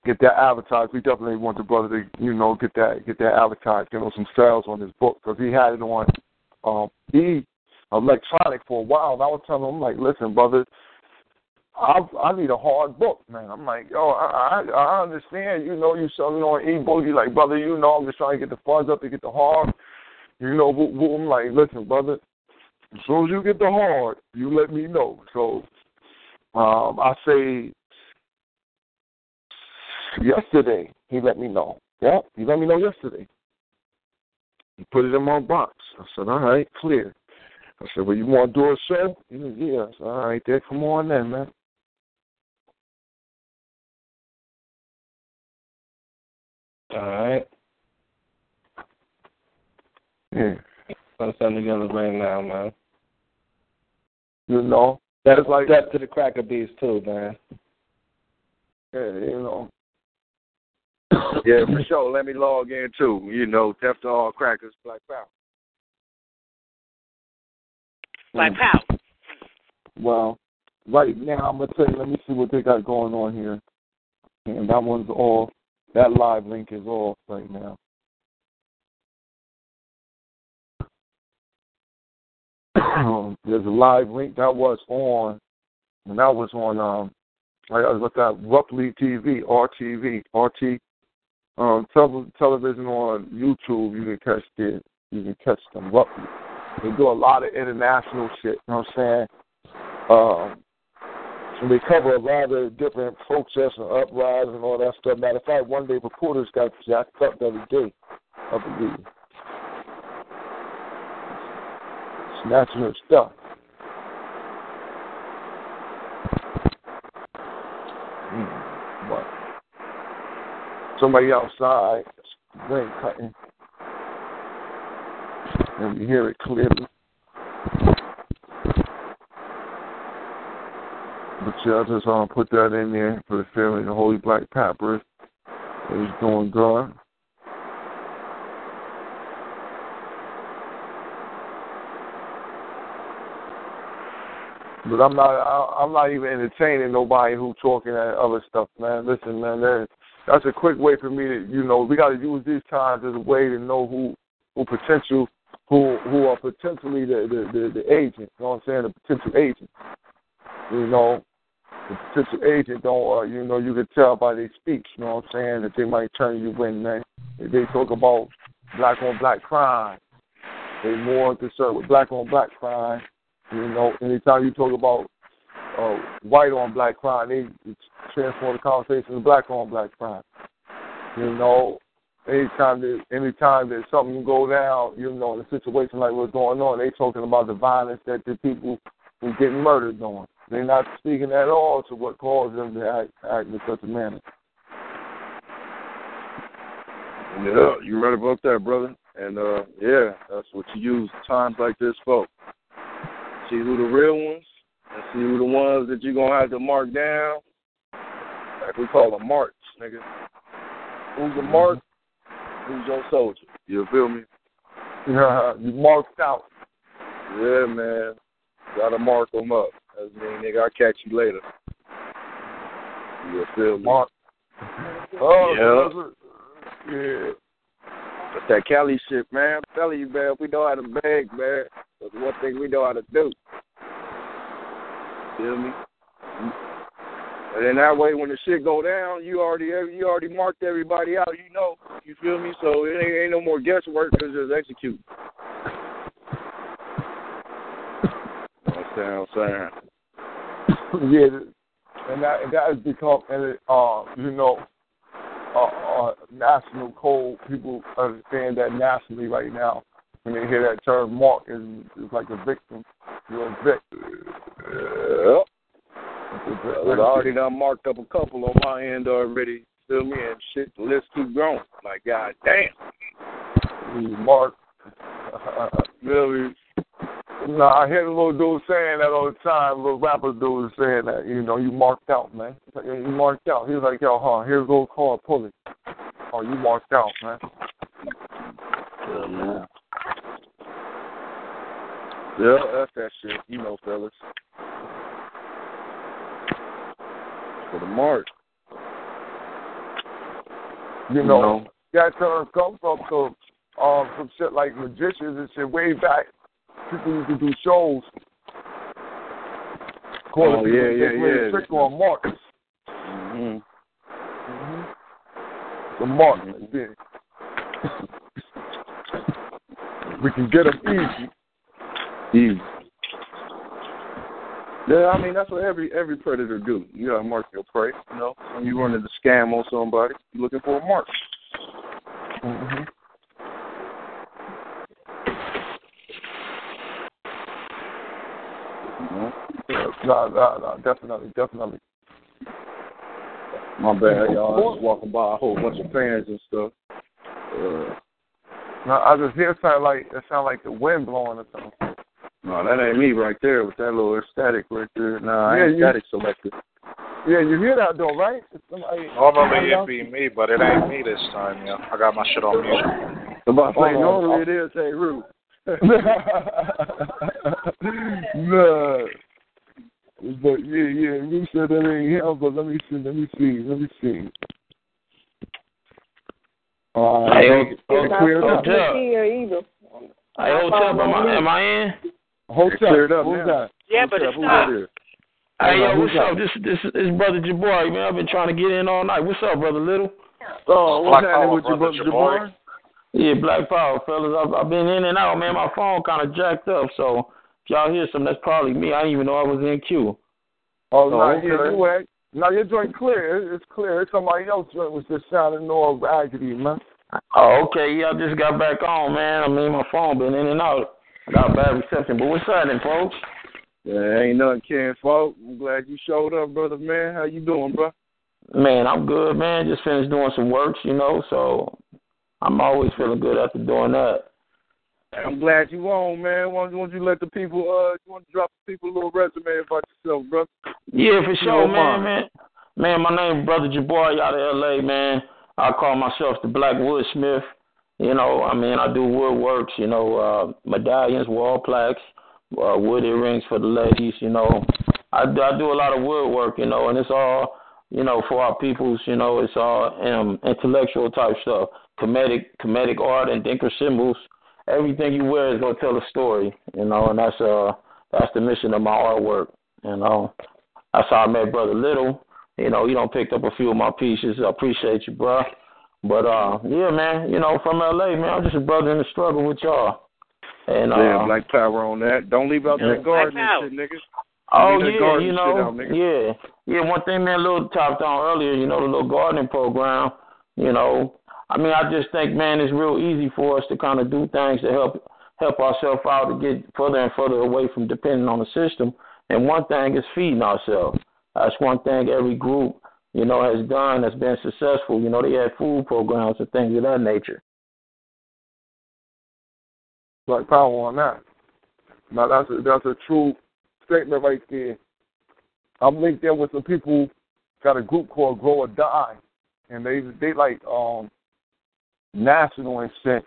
S3: get that advertised. We definitely want the brother to, you know, get that get that advertised, you know, some sales on his book because he had it on um, e electronic for a while. And I was telling him, I'm like, listen, brother, I I need a hard book, man. I'm like, yo, I I, I understand, you know, you selling on ebook. You like, brother, you know, I'm just trying to get the funds up to get the hard. You know, I'm like, listen, brother, as soon as you get the hard, you let me know. So um, I say yesterday he let me know. Yeah, he let me know yesterday. He put it in my box. I said, all right, clear. I said, well, you want to do a show? He said, yeah. All right, there, come on then, man.
S11: All right.
S3: Yeah.
S11: I'm send together right now, man.
S3: You know,
S11: that's like step to the cracker beast too, man.
S3: Yeah, you know.
S4: yeah, for sure. Let me log in too. You know, theft to all crackers, Black Power.
S6: Black Power.
S3: Well, right now I'm gonna tell you. Let me see what they got going on here. And that one's off. That live link is off right now. (coughs) There's a live link that was on, and that was on um, I looked at Roughly TV, RTV, RT, um, tele- television on YouTube. You can catch it. You can catch them roughly. They do a lot of international shit. You know what I'm saying? Um, and they cover a lot of different protests and uprisings and all that stuff. Matter of fact, one day reporters got jacked up the other day, I believe. Their stuff. Mm, what? Somebody outside, rain cutting, and we hear it clearly. But yeah, I just um, put that in there for the family, the Holy Black Papyrus. It's doing good. But I'm not. I, I'm not even entertaining nobody who talking that other stuff, man. Listen, man, that, that's a quick way for me to, you know, we got to use these times as a way to know who, who potential, who, who are potentially the the, the, the agent. You know what I'm saying? The potential agent. You know, the potential agent don't. Uh, you know, you can tell by their speech. You know what I'm saying? That they might turn you in, man. If they talk about black on black crime, they more concerned with black on black crime you know, anytime you talk about uh, white on black crime, they transform the conversation to black on black crime. You know, anytime that anytime that something go down, you know, in a situation like what's going on, they talking about the violence that the people who getting murdered on. They're not speaking at all to what caused them to act, act in such a manner.
S4: Yeah, you're right about that, brother. And uh yeah, that's what you use times like this for. See who the real ones, and see who the ones that you're gonna have to mark down. Like we call them marks, nigga. Who's the mark? Mm-hmm. Who's your soldier? You feel me?
S3: Yeah, (laughs) you marked out.
S4: Yeah, man. Gotta mark them up. That's me, nigga. I'll catch you later. You feel me?
S3: Mark.
S4: Oh,
S3: yeah. Yeah.
S4: But that Cali shit, man. I'm telling you, man, we know how to beg, man. That's one thing we know how to do. Feel me? And then that way, when the shit go down, you already you already marked everybody out. You know, you feel me? So it ain't, ain't no more guesswork. It's just execute. Sound sound. (laughs)
S3: yeah, and that that has become and uh, you know uh, uh, national code. People understand that nationally right now. When they hear that term, mark is, is like a victim. You're a victim.
S4: Yep. I've already done marked up a couple on my end already. Feel me? And shit, the list keep growing. Like, god damn.
S3: Mark. (laughs) really? No, I hear the little dude saying that all the time. Little rapper dude saying that, you know, you marked out, man. You marked out. He was like, yo, huh, here's a little car, pull it. Oh, you marked out, man.
S4: Yeah, man. Yeah, that's that shit. You know, fellas. For the mark.
S3: You know, that term comes from some um some shit like magicians and shit way back. People used to do shows.
S4: Oh yeah, yeah, yeah.
S3: Trick on marks.
S4: Mm-hmm.
S3: The mark, yeah. (laughs) we can get them easy.
S4: Yeah, I mean that's what every every predator do. You gotta mark your prey. You know, when you running the scam on somebody, you're looking for a mark.
S3: Mm-hmm. Definitely, definitely.
S4: My bad, y'all. I was walking by a whole bunch of fans and stuff. Uh,
S3: no, I just hear it sound like it sound like the wind blowing or something.
S4: No, that ain't me right there with that little static right there. Nah, I
S3: Yeah,
S4: ain't
S3: you-
S4: static selected.
S3: Yeah, you hear that though, right? It's Somebody,
S5: Normally
S3: somebody
S5: it be me, but it ain't me this time, yeah. I got my shit on mute.
S4: I'm about to say,
S3: Oh,
S4: normally
S3: oh.
S4: it is, hey, Root. (laughs)
S3: no. But yeah, yeah, you said that ain't him, but let me see, let me see, let me see. All right,
S12: Hey,
S3: it cleared
S10: not
S3: up.
S10: supposed to be here either.
S12: Hey, hold up, am I, am I in?
S3: Hold
S4: It cleared up
S3: Who's
S4: now.
S3: that?
S6: Yeah,
S4: Who's
S6: but
S4: that?
S6: it's
S4: Who's
S6: not.
S12: Hey, yo, what's up? This this is brother Jabari, man. I've been trying to get in all night. What's up, brother Little?
S4: Oh, what's
S5: Black
S4: happening with your
S5: brother
S4: brother Jabari?
S5: Jabari?
S12: Yeah, Black Power, fellas. I've, I've been in and out, man. My phone kind of jacked up, so if y'all hear something, that's probably me. I didn't even know I was in queue.
S3: Oh,
S4: Oh,
S3: no,
S4: okay.
S3: yeah, you ain't. No, your joint clear. It's clear. It's somebody else joint was just sounding all raggedy, man.
S12: Oh, okay. Yeah, I just got back on, man. I mean, my phone been in and out. I got bad reception, but what's happening, folks?
S4: Yeah, ain't nothing, Ken Folk. I'm glad you showed up, brother, man. How you doing, bro?
S12: Man, I'm good, man. Just finished doing some works, you know, so I'm always feeling good after doing that.
S4: I'm glad you on, man. Why don't you let the people, uh, you want to drop the people a little resume about yourself, bro?
S12: Yeah, for sure, man, man. Man, my name is Brother Jabari out of LA, man. I call myself the Black Woodsmith. You know, I mean, I do woodworks, you know, uh, medallions, wall plaques, uh, wood earrings for the ladies, you know. I, do- I do a lot of woodwork, you know, and it's all, you know, for our peoples, you know, it's all um, intellectual type stuff, Kemetic, Kemetic art and Adinkra symbols. Everything you wear is gonna tell a story, you know, and that's uh that's the mission of my artwork, you know. That's how I met Brother Little. You know, he don't picked up a few of my pieces. I appreciate you, bro. But uh, yeah, man. You know, from LA, man. I'm just a brother in the struggle with y'all. And uh,
S4: yeah, Black Power on that. Don't leave out
S12: Yeah.
S4: that garden
S6: Black Power.
S4: and shit, niggas.
S12: Oh yeah, you know,
S4: out,
S12: yeah, yeah. One thing, man, Little talked on earlier. You know, the little gardening program. You know, I mean, I just think, man, it's real easy for us to kind of do things to help help ourselves out to get further and further away from depending on the system. And one thing is feeding ourselves. That's one thing every group, you know, has done that's been successful. You know, they have food programs and things of that nature.
S3: Black power on that. Now that's a, that's a true statement right there. I'm linked in with some people got a group called Grow or Die, and they they like um national and shit,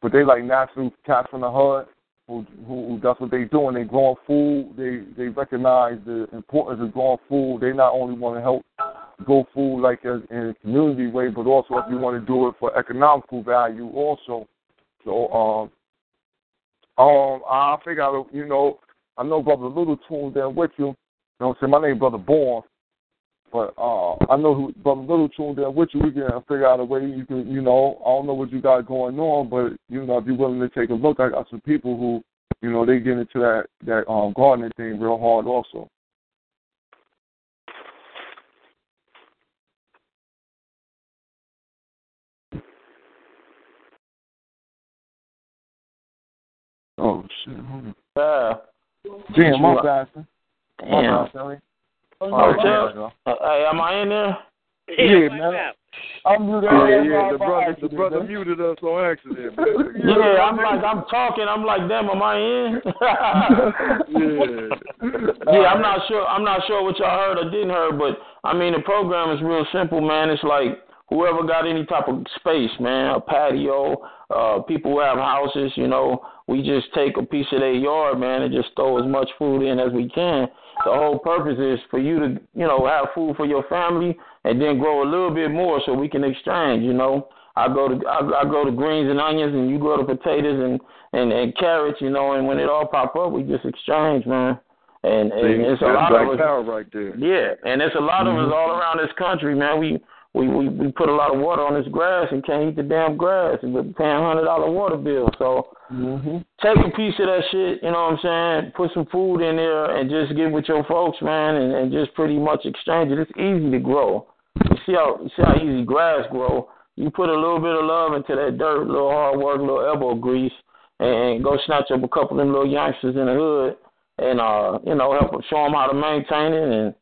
S3: but they like national cats from the hood. Who, who, who that's what they doing? They growing food. They they recognize the importance of growing food. They not only want to help grow food like as, in a community way, but also if you want to do it for economical value also. So um um, I figure out, you know, I know Brother Little tuned in with you. You know what I'm saying? My name Brother Born. But uh, I know who Brother Little tuned in with you. We can figure out a way you can, you know, I don't know what you got going on, but, you know, if you're willing to take a look, I got some people who you know, they get into that that um gardening thing real hard also. Oh shit! Hold on.
S12: Yeah.
S3: Damn, my bad. son. My
S12: Damn.
S3: bad, Sally.
S12: Oh,
S3: Oh,
S12: Uh, hey, am I in there?
S3: Yeah, man. I'm muted.
S4: Yeah, yeah, the brother, the brother muted us on accident. man. (laughs)
S12: Yeah, I'm like I'm talking. I'm like, damn, am I in? (laughs)
S4: yeah.
S12: yeah, I'm not sure. I'm not sure what y'all heard or didn't heard, but I mean the program is real simple, man. It's like whoever got any type of space, man, a patio, uh, people who have houses, you know, we just take a piece of their yard, man, and just throw as much food in as we can. The whole purpose is for you to, you know, have food for your family and then grow a little bit more so we can exchange, you know. I go to I, I grow the greens and onions, and you go to potatoes and and and carrots, you know. And when it all pop up, we just exchange, man. And and
S4: See,
S12: it's a lot of us.
S4: power right there.
S12: Yeah, and it's a lot of mm-hmm. us all around this country, man. We we we we put a lot of water on this grass and can't eat the damn grass, and we're paying hundred dollar water bill. So
S3: Mm-hmm.
S12: take a piece of that shit, you know what I'm saying? Put some food in there and just get with your folks, man, and, and just pretty much exchange it. It's easy to grow. You see how you see how easy grass grow. You put a little bit of love into that dirt, a little hard work, a little elbow grease, and, go snatch up a couple of them little youngsters in the hood, and uh, you know, help them show them how to maintain it, and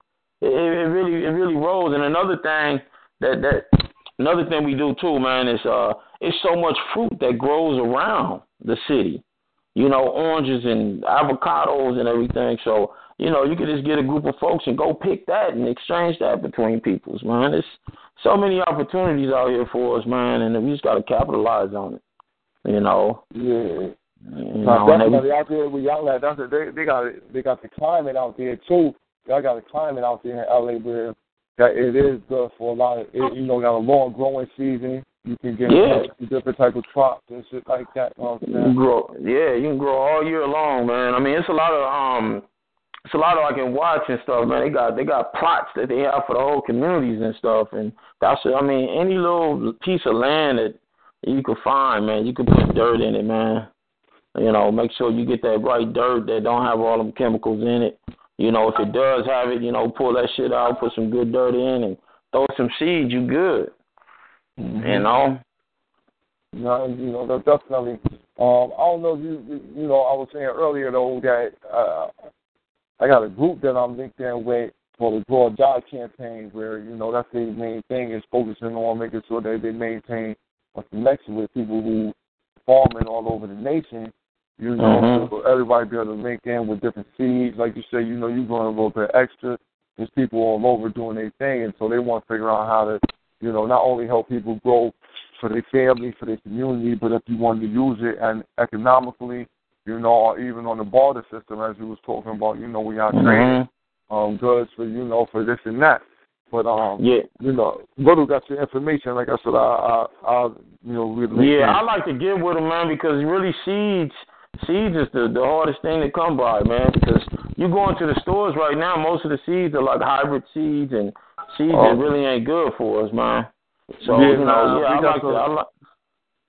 S12: it, it really it really rolls. And another thing that that another thing we do too, man, is uh, it's so much fruit that grows around the city. You know, oranges and avocados and everything. So you know, you could just get a group of folks and go pick that and exchange that between peoples, man. There's so many opportunities out here for us, man, and we just got to capitalize on it. You know.
S3: Yeah.
S12: You
S3: Now,
S12: know,
S3: definitely out there with y'all at that's it. They they got they got the climate out there too. Y'all got the climate out there in LA where that it is good for a lot of it, you know got a long growing season. You can get
S12: Yeah.
S3: different type of crops and shit like that. You know what I'm
S12: You can grow, yeah, you can grow all year long, man. I mean, it's a lot of um, it's a lot of I can watch and stuff, man. They got they got plots that they have for the whole communities and stuff, and that's I mean, any little piece of land that you could find, man, you could put dirt in it, man. You know, make sure you get that right dirt that don't have all them chemicals in it. You know, if it does have it, you know, pull that shit out, put some good dirt in, and throw some seeds. You good. You know.
S3: No, you know, definitely. Um, I don't know if you, you know, I was saying earlier though that uh, I got a group that I'm linked in with for the Grow or Die campaign, where you know that's the main thing is focusing on making sure that they maintain a connection with people who farming all over the nation. You know, so everybody be able to link in with different seeds. Like you say, you know, you're going a little bit extra. There's people all over doing their thing, and so they want to figure out how to, you know, not only help people grow for their family, for their community, but if you want to use it and economically, you know, or even on the barter system, as you was talking about, you know, we are trading
S12: Mhm.
S3: um goods for you know for this and that. But um,
S12: Yeah.
S3: you know, brother got your information. Like I said, I, I, I you know, really
S12: Yeah, I like to get with them, man, because really seeds, seeds is the the hardest thing to come by, man. Because you go into the stores right now, most of the seeds are like hybrid seeds and seeds
S3: Oh.
S12: that really ain't good for us, man. So
S3: Yeah,
S12: you know, yeah,
S3: we
S12: I
S3: got
S12: like to.
S3: some-
S12: I like,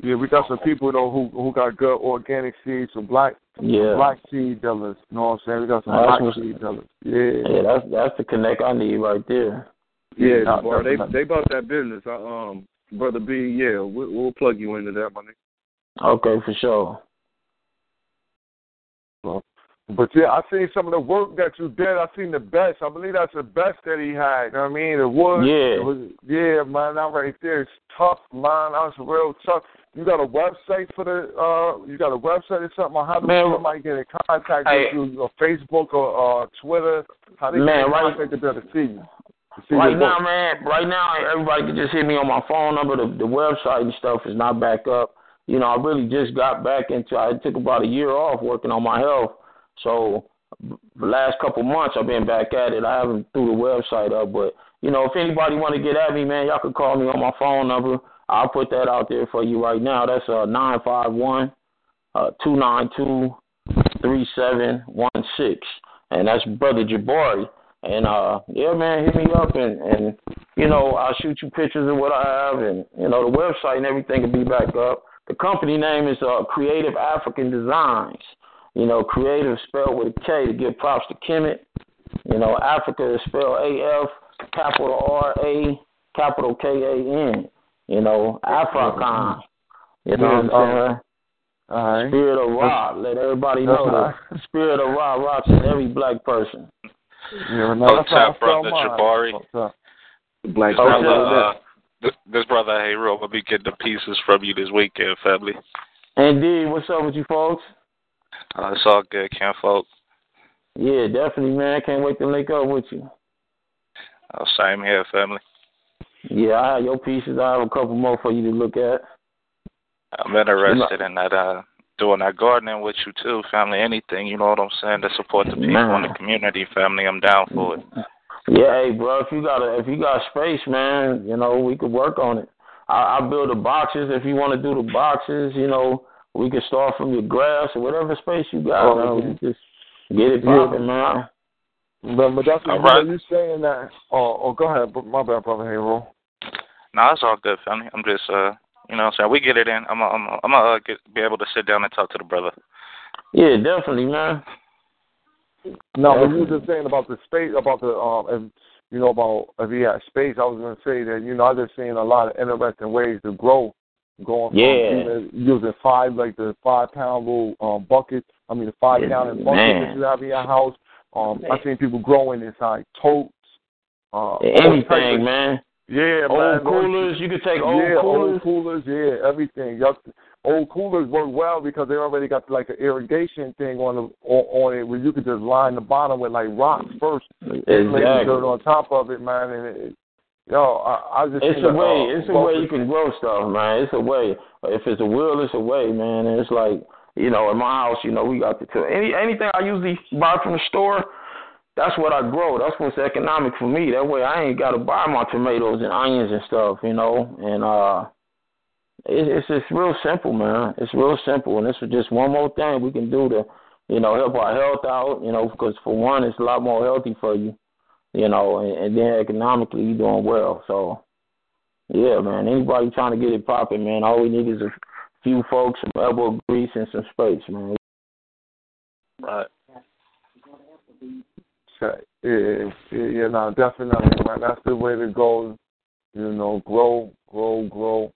S3: Yeah, we got some people though who who got good organic seeds, some black
S12: Yeah.
S3: black seed dealers. You know what I'm saying? We got some
S12: That's
S3: black
S12: what's-
S3: seed dealers. Yeah.
S12: yeah, that's that's the connect I need right there.
S4: Yeah,
S3: Nah,
S4: Jabbar, they they about that business. I, um, brother B, yeah, we'll, we'll plug you into that, my nigga.
S12: Okay, for sure.
S3: But yeah, I seen some of the work that you did. I seen the best. I believe that's the best that he had. You know what I mean? It was.
S12: Yeah.
S3: It was, yeah, man. That right there is tough, man. That's real tough. You got a website for the? uh You got a website or something? How
S12: Man,
S3: somebody get in contact
S12: hey.
S3: with you? Or Facebook or uh, Twitter? How they
S12: Man,
S3: get in
S12: right-
S3: contact to see you? To see
S12: Right now, man. Right now, everybody can just hit me on my phone number. The, the website and stuff is not back up. You know, I really just got back into. I took about a year off working on my health, so the last couple months I've been back at it. I haven't threw the website up, but you know, if anybody want to get at me, man, y'all can call me on my phone number. I'll put that out there for you right now. That's uh nine five one uh two nine two three seven one six, and that's brother Jabari. And uh, yeah, man, hit me up and and you know I'll shoot you pictures of what I have, and you know the website and everything will be back up. The company name is uh, Creative African Designs, You know, creative spelled with a K to give props to Kemet. You know, Africa is spelled A F capital R A capital K A N. You know, African. You know what I'm saying?
S3: All right.
S12: Spirit of Ra. Let everybody know the spirit of Ra rocks in every black person.
S3: Yeah, no,
S5: Oh,
S3: that's how I
S5: tap
S3: spell
S5: brother. Jabari.
S3: What's up?
S4: Black
S12: Oh,
S5: Brother, uh, th- this brother Heru will be getting the pieces from you this weekend, family.
S12: Indeed, what's up with you folks?
S5: Uh, it's all good, Ken folk.
S12: Yeah, definitely, man. I can't wait to link up with you.
S5: Uh, same here, family.
S12: Yeah, I have your pieces. I have a couple more for you to look at.
S5: I'm interested in that, uh, doing that gardening with you too, family. Anything, you know what I'm saying, to support the people in the community, family. I'm down for it.
S12: Yeah, hey, bro. If you got a, if you got space, man, you know we could work on it. I, I build the boxes. If you want to do the boxes, you know we can start from your grass or whatever space you got.
S3: Oh,
S12: man. We can just get it
S3: Yeah.
S12: popping, man.
S3: But, but that's what
S5: right.
S3: you saying that. Oh, oh, go ahead. My bad, brother Heru.
S5: No, it's all good, family. I'm just, uh, you know what I'm saying? We get it in. I'm going I'm I'm uh, get, be able to sit down and talk to the brother.
S12: Yeah, definitely, man.
S3: No, but
S12: Yeah.
S3: you were just saying about the space, about the um, if, you know, about if he had space. I was going to say that you know I just seen a lot of interesting ways to grow, going from
S12: Yeah.
S3: even using five like the five pound little um buckets. I mean the five
S12: Yeah,
S3: gallon buckets
S12: man.
S3: that you have in your house. Um, I've seen people growing inside totes. Uh,
S12: Anything,
S3: of-
S12: man.
S3: Yeah,
S12: Old
S3: man.
S12: coolers. You could take old
S3: yeah,
S12: coolers.
S3: old coolers, yeah, everything. Yup. Old coolers work well because they already got like an irrigation thing on the on, on it where you could just line the bottom with like rocks first, and lay the
S12: Exactly.
S3: dirt on top of it, man. And it, yo, I, I just
S12: It's a
S3: a,
S12: way.
S3: uh,
S12: It's a way you can grow stuff, man. It's a way. If it's a will, it's a way, man. And it's like, you know, in my house, you know, we got the two. Any anything I usually buy from the store, that's what I grow. That's what's economic for me. That way, I ain't got to buy my tomatoes and onions and stuff, you know. And uh, it, it's just real simple, man. It's real simple, and this is just one more thing we can do to, you know, help our health out. You know, because for one, it's a lot more healthy for you, you know, and, and then economically you're doing well. So. Yeah, man. Anybody trying to get it popping, man, all we need is a few folks, some elbow grease, and some space, man.
S5: Right.
S3: Yeah, yeah, yeah, no, definitely, man. That's the way to go. You know, grow, grow, grow.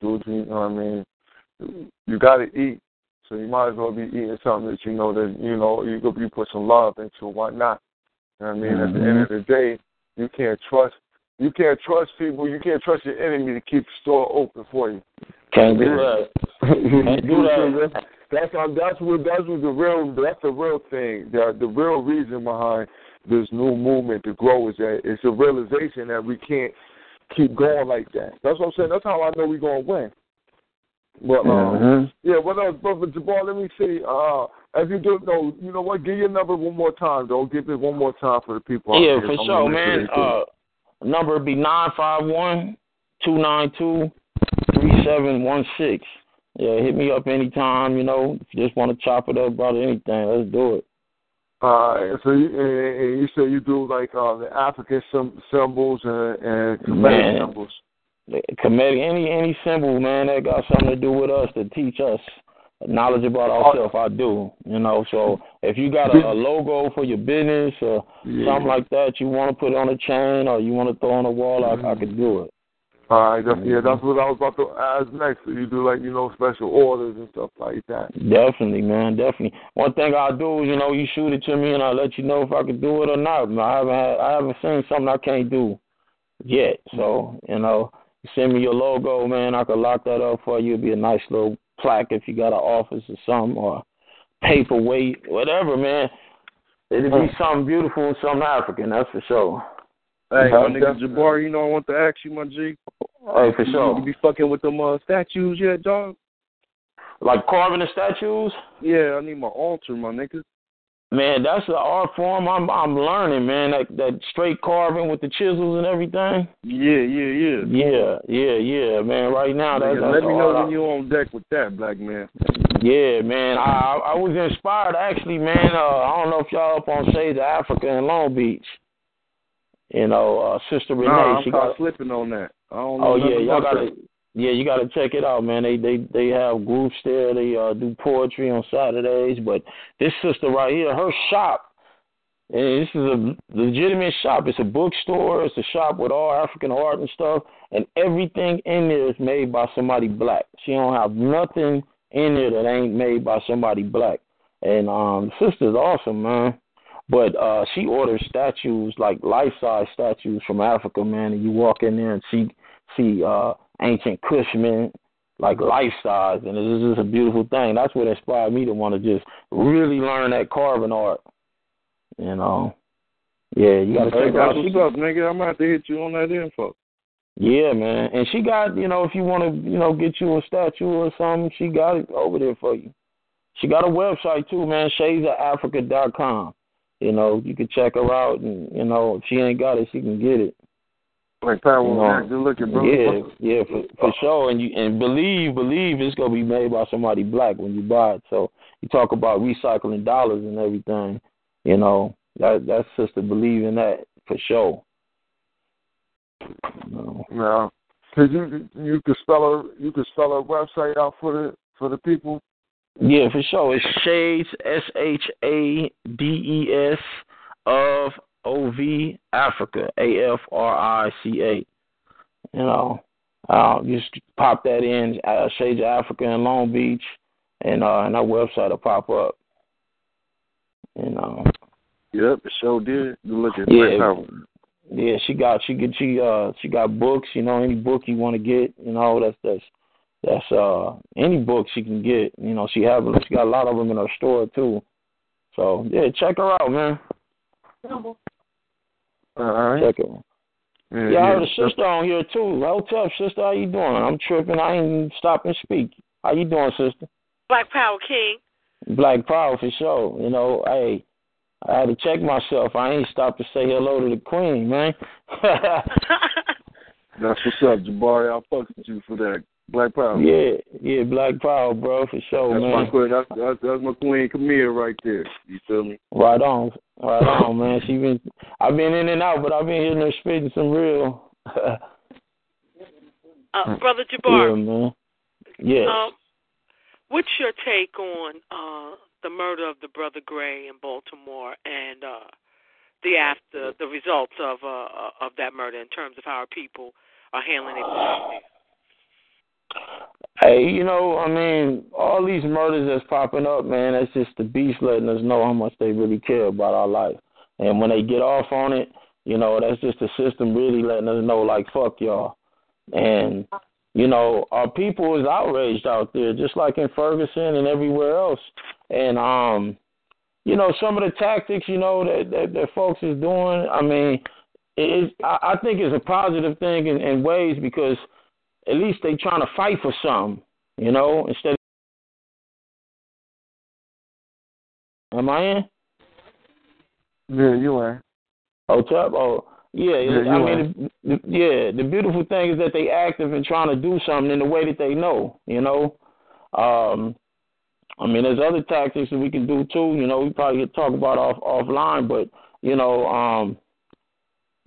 S3: Do what you, you know what I mean? You got to eat, so you might as well be eating something that you know that you know you could you put some love into. Why not? You know what I mean? At the end of the day, you can't trust. You can't trust people. You can't trust your enemy to keep the store open for you.
S12: Can't do that. Can't do that. (laughs)
S3: That's that's that's what that's what the real that's the real thing. The the real reason behind this new movement to grow is that it's a realization that we can't keep going like that. That's what I'm saying. That's how I know we're gonna win. But um,
S12: Mhm.
S3: yeah, what else, brother Jabbar? Let me see. Uh, as you do, no, you know what? Give your number one more time, though. Give it one more time for the people. out
S12: Yeah, for
S3: I'm
S12: sure, man. Uh, number would be nine five one two nine two three seven one six. Yeah, hit me up anytime. You know, if you just want to chop it up about anything, let's do it.
S3: Uh, so you, and, you say you do like uh, the African sym- symbols and, and Kemetic symbols.
S12: Committee, any any symbol, man, that got something to do with us to teach us knowledge about ourselves. Oh. I do, you know. So if you got a, a logo for your business or
S3: Yeah.
S12: something like that, you want to put on a chain or you want to throw on a wall, I, I could do it.
S3: All right, that's, yeah, that's mm-hmm. what I was about to ask next. So you do like you know special orders and stuff like that.
S12: Definitely, man, definitely. One thing I'll do is, you know, you shoot it to me and I'll let you know if I can do it or not. I haven't had, I haven't seen something I can't do yet. So, you know, send me your logo, man. I could lock that up for you. It'd be a nice little plaque if you got an office or something or paperweight, whatever, man. It'd be something beautiful and something African, that's for sure.
S4: Hey, my nigga Jabbar, you know I want to ask you, my G.
S12: Hey, for
S4: You-
S12: sure.
S4: You be fucking with them uh, statues yet, dog?
S12: Like carving the statues?
S4: Yeah, I need my altar, my nigga.
S12: Man, that's the art form I'm I'm learning, man. That that straight carving with the chisels and everything.
S4: Yeah, yeah, yeah.
S12: Yeah, yeah, yeah, man. Right now, that's
S4: let me know when you're on deck with that, black man.
S12: Yeah, man. I I was inspired actually, man. Uh, I don't know if y'all up on Shades of Africa in Long Beach. You know, uh, Sister Renee,
S4: Nah, I'm
S12: she got.
S4: slipping on that. I don't know
S12: Oh yeah, y'all got
S4: that.
S12: to Yeah, you got to check it out, man. They they they have groups there. They uh, do poetry on Saturdays. But this sister right here, her shop, and this is a legitimate shop. It's a bookstore. It's a shop with all African art and stuff, and everything in there is made by somebody black. She don't have nothing in there that ain't made by somebody black. And um, sister's awesome, man. But uh, she orders statues like life size statues from Africa, man. And you walk in there and see see uh, ancient Kushmen like mm-hmm. life size, and it's just a beautiful thing. That's what inspired me to want to just really learn that carving art. You know, yeah, you gotta check out.
S4: what's up, nigga. I'm gonna have to hit you on that info.
S12: Yeah, man. And she got, you know, if you want to, you know, get you a statue or something, she got it over there for you. She got a website too, man, shadesofafrica.com. You know, you can check her out, and you know, if she ain't got it, she can get it.
S3: Like power,
S12: You know.
S3: Good looking, bro.
S12: Yeah, yeah, for for sure. And you and believe, believe it's gonna be made by somebody black when you buy it. So you talk about recycling dollars and everything. You know, that that sister believe in that for sure. You know.
S3: Yeah. Could you you could spell her you could spell her website out for the for the people?
S12: Yeah, for sure. It's Shades S H A D E S of O V Africa A F R I C A. You know, uh, just pop that in uh, Shades of Africa in Long Beach, and uh, and our website will pop up. You know.
S4: Yep, it sure did. Look at
S12: Yeah. Yeah, she got she get she uh she got books, you know, any book you want to get, you know, that's that's that's uh any book she can get, you know, she have she got a lot of them in her store too. So yeah, check her out, man.
S3: All right.
S12: Check her.
S3: Yeah,
S12: Yeah, I heard a sister on here too. What's up, sister? How you doing? I'm tripping. I ain't stop and speak. How you doing, sister?
S6: Black Power King.
S12: Black Power for sure. You know, hey, I had to check myself. I ain't stopped to say hello to the queen, man. (laughs)
S4: That's what's up, Jabari. I'll fuck with you for that. Black Power.
S12: yeah, yeah, Black Power, bro, for sure,
S4: That's
S12: man.
S4: my queen. That's, that's, that's my queen Camille right there. You feel me?
S12: Right on, right on, man. She been, I've been in and out, but I've been hearing her spitting some real. (laughs)
S6: Uh, Brother (laughs)
S12: yeah, man. Yeah.
S6: um, what's your take on uh, the murder of the brother Gray in Baltimore and uh, the after the results of uh, of that murder in terms of how our people are handling it?
S12: Hey, you know, I mean, all these murders that's popping up, man, that's just the beast letting us know how much they really care about our life. And when they get off on it, you know, that's just the system really letting us know, like, fuck y'all. And, you know, our people is outraged out there, just like in Ferguson and everywhere else. And, um, you know, some of the tactics, you know, that, that, that folks is doing, I mean, it, I, I think it's a positive thing in, in ways because – at least they trying to fight for something, you know, instead of Am I in?
S3: Yeah, you are.
S12: Oh, top. Oh, yeah.
S3: Yeah,
S12: I mean, the, the, yeah. The beautiful thing is that they active and trying to do something in the way that they know. You know. Um, I mean, there's other tactics that we can do too. You know, we probably could talk about off offline, but you know, um,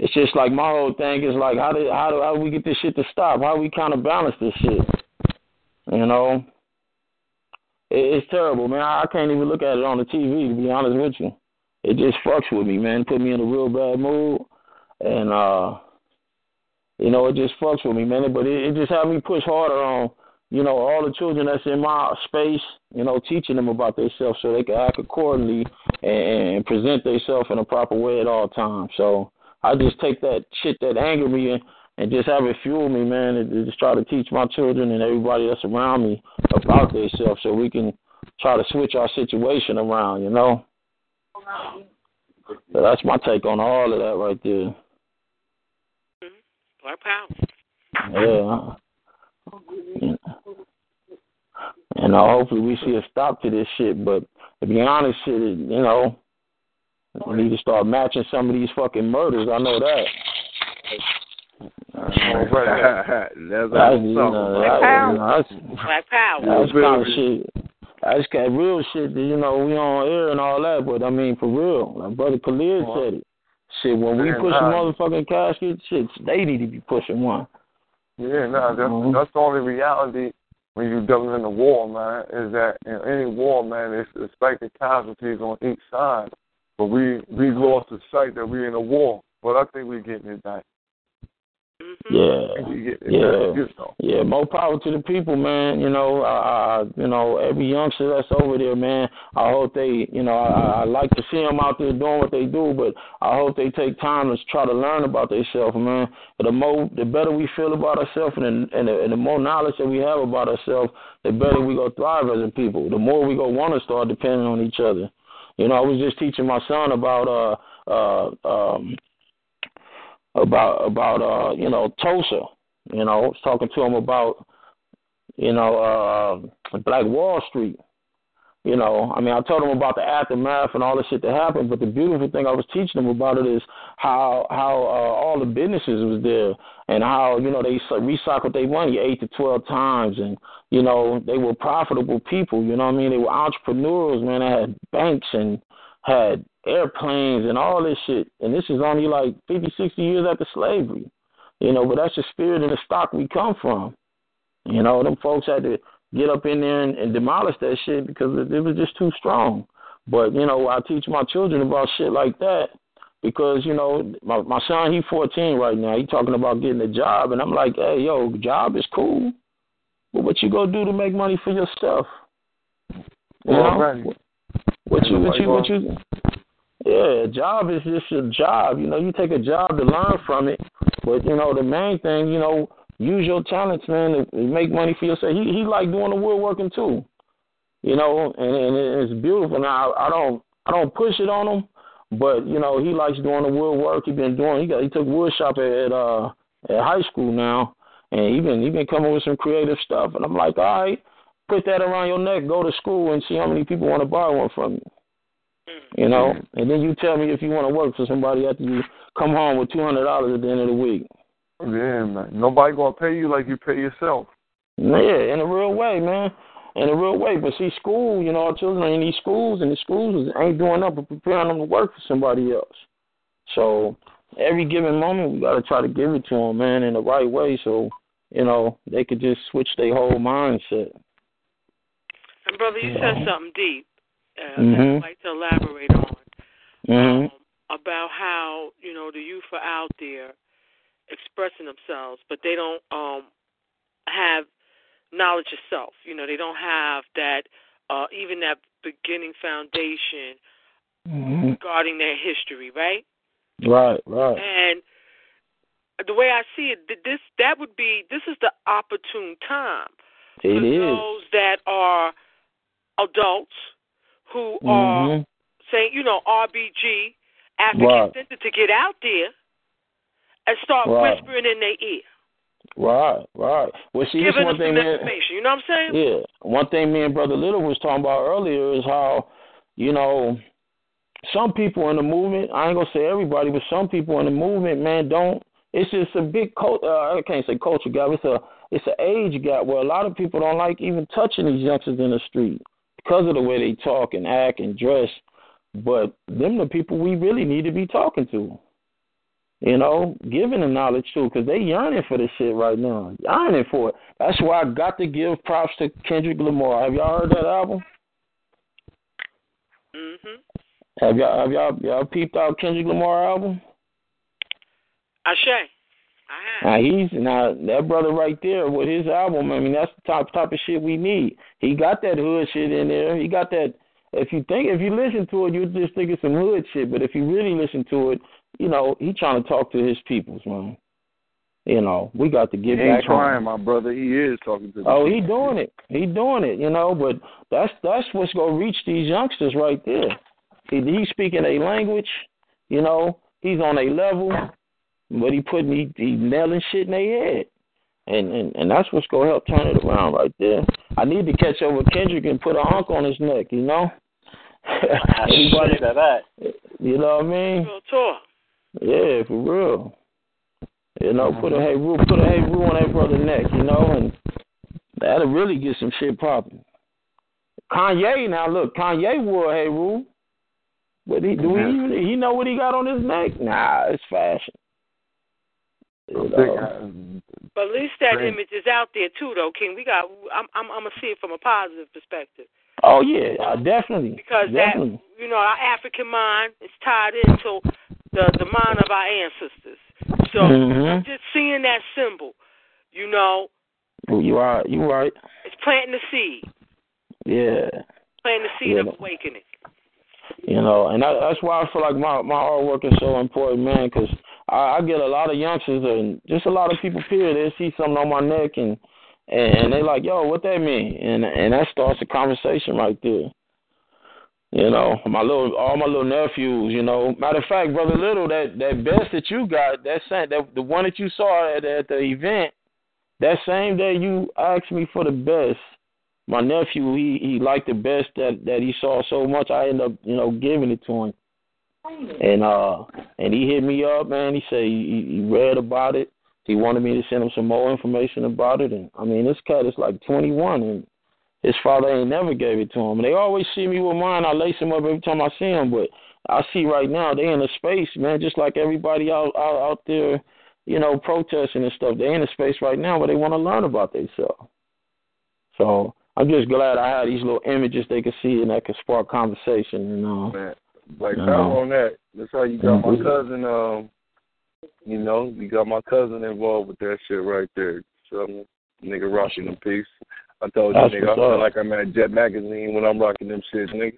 S12: it's just like my whole thing is like how do how do how do we get this shit to stop? How we balance this shit? You know, it, it's terrible, man. I can't even look at it on the TV to be honest with you. It just fucks with me, man. Put me in a real bad mood, and uh, you know, it just fucks with me, man. But it, it just had me push harder on, you know, all the children that's in my space, you know, teaching them about themselves so they can act accordingly and, and present themselves in a proper way at all times. So I just take that shit that anger me and, and just have it fuel me, man, and, and just try to teach my children and everybody that's around me about themselves so we can try to switch our situation around, you know. So that's my take on all of that right there.
S6: Black Power.
S12: Yeah. yeah. And uh, hopefully we see a stop to this shit. But to be honest, shit, you know, we need to start matching some of these fucking murders. I know that. (laughs)
S4: That's how
S12: That's, you know, that, you know, that's,
S6: Black Power.
S12: that's kind of shit. That's kind of real shit. That, you know, we on air and all that, but I mean, for real, like brother Khalid said it. Shit, when we
S3: Man,
S12: push a motherfucking casket, shit, they need to be pushing one.
S3: Yeah, no, that's
S12: Mhm.
S3: that's the only reality when you're dealing in a war, man. Is that in any war, man, it's expected casualties on each side. But we we lost the sight that we're in a war. But I think we're getting it back. Mm-hmm.
S12: Yeah,
S3: We get it
S12: yeah,
S3: back, you know.
S12: yeah. More power to the people, man. You know, I, I, you know, every youngster that's over there, man. I hope they, you know, I, I like to see them out there doing what they do, but I hope they take time to try to learn about themselves, man. The more, the better we feel about ourselves, and the, and, the, and the more knowledge that we have about ourselves, the better we go thrive as a people. The more we go want to start depending on each other. You know, I was just teaching my son about uh uh um about about uh you know Tulsa. You know, I was talking to him about you know uh Black Wall Street. You know, I mean, I told him about the aftermath and all the shit that happened, but the beautiful thing I was teaching him about it is how how uh, all the businesses was there and how you know they recycled their money eight to twelve times, and you know they were profitable people. You know what I mean? They were entrepreneurs, man. They had banks and had airplanes and all this shit, and this is only like fifty, sixty years after slavery. You know, but that's the spirit and the stock we come from. You know, them folks had to get up in there and, and demolish that shit because it, it was just too strong. But you know, I teach my children about shit like that because you know my my son he 14 right now. He talking about getting a job, and I'm like, hey, yo, job is cool, but what you gonna do to make money for yourself? You know,
S3: Already.
S12: what you what you what you yeah, a job is just a job. You know, you take a job to learn from it, but you know the main thing, you know, use your talents, man, to, make money for yourself. He he like doing the woodworking too, you know, and, and it's beautiful. Now I, I don't I don't push it on him, but you know he likes doing the woodwork. He been doing he got he took wood shop at, at uh at high school now, and he been he been coming with some creative stuff. And I'm like, all right, put that around your neck, go to school, and see how many people want to buy one from you. You know, and then you tell me if you want to work for somebody after you come home with two hundred dollars at the end of the week.
S3: Yeah, man. Nobody gonna pay you like you pay yourself.
S12: Yeah, in a real way, man. In a real way. But see, school, you know, our children are in these schools, and the schools ain't doing up but preparing them to work for somebody else. So every given moment, we got to try to give it to them, man, in the right way, so you know they could just switch their whole mindset.
S6: And brother, you
S12: Yeah.
S6: said something deep uh, that
S12: Mhm.
S6: I'd like to elaborate on
S12: hmm
S6: about how you know the youth are out there expressing themselves, but they don't um have knowledge of self. You know, they don't have that uh even that beginning foundation
S12: hmm
S6: regarding their history, right?
S12: Right, right.
S6: And the way I see it, th- this that would be this is the opportune time
S12: It
S6: for
S12: is.
S6: those that are adults who are
S12: Mhm.
S6: saying, you know, RBG, African
S12: Right.
S6: Center, to get out there and start
S12: Right.
S6: whispering in their ear,
S12: Right, right. Well, see, this
S6: giving
S12: one thing, man.
S6: information. You know what I'm saying?
S12: Yeah. One thing me and Brother Little was talking about earlier is how, you know, some people in the movement, I ain't gonna say everybody, but some people in the movement, man, don't it's just a big cult uh, I can't say culture gap, it's a it's an age gap where a lot of people don't like even touching these youngsters in the street because of the way they talk and act and dress. But them the people we really need to be talking to. You know, giving them knowledge too, because they yearning for this shit right now, yearning for it. That's why I got to give props to Kendrick Lamar. Have y'all heard that album?
S6: Mhm.
S12: Have y'all have y'all y'all peeped out Kendrick Lamar album?
S6: I have.
S12: Now he's now that brother right there with his album. I mean, that's the type type of shit we need. He got that hood shit in there. He got that. If you think if you listen to it, you just think it's some hood shit. But if you really listen to it, you know he trying to talk to his peoples, man. You know, we got to
S4: He
S12: get
S4: ain't
S12: back home.
S4: trying, my brother. He is talking to the
S12: Oh, he doing it. He doing it. You know, but that's that's what's gonna reach these youngsters right there. He, he's speaking a language. You know, he's on a level, but he putting he, he nailing shit in their head, and and and that's what's gonna help turn it around right there. I need to catch up with Kendrick and put a hunk on his neck. You know. (laughs) Everybody,
S5: to that.
S12: you know what I mean?
S6: Real talk.
S12: Yeah, for real. You know, put a Heru, put a Heru on that brother's neck, you know, and that'll really get some shit popping. Kanye now look, Kanye wore a Heru, but he do he he know what he got on his neck? Nah, it's fashion. You know.
S3: uh,
S6: But at least that
S12: Right.
S6: image is out there too, though, King. We got. I'm. I'm. I'm gonna see it from a positive perspective
S12: Oh yeah, uh, definitely.
S6: because
S12: definitely.
S6: that, you know, our African mind is tied into the the mind of our ancestors. So
S12: Mhm.
S6: just seeing that symbol, you know,
S12: you are you right.
S6: it's planting the seed,
S12: Yeah.
S6: planting the seed
S12: Yeah.
S6: of awakening.
S12: You know, and that, that's why I feel like my my artwork is so important, man. Because I, I get a lot of youngsters and just a lot of people here. They see something on my neck and and, and they like, yo, what that mean? And and that starts a conversation right there. You know, my little all my little nephews. You know, matter of fact, brother Little, that that best that you got, that same that the one that you saw at, at the event, that same day you asked me for the best. My nephew he he liked the best that that he saw so much I ended up you know giving it to him. And uh and he hit me up man. He said he, he read about it. He wanted me to send him some more information about it. And I mean this cat is like 21 and his father ain't never gave it to him and they always see me with mine I lace him up every time I see him but I see right now they in a space man just like everybody out out, out there you know protesting and stuff they in a space right now where they want to learn about themselves so I'm just glad I had these little images they could see and that could spark conversation. You know,
S4: Man, like
S12: Yeah.
S4: power on that. That's how you got my
S12: Mhm.
S4: cousin. Um, you know, you got my cousin involved with that shit right there. So, nigga rocking them piece. I told you,
S12: That's
S4: nigga, I feel like I'm at Jet Magazine when I'm rocking them shit, nigga.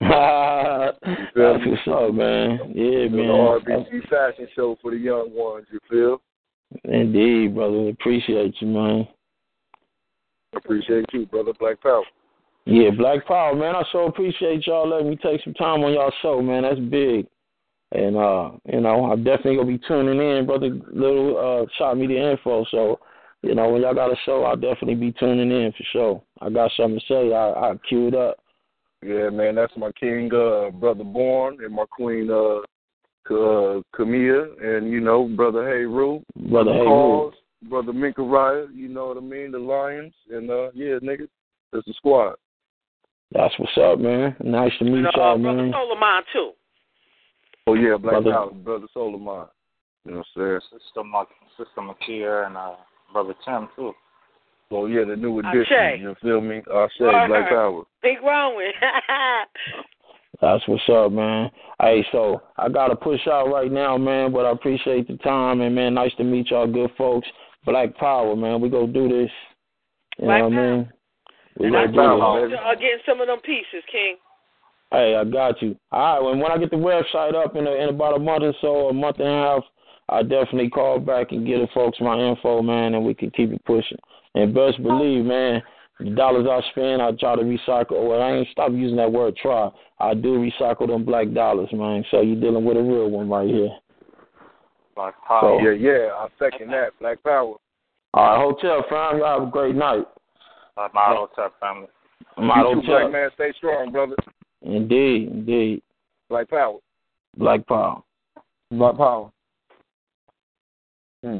S4: (laughs)
S12: that's what's up, man. Yeah,
S4: The
S12: man.
S4: RBC fashion show for the young ones. You feel?
S12: Indeed, brother. Appreciate you, man.
S4: Appreciate you, brother. Black Power.
S12: Yeah, Black Power, man. I so appreciate y'all letting me take some time on y'all show, man. That's big. And uh, you know, I'm definitely gonna be tuning in. Brother Little uh shot me the info, so you know, when y'all got a show, I'll definitely be tuning in for sure. I got something to say. I I queued up.
S4: Yeah, man, that's my king, uh, brother Born, and my queen, uh, K- uh, Camilla, and you know, brother Heru,
S12: Brother Heru.
S4: Calls, brother Minka Raya, you know what I mean, the Lions, and uh, yeah, nigga, that's the squad.
S12: That's what's up, man. Nice to meet
S6: And, uh,
S12: y'all,
S6: brother
S12: man.
S6: Solomon too.
S4: Oh yeah, Black
S12: Brother-
S4: Power, brother Solomon. You know what I'm saying?
S5: Sister, Ma- Sister Makia and uh, Brother Tim, too.
S4: Oh yeah, the new
S6: Ashe.
S4: edition. You feel me? I say
S6: Word.
S4: Black Power.
S6: Big Rowan. (laughs)
S12: That's what's up, man. Hey, so I gotta push out right now, man, but I appreciate the time and man, nice to meet y'all good folks. Black Power, man. We go do this. You
S6: Black
S12: know what I mean? We
S6: and
S12: gonna
S6: I
S12: do
S6: look
S12: this.
S6: forward to getting some of them pieces, King.
S12: Hey, I got you. All right, when when I get the website up in a, in about a month or so, a month and a half, I definitely call back and get the folks my info, man, and we can keep it pushing. And best believe, man, the dollars I spend, I try to recycle. Well, I ain't stop using that word try. I do recycle them black dollars, man. So you're dealing with a real one right here.
S5: Black Power.
S4: Yeah, yeah, I second that. Black Power.
S12: All right, Hotep fam, y'all have a great night.
S5: Uh, my Hotep family.
S12: My
S4: you too,
S12: Hotep.
S4: Black man, stay strong, brother.
S12: Indeed, indeed.
S4: Black Power.
S12: Black power.
S3: Black Power.
S4: Hmm.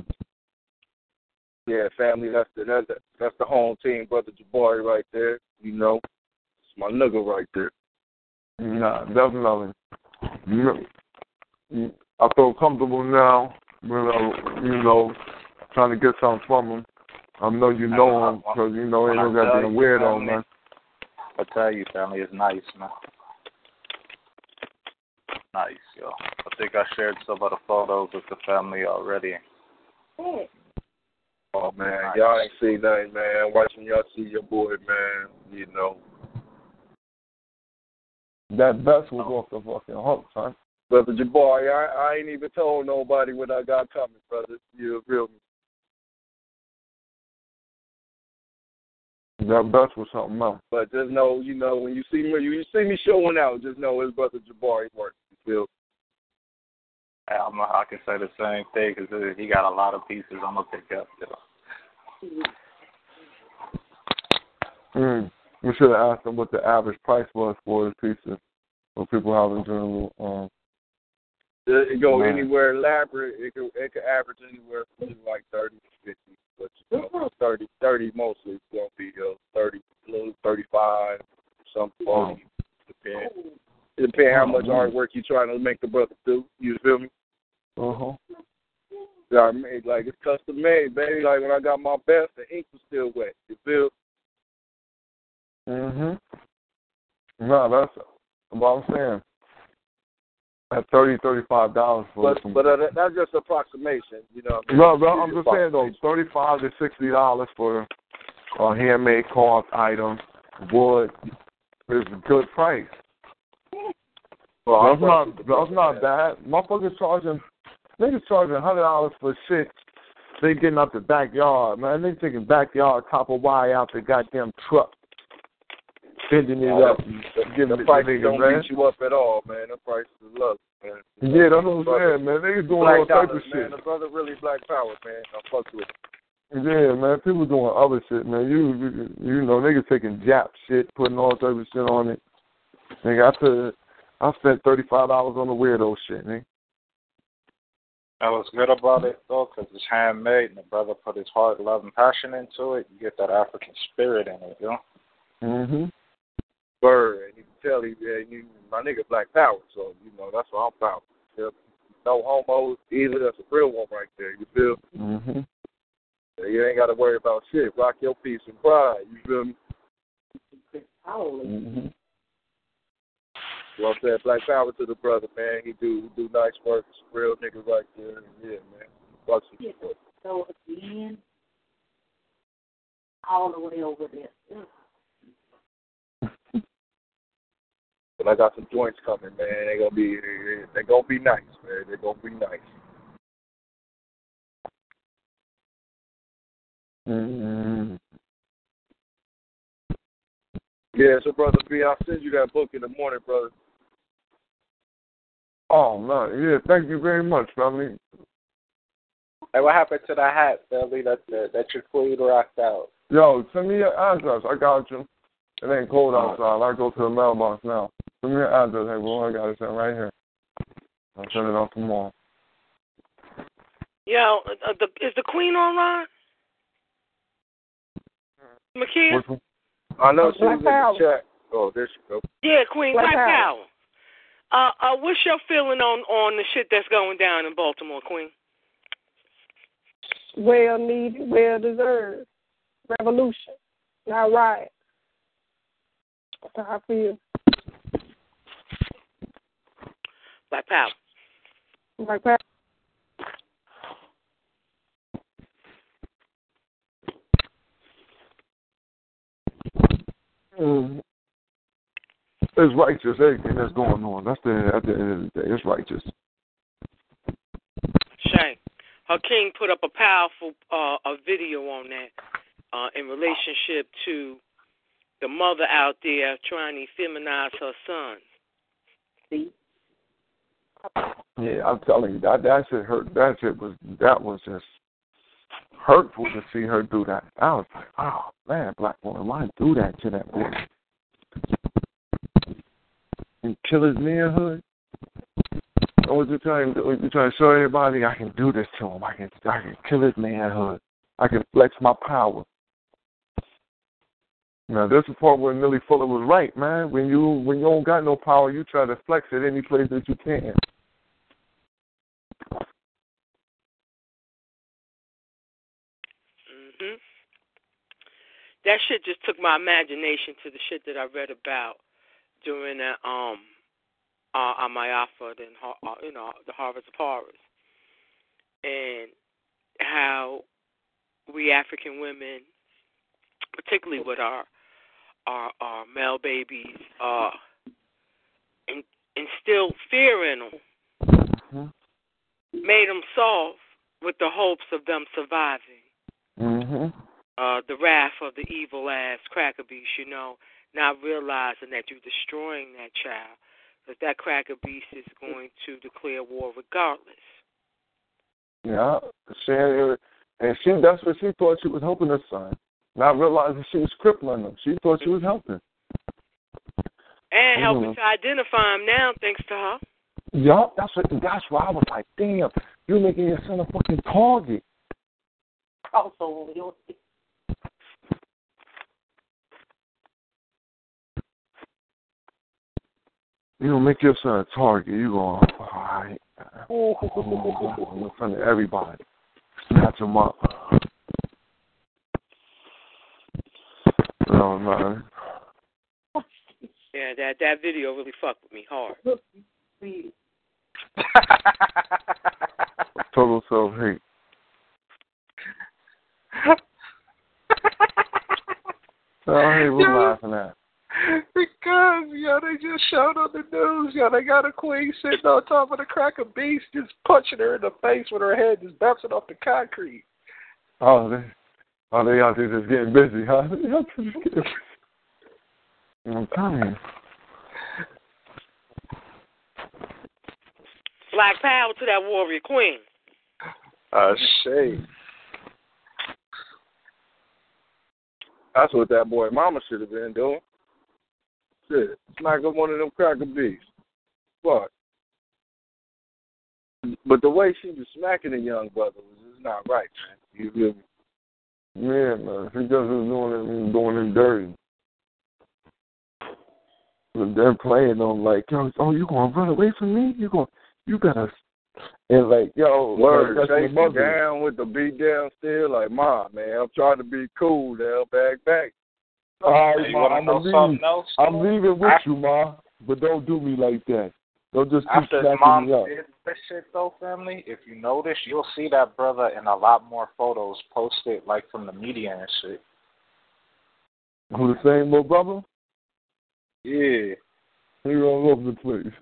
S4: Yeah, family, that's the that's the, that's the home team, brother Jabari right there. You know, it's my nigga right there.
S3: Nah, definitely. You know, I feel comfortable now. You know, you know, trying to get something from him. I know you know him because you know he ain't got being on man.
S5: I tell you, family is nice, man. Nice, yo. I think I shared some of the photos with the family already.
S4: Oh man, y'all ain't see nothing, man. Watching y'all see your boy, man. You know,
S3: That best was off the fucking hook, son.
S4: brother Jabari, I, I ain't even told nobody what I got coming, brother. You feel me?
S3: That best was something else.
S4: But just know, you know, when you see me, you see me showing out, just know it's brother Jabari's work. You feel?
S5: Hey, I'm, I can say the same thing because he got a lot of pieces I'm gonna pick up. Yo.
S3: Mm. We should have asked him what the average price was for his pieces. For people having general um
S4: It, it go
S3: Man.
S4: anywhere elaborate. It could it could average anywhere from like thirty to fifty, but you know, 30, 30 mostly it's gonna be uh, thirty, little thirty five, some forty. Depend. Depend how much artwork you trying to make the brother do. You feel me?
S3: uh huh.
S4: I made like it's custom made, baby. Like when I got my best, the ink was still wet. You feel?
S3: Mhm. No, that's what I'm saying. At thirty, thirty-five dollars for
S4: But
S3: some.
S4: but uh, that's just approximation. You know. I mean?
S3: no, no, I'm just saying though, thirty-five to sixty dollars for a handmade carved item, wood is a good price.
S4: Well,
S3: that's
S4: I'm
S3: not that's not bad. Motherfuckers charging niggas charging hundred dollars for shit. They getting out the backyard, man. They taking backyard copper wire out the goddamn truck, bending it up, and uh, giving
S4: the price
S3: niggas,
S4: don't
S3: man.
S4: beat you up at all, man. The price is love, man.
S3: Yeah, that's what I'm saying, man. Niggas doing
S4: black
S3: all type
S4: dollars,
S3: of shit.
S4: man. The brother really black power, man. I fuck with him.
S3: Yeah, man. People doing other shit, man. You you, you know, niggas taking Jap shit, putting all type of shit on it. Nigga, I put I spent thirty five dollars on the weirdo shit, man.
S5: That was good about it though, 'cause it's handmade, and the brother put his heart, love, and passion into it. You get that African spirit in it, you know.
S3: Mhm.
S4: Bird, and you can tell he, yeah, you, my nigga black power. So you know that's what I'm proud. Of. No homos either. That's a real one right there. You feel?
S3: Mhm.
S4: You ain't got to worry about shit. Rock your peace and pride. You feel me?
S3: Mhm.
S4: Well said, black power to the brother, man. He do he do nice work. It's a real nigga right there. Yeah, man. Fucks with you.
S13: So again, all the way over there. (laughs)
S4: But I got some joints coming, man. They gonna be they gonna be nice, man. They gonna be nice.
S3: Mhm.
S4: Yeah, so brother B, I'll send you that book in the morning, brother.
S3: Oh man, yeah. Thank you very much, family.
S5: Hey, what happened to the hat, Billy? That that, that your queen rocked out.
S3: Yo, send me your address. I got you. It ain't cold outside. I go to the mailbox now. Send me your address. Hey, bro, I got it sent right here. I'll send it out tomorrow.
S6: Yo, uh, the, is the queen online? Makia?
S3: Which one?
S4: I know she
S10: Black
S4: was in the
S10: Power.
S4: chat. Oh, there she go.
S6: Yeah, Queen
S10: Black
S6: Black
S10: Power.
S6: Power. Uh, uh, what's your feeling on on the shit that's going down in Baltimore, Queen?
S10: Well needed, well deserved. Revolution. Not riot. That's how I feel.
S6: Black Power.
S10: Black power.
S3: Mm. It's righteous. Everything that's going on. That's the at the end of the day. It's righteous.
S6: Her king put up a powerful uh, a video on that uh, in relationship to the mother out there trying to feminize her son.
S13: See?
S3: Yeah, I'm telling you that that shit hurt. That shit was that was just hurtful to see her do that. I was like, oh man, black woman, why do that to that boy? And kill his manhood. Or was you trying? You trying to show everybody I can do this to him? I can I can kill his manhood. I can flex my power. Now this is the part where Neely Fuller was right, man. When you when you don't got no power, you try to flex it any place that you can.
S6: hmm That shit just took my imagination to the shit that I read about during that um uh Amayafad and uh, you know the Harvest of Horrors, and how we African women, particularly with our our, our male babies, uh, in, instill fear in them, made them soft with the hopes of them surviving.
S3: Mm-hmm.
S6: The wrath of the evil ass cracker beast, you know, not realizing that you're destroying that child, that that cracker beast is going to declare war regardless.
S3: Yeah, she and she that's what she thought she was helping her son, not realizing she was crippling him. She thought she was helping.
S6: And helping to identify him now, thanks to her.
S3: Yup, that's what. That's why I was like, damn, you're making your son a fucking target.
S13: Also,
S3: You don't make yourself a target. You gonna all right. (laughs) in front of everybody. snatch him up. No, man.
S6: Yeah, that that video really fucked with me hard. (laughs)
S3: Total self hate. Oh, (laughs) hey, we're laughing at.
S14: Because, yo, they just showed on the news, yo, they got a queen sitting on top of the cracker beast, just punching her in the face with her head just bouncing off the concrete.
S3: Oh, they, oh, they out there just getting busy, huh? They out there just getting busy. I'm telling you.
S6: Black power to that warrior queen.
S4: Uh, shade. That's what that boy mama should have been doing. Smack up one of them cracker beasts. Fuck. But the way she was smacking the young brother was just not right, man. You feel me?
S3: Yeah, man. She just was doing it, doing it dirty. But they're playing on like, yo, oh, you gonna run away from me? You gonna, you gotta, and like, yo,
S4: Word,
S3: that's
S4: chasing down with the beat down still, like, mom, man, I'm trying to be cool now, back, back.
S3: All right,
S5: Hey,
S3: ma, I'm leave.
S5: else?
S3: I'm leaving with
S5: I-
S3: you, ma. But don't do me like that. Don't just keep
S5: After
S3: smacking
S5: mom
S3: me up.
S5: did this shit though, family, if you notice, you'll see that brother in a lot more photos posted like from the media and shit.
S3: Who the same little brother?
S5: Yeah.
S3: He all over the place.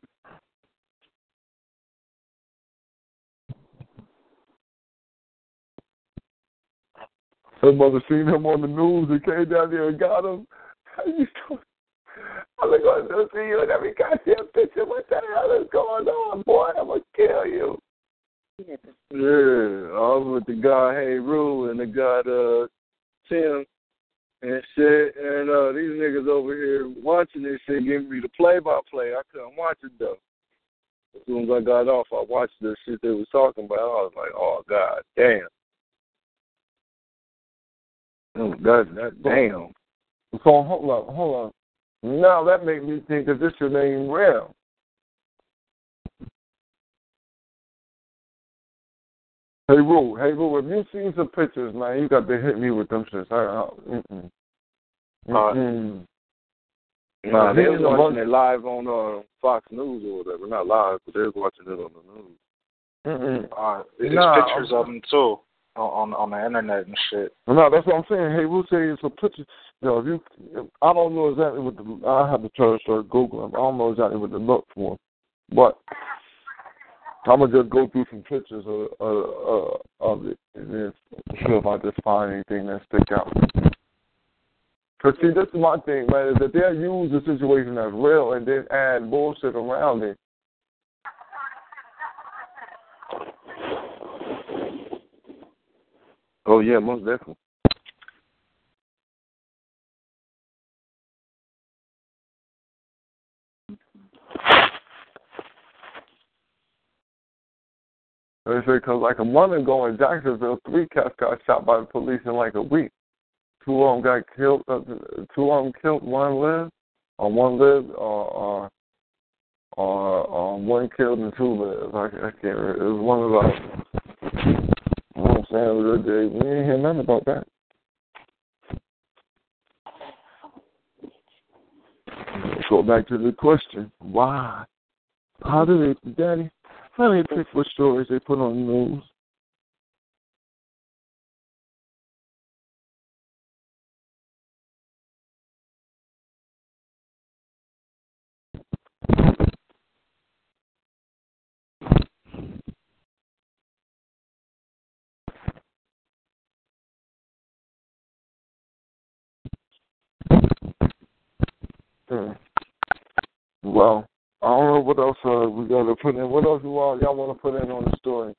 S3: Her mother seen him on the news and came down there and got him. How (laughs) you doing? I'm going to see you in every goddamn picture. What the hell is going on, boy? I'm to kill you.
S4: Yeah, I was with the guy Heru and the guy uh Tim and shit, and uh these niggas over here watching this shit, giving me the play by play. I couldn't watch it though. As soon as I got off, I watched the shit they was talking about. I was like, oh god, damn. Oh god, that damn.
S3: So hold on, hold on. Now that made me think that this shit name real. Heru, hey Roo, if you seen some pictures, man, you got to hit me with them shits. I, I, mm-mm. Mm-mm.
S4: Nah, they was watching it live on uh, Fox News or whatever. Not live, but they was watching it on the news.
S3: Mm-mm.
S5: Uh, there's
S3: Nah,
S5: pictures of them too on, on the internet and shit.
S3: No, that's what I'm saying. Hey, we'll say it's a picture. You know, if you, I don't know exactly what the. I have to try to start googling. I don't know exactly what to look for, but I'm gonna just go through some pictures of of, of, it and then see if I just find anything that stick out. Cause see, this is my thing, man. Is that they'll use the situation as real and then add bullshit around it.
S4: Oh yeah, most definitely.
S3: Because like a month ago in Jacksonville, three cats got shot by the police in like a week. Two of them got killed. Uh, two of them killed. One lived, or one lived, or or, or um, one killed and two lived. I, I can't. remember. It was one of those. Saying? Day, we didn't hear nothing about that. Let's go back to the question. Why? How do they, Daddy? How do they pick what stories they put on the news? Hmm. Well, I don't know what else uh, we got to put in. What else you all y'all want to put in on the story?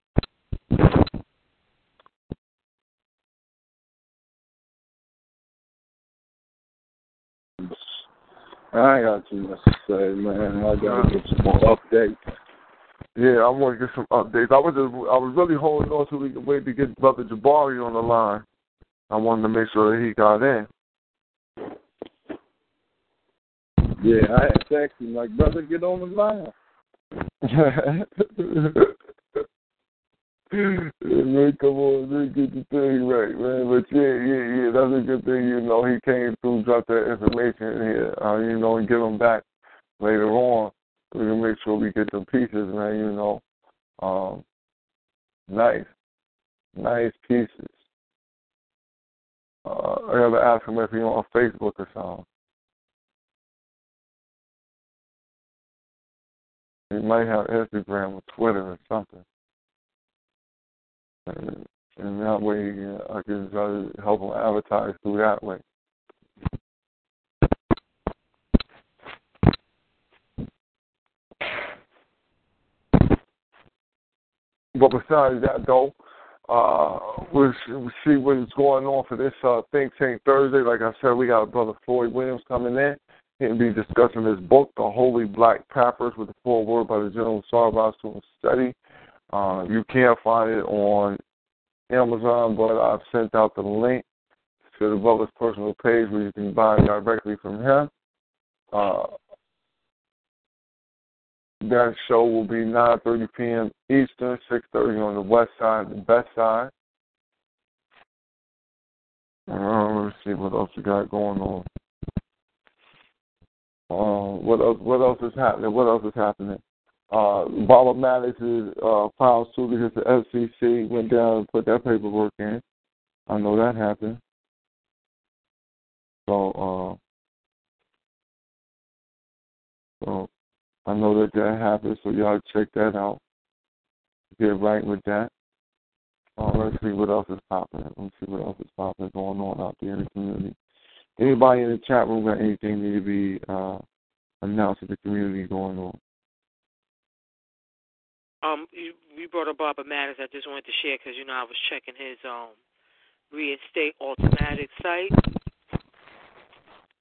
S4: I got too much to say, man. I gotta get some more updates.
S3: Yeah, I want to get some updates. I was just, I was really holding on so we could wait to get Brother Jabari on the line. I wanted to make sure that he got in.
S4: Yeah, I had texted him like, brother, get on the line.
S3: man, come on, man, get the thing right, man. But yeah, yeah, yeah, that's a good thing. You know, he came through, dropped that information here, uh, you know, and give them back later on. We can make sure we get the pieces, man. You know, um, nice, nice pieces. Uh, I gotta ask him if he's on Facebook or something. He might have Instagram or Twitter or something. And, and that way uh, I can try to help him advertise through that way. But besides that, though, uh, we'll see what's going on for this uh, Think Tank Thursday. Like I said, we got Brother Floyd Williams coming in. He'll be discussing his book, The Holy Black Papyrus, with a foreword by the General Sarvas to study. Uh, you can't find it on Amazon, but I've sent out the link to the brother's personal page where you can buy directly from him. Uh, that show will be 9:30 p.m. Eastern, 6:30 on the west side, the best side. Uh, let's see what else we got going on. Uh, what else? What else is happening? What else is happening? Uh, Brother Maddox is uh, filed suit against the FCC. Went down and put that paperwork in. I know that happened. So, uh, so I know that that happened. So y'all check that out. Get right with that. Uh, let's see what else is popping. Let's see what else is popping going on out there in the community. Anybody in the chat room got anything need to be uh, announced to the community going on?
S6: Um, you, you brought up Brother Maddox. I just wanted to share because you know I was checking his um reinstate Alton Maddox site,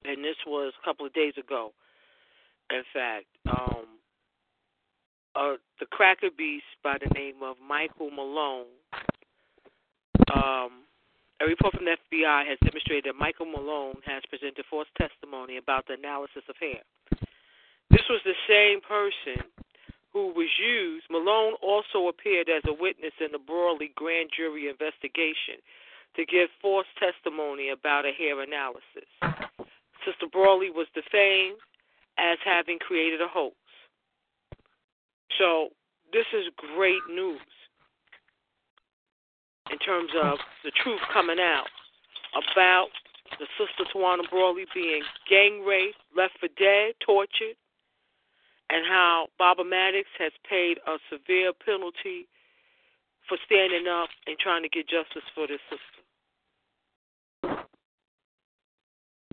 S6: and this was a couple of days ago. In fact, um, uh, the cracker beast by the name of Michael Malone. Um, a report from the FBI has demonstrated that Michael Malone has presented false testimony about the analysis of hair. This was the same person who was used. Malone also appeared as a witness in the Brawley grand jury investigation to give false testimony about a hair analysis. Sister Brawley was defamed as having created a hoax. So, this is great news in terms of the truth coming out about the sister Tawana Brawley being gang raped, left for dead, tortured, and how Brother Maddox has paid a severe penalty for standing up and trying to get justice for this sister.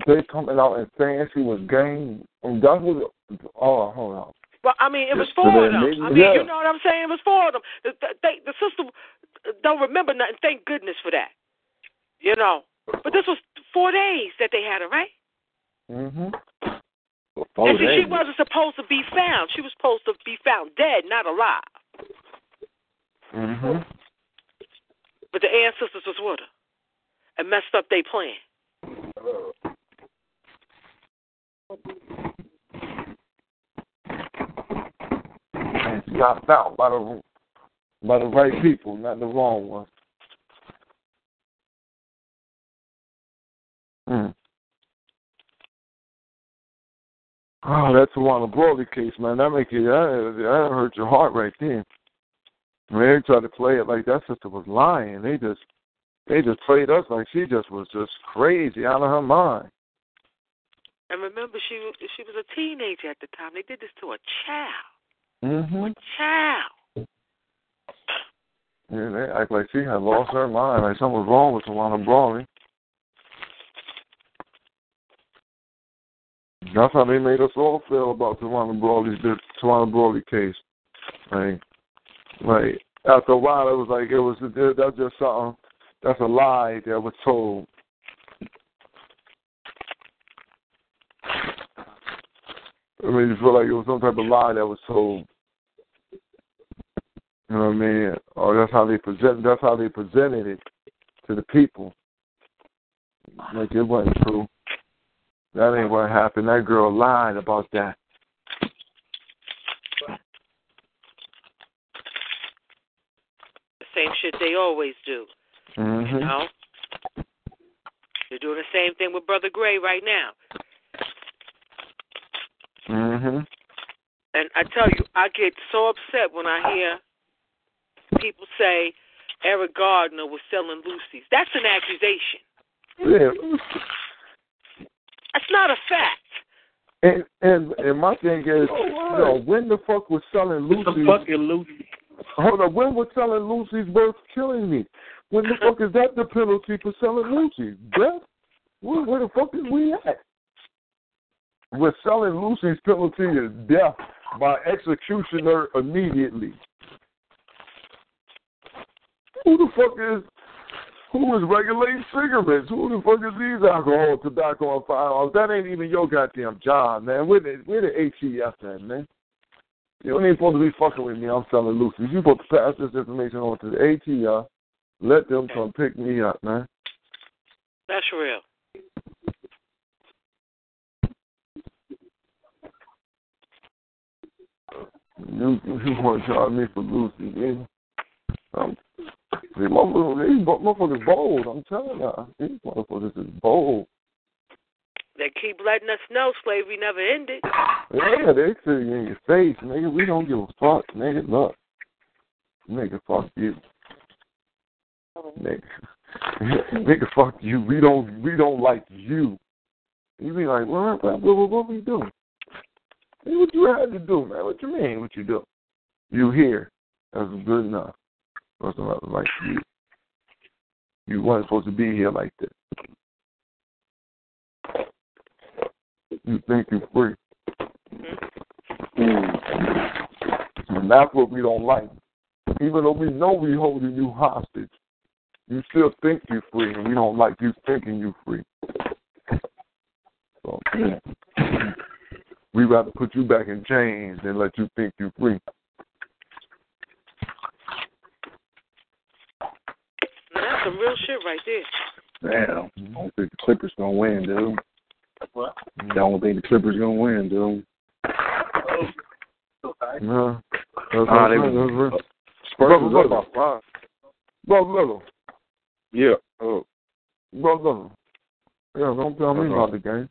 S3: They coming out and saying she was gang. Um, that was oh hold on.
S6: But I mean, it was for them. I mean,
S3: yeah.
S6: you know what I'm saying? It was for them. The, the, the sister don't remember nothing. Thank goodness for that. You know. But this was four days that they had her, right?
S3: Mhm.
S6: and see, she wasn't supposed to be found. She was supposed to be found dead, not alive.
S3: Mhm.
S6: But the ancestors was with her and messed up their plan.
S3: Got found by the by the right people, not the wrong ones. Mm. Oh, that's the the Brawley case, man. That make you that, that hurt your heart right there. When they tried to play it like that sister was lying. They just they just played us like she just was just crazy out of her mind.
S6: And remember, she she was a teenager at the time. They did this to a child.
S3: Mm-hmm.
S6: A child.
S3: Yeah, they act like she had lost her mind, like something was wrong with Tawana Brawley. That's how they made us all feel about Tawana Brawley's Tawana Brawley case. Like, like after a while, it was like it was that's just something. That's a lie that was told. I mean, you feel like it was some type of lie that was told. You know what I mean? Or that's how they present. That's how they presented it to the people. Like it wasn't true. That ain't what happened. That girl lied about that.
S6: The same shit they always do.
S3: Mm-hmm.
S6: You know? They're doing the same thing with Brother Gray right now.
S3: Mm-hmm.
S6: And I tell you, I get so upset when I hear people say Eric Garner was selling loosies. That's an accusation.
S3: Yeah.
S6: That's not a fact.
S3: And and and my thing is, you know, when the fuck was selling loosies?
S12: fucking loosie.
S3: Hold on, when was selling loosies worth killing me? When the fuck is that the penalty for selling loosies? Death? Where, where the fuck is we at? We're selling loosies penalty is death by executioner immediately. Who the fuck is who is regulating cigarettes? Who the fuck is these alcohol, tobacco, and firearms? That ain't even your goddamn job, man. Where the where the ATF at, man? You even supposed to be fucking with me. I'm selling loosies. You supposed to pass this information on to the ATF. Let them come pick me up, man.
S6: That's real.
S3: You you want to charge me for loosie, man? Um, see, motherfuckers, these motherfuckers bold. I'm telling you, these motherfuckers is bold.
S6: They keep letting us know slavery never ended.
S3: Yeah, they you in your face, nigga. We don't give a fuck, nigga. Look, nigga, fuck you, nigga. (laughs) nigga, fuck you. We don't, we don't like you. You be like, what, what, what, what we doing? What you had to do, man? What you mean? What you do? You here? That's good enough. Wasn't like you. You weren't supposed to be here like this. You think you're free. Mm-hmm. And that's what we don't like. Even though we know we holding you hostage, you still think you're free, and we don't like you thinking you're free. So we rather put you back in chains than let you think you're free.
S6: That's some real shit right there.
S4: Damn. I don't think the Clippers gonna win, dude.
S12: What?
S4: I don't think the Clippers gonna win, dude.
S3: Yeah.
S4: Ah, they-
S3: Spurs
S4: Spurs was up by five.
S3: Brother Little.
S4: Yeah. Oh.
S3: Brother Little. Yeah, don't tell me about the game.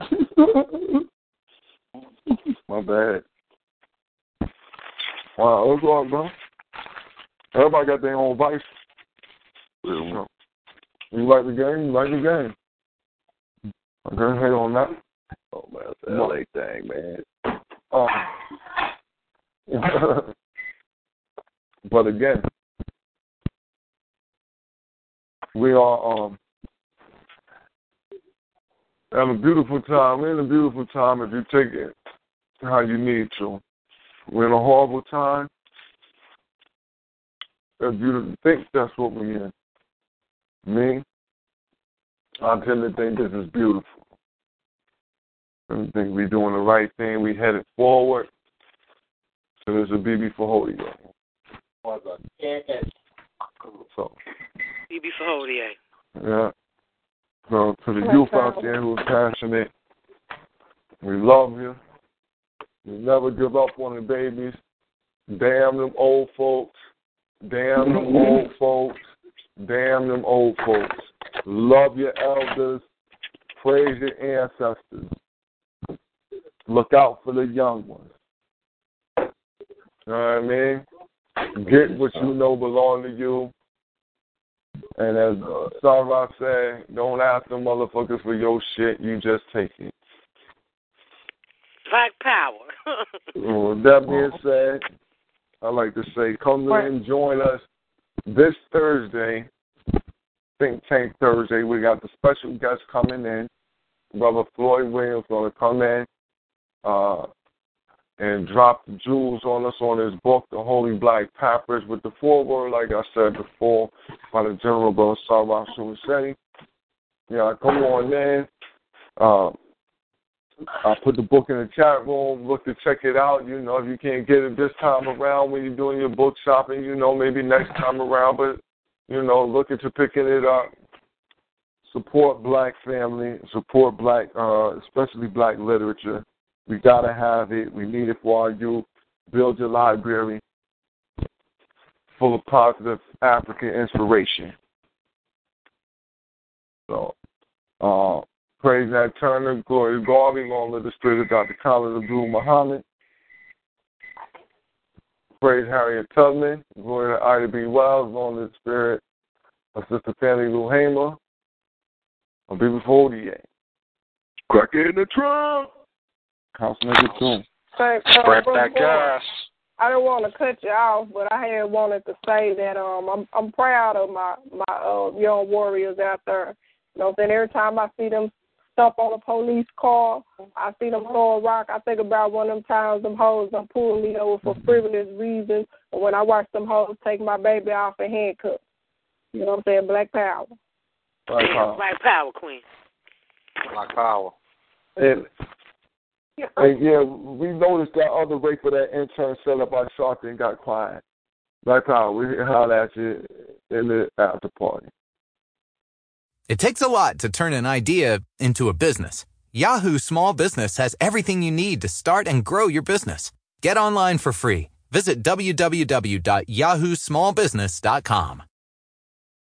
S3: (laughs)
S4: My bad.
S3: Wow, what's up, bro? Everybody got their own vice. You like the game? You like the game. I can't hate on that.
S4: Oh man, that's the LA thing, man.
S3: Um, (laughs) but again, we are um having a beautiful time. We're in a beautiful time if you take it how you need to. We're in a horrible time. If you think that's what we're in. Me, I tend to think this is beautiful. I think we're doing the right thing. We headed forward. So there's a BB for Holy So,
S6: BB for Holier.
S3: yeah. So to the youth out there who are passionate, we love you. We never give up on the babies. Damn them old folks. Damn them (laughs) old folks. Damn them old folks. Love your elders. Praise your ancestors. Look out for the young ones. You know what I mean? Get what you know belong to you. And as uh, Rock said, don't ask them motherfuckers for your shit. You just take it.
S6: Black power. (laughs)
S3: With that being said, I like to say, come in, and join us this Thursday, Think Tank Thursday. We got the special guest coming in. Brother Floyd Williams going to come in uh, and drop the jewels on us on his book, The Holy Black Papyrus, with the foreword, like I said before, by the General Sarah Suicide. Yeah, come on in. Uh, I put the book in the chat room. Look to check it out. You know, if you can't get it this time around when you're doing your book shopping, you know, maybe next time around. But you know, look into picking it up. Support black family. Support black, uh, especially black literature. We gotta have it. We need it for our youth. Build your library. full of positive African inspiration. So, uh, praise Nat Turner, glory to God, long live the spirit of Dr. Khalid Abdul Muhammad. Praise Harriet Tubman, glory to Ida B. Wells, long live the spirit of Sister Fannie Lou Hamer. I'll be before the. Crack in the trunk. House number two.
S10: Thank, uh,
S5: Spread that
S10: Boy,
S5: gas.
S10: I didn't want to cut you off, but I had wanted to say that um I'm I'm proud of my my uh, young warriors out there. You know, what I'm saying every time I see them stump on a police car, I see them throw a rock. I think about one of them times them hoes done pulled me over for frivolous reasons, and when I watch them hoes take my baby off in handcuffs. You know what I'm saying? Black power.
S3: Black
S6: Damn, Black Power Queen.
S5: Black Power.
S3: And, (laughs) and yeah, we noticed that other rape for that intern set up by Shark and got quiet. Black Power, we holler at you in the after party.
S1: It takes a lot to turn an idea into a business. Yahoo Small Business has everything you need to start and grow your business. Get online for free. Visit www.yahoosmallbusiness.com.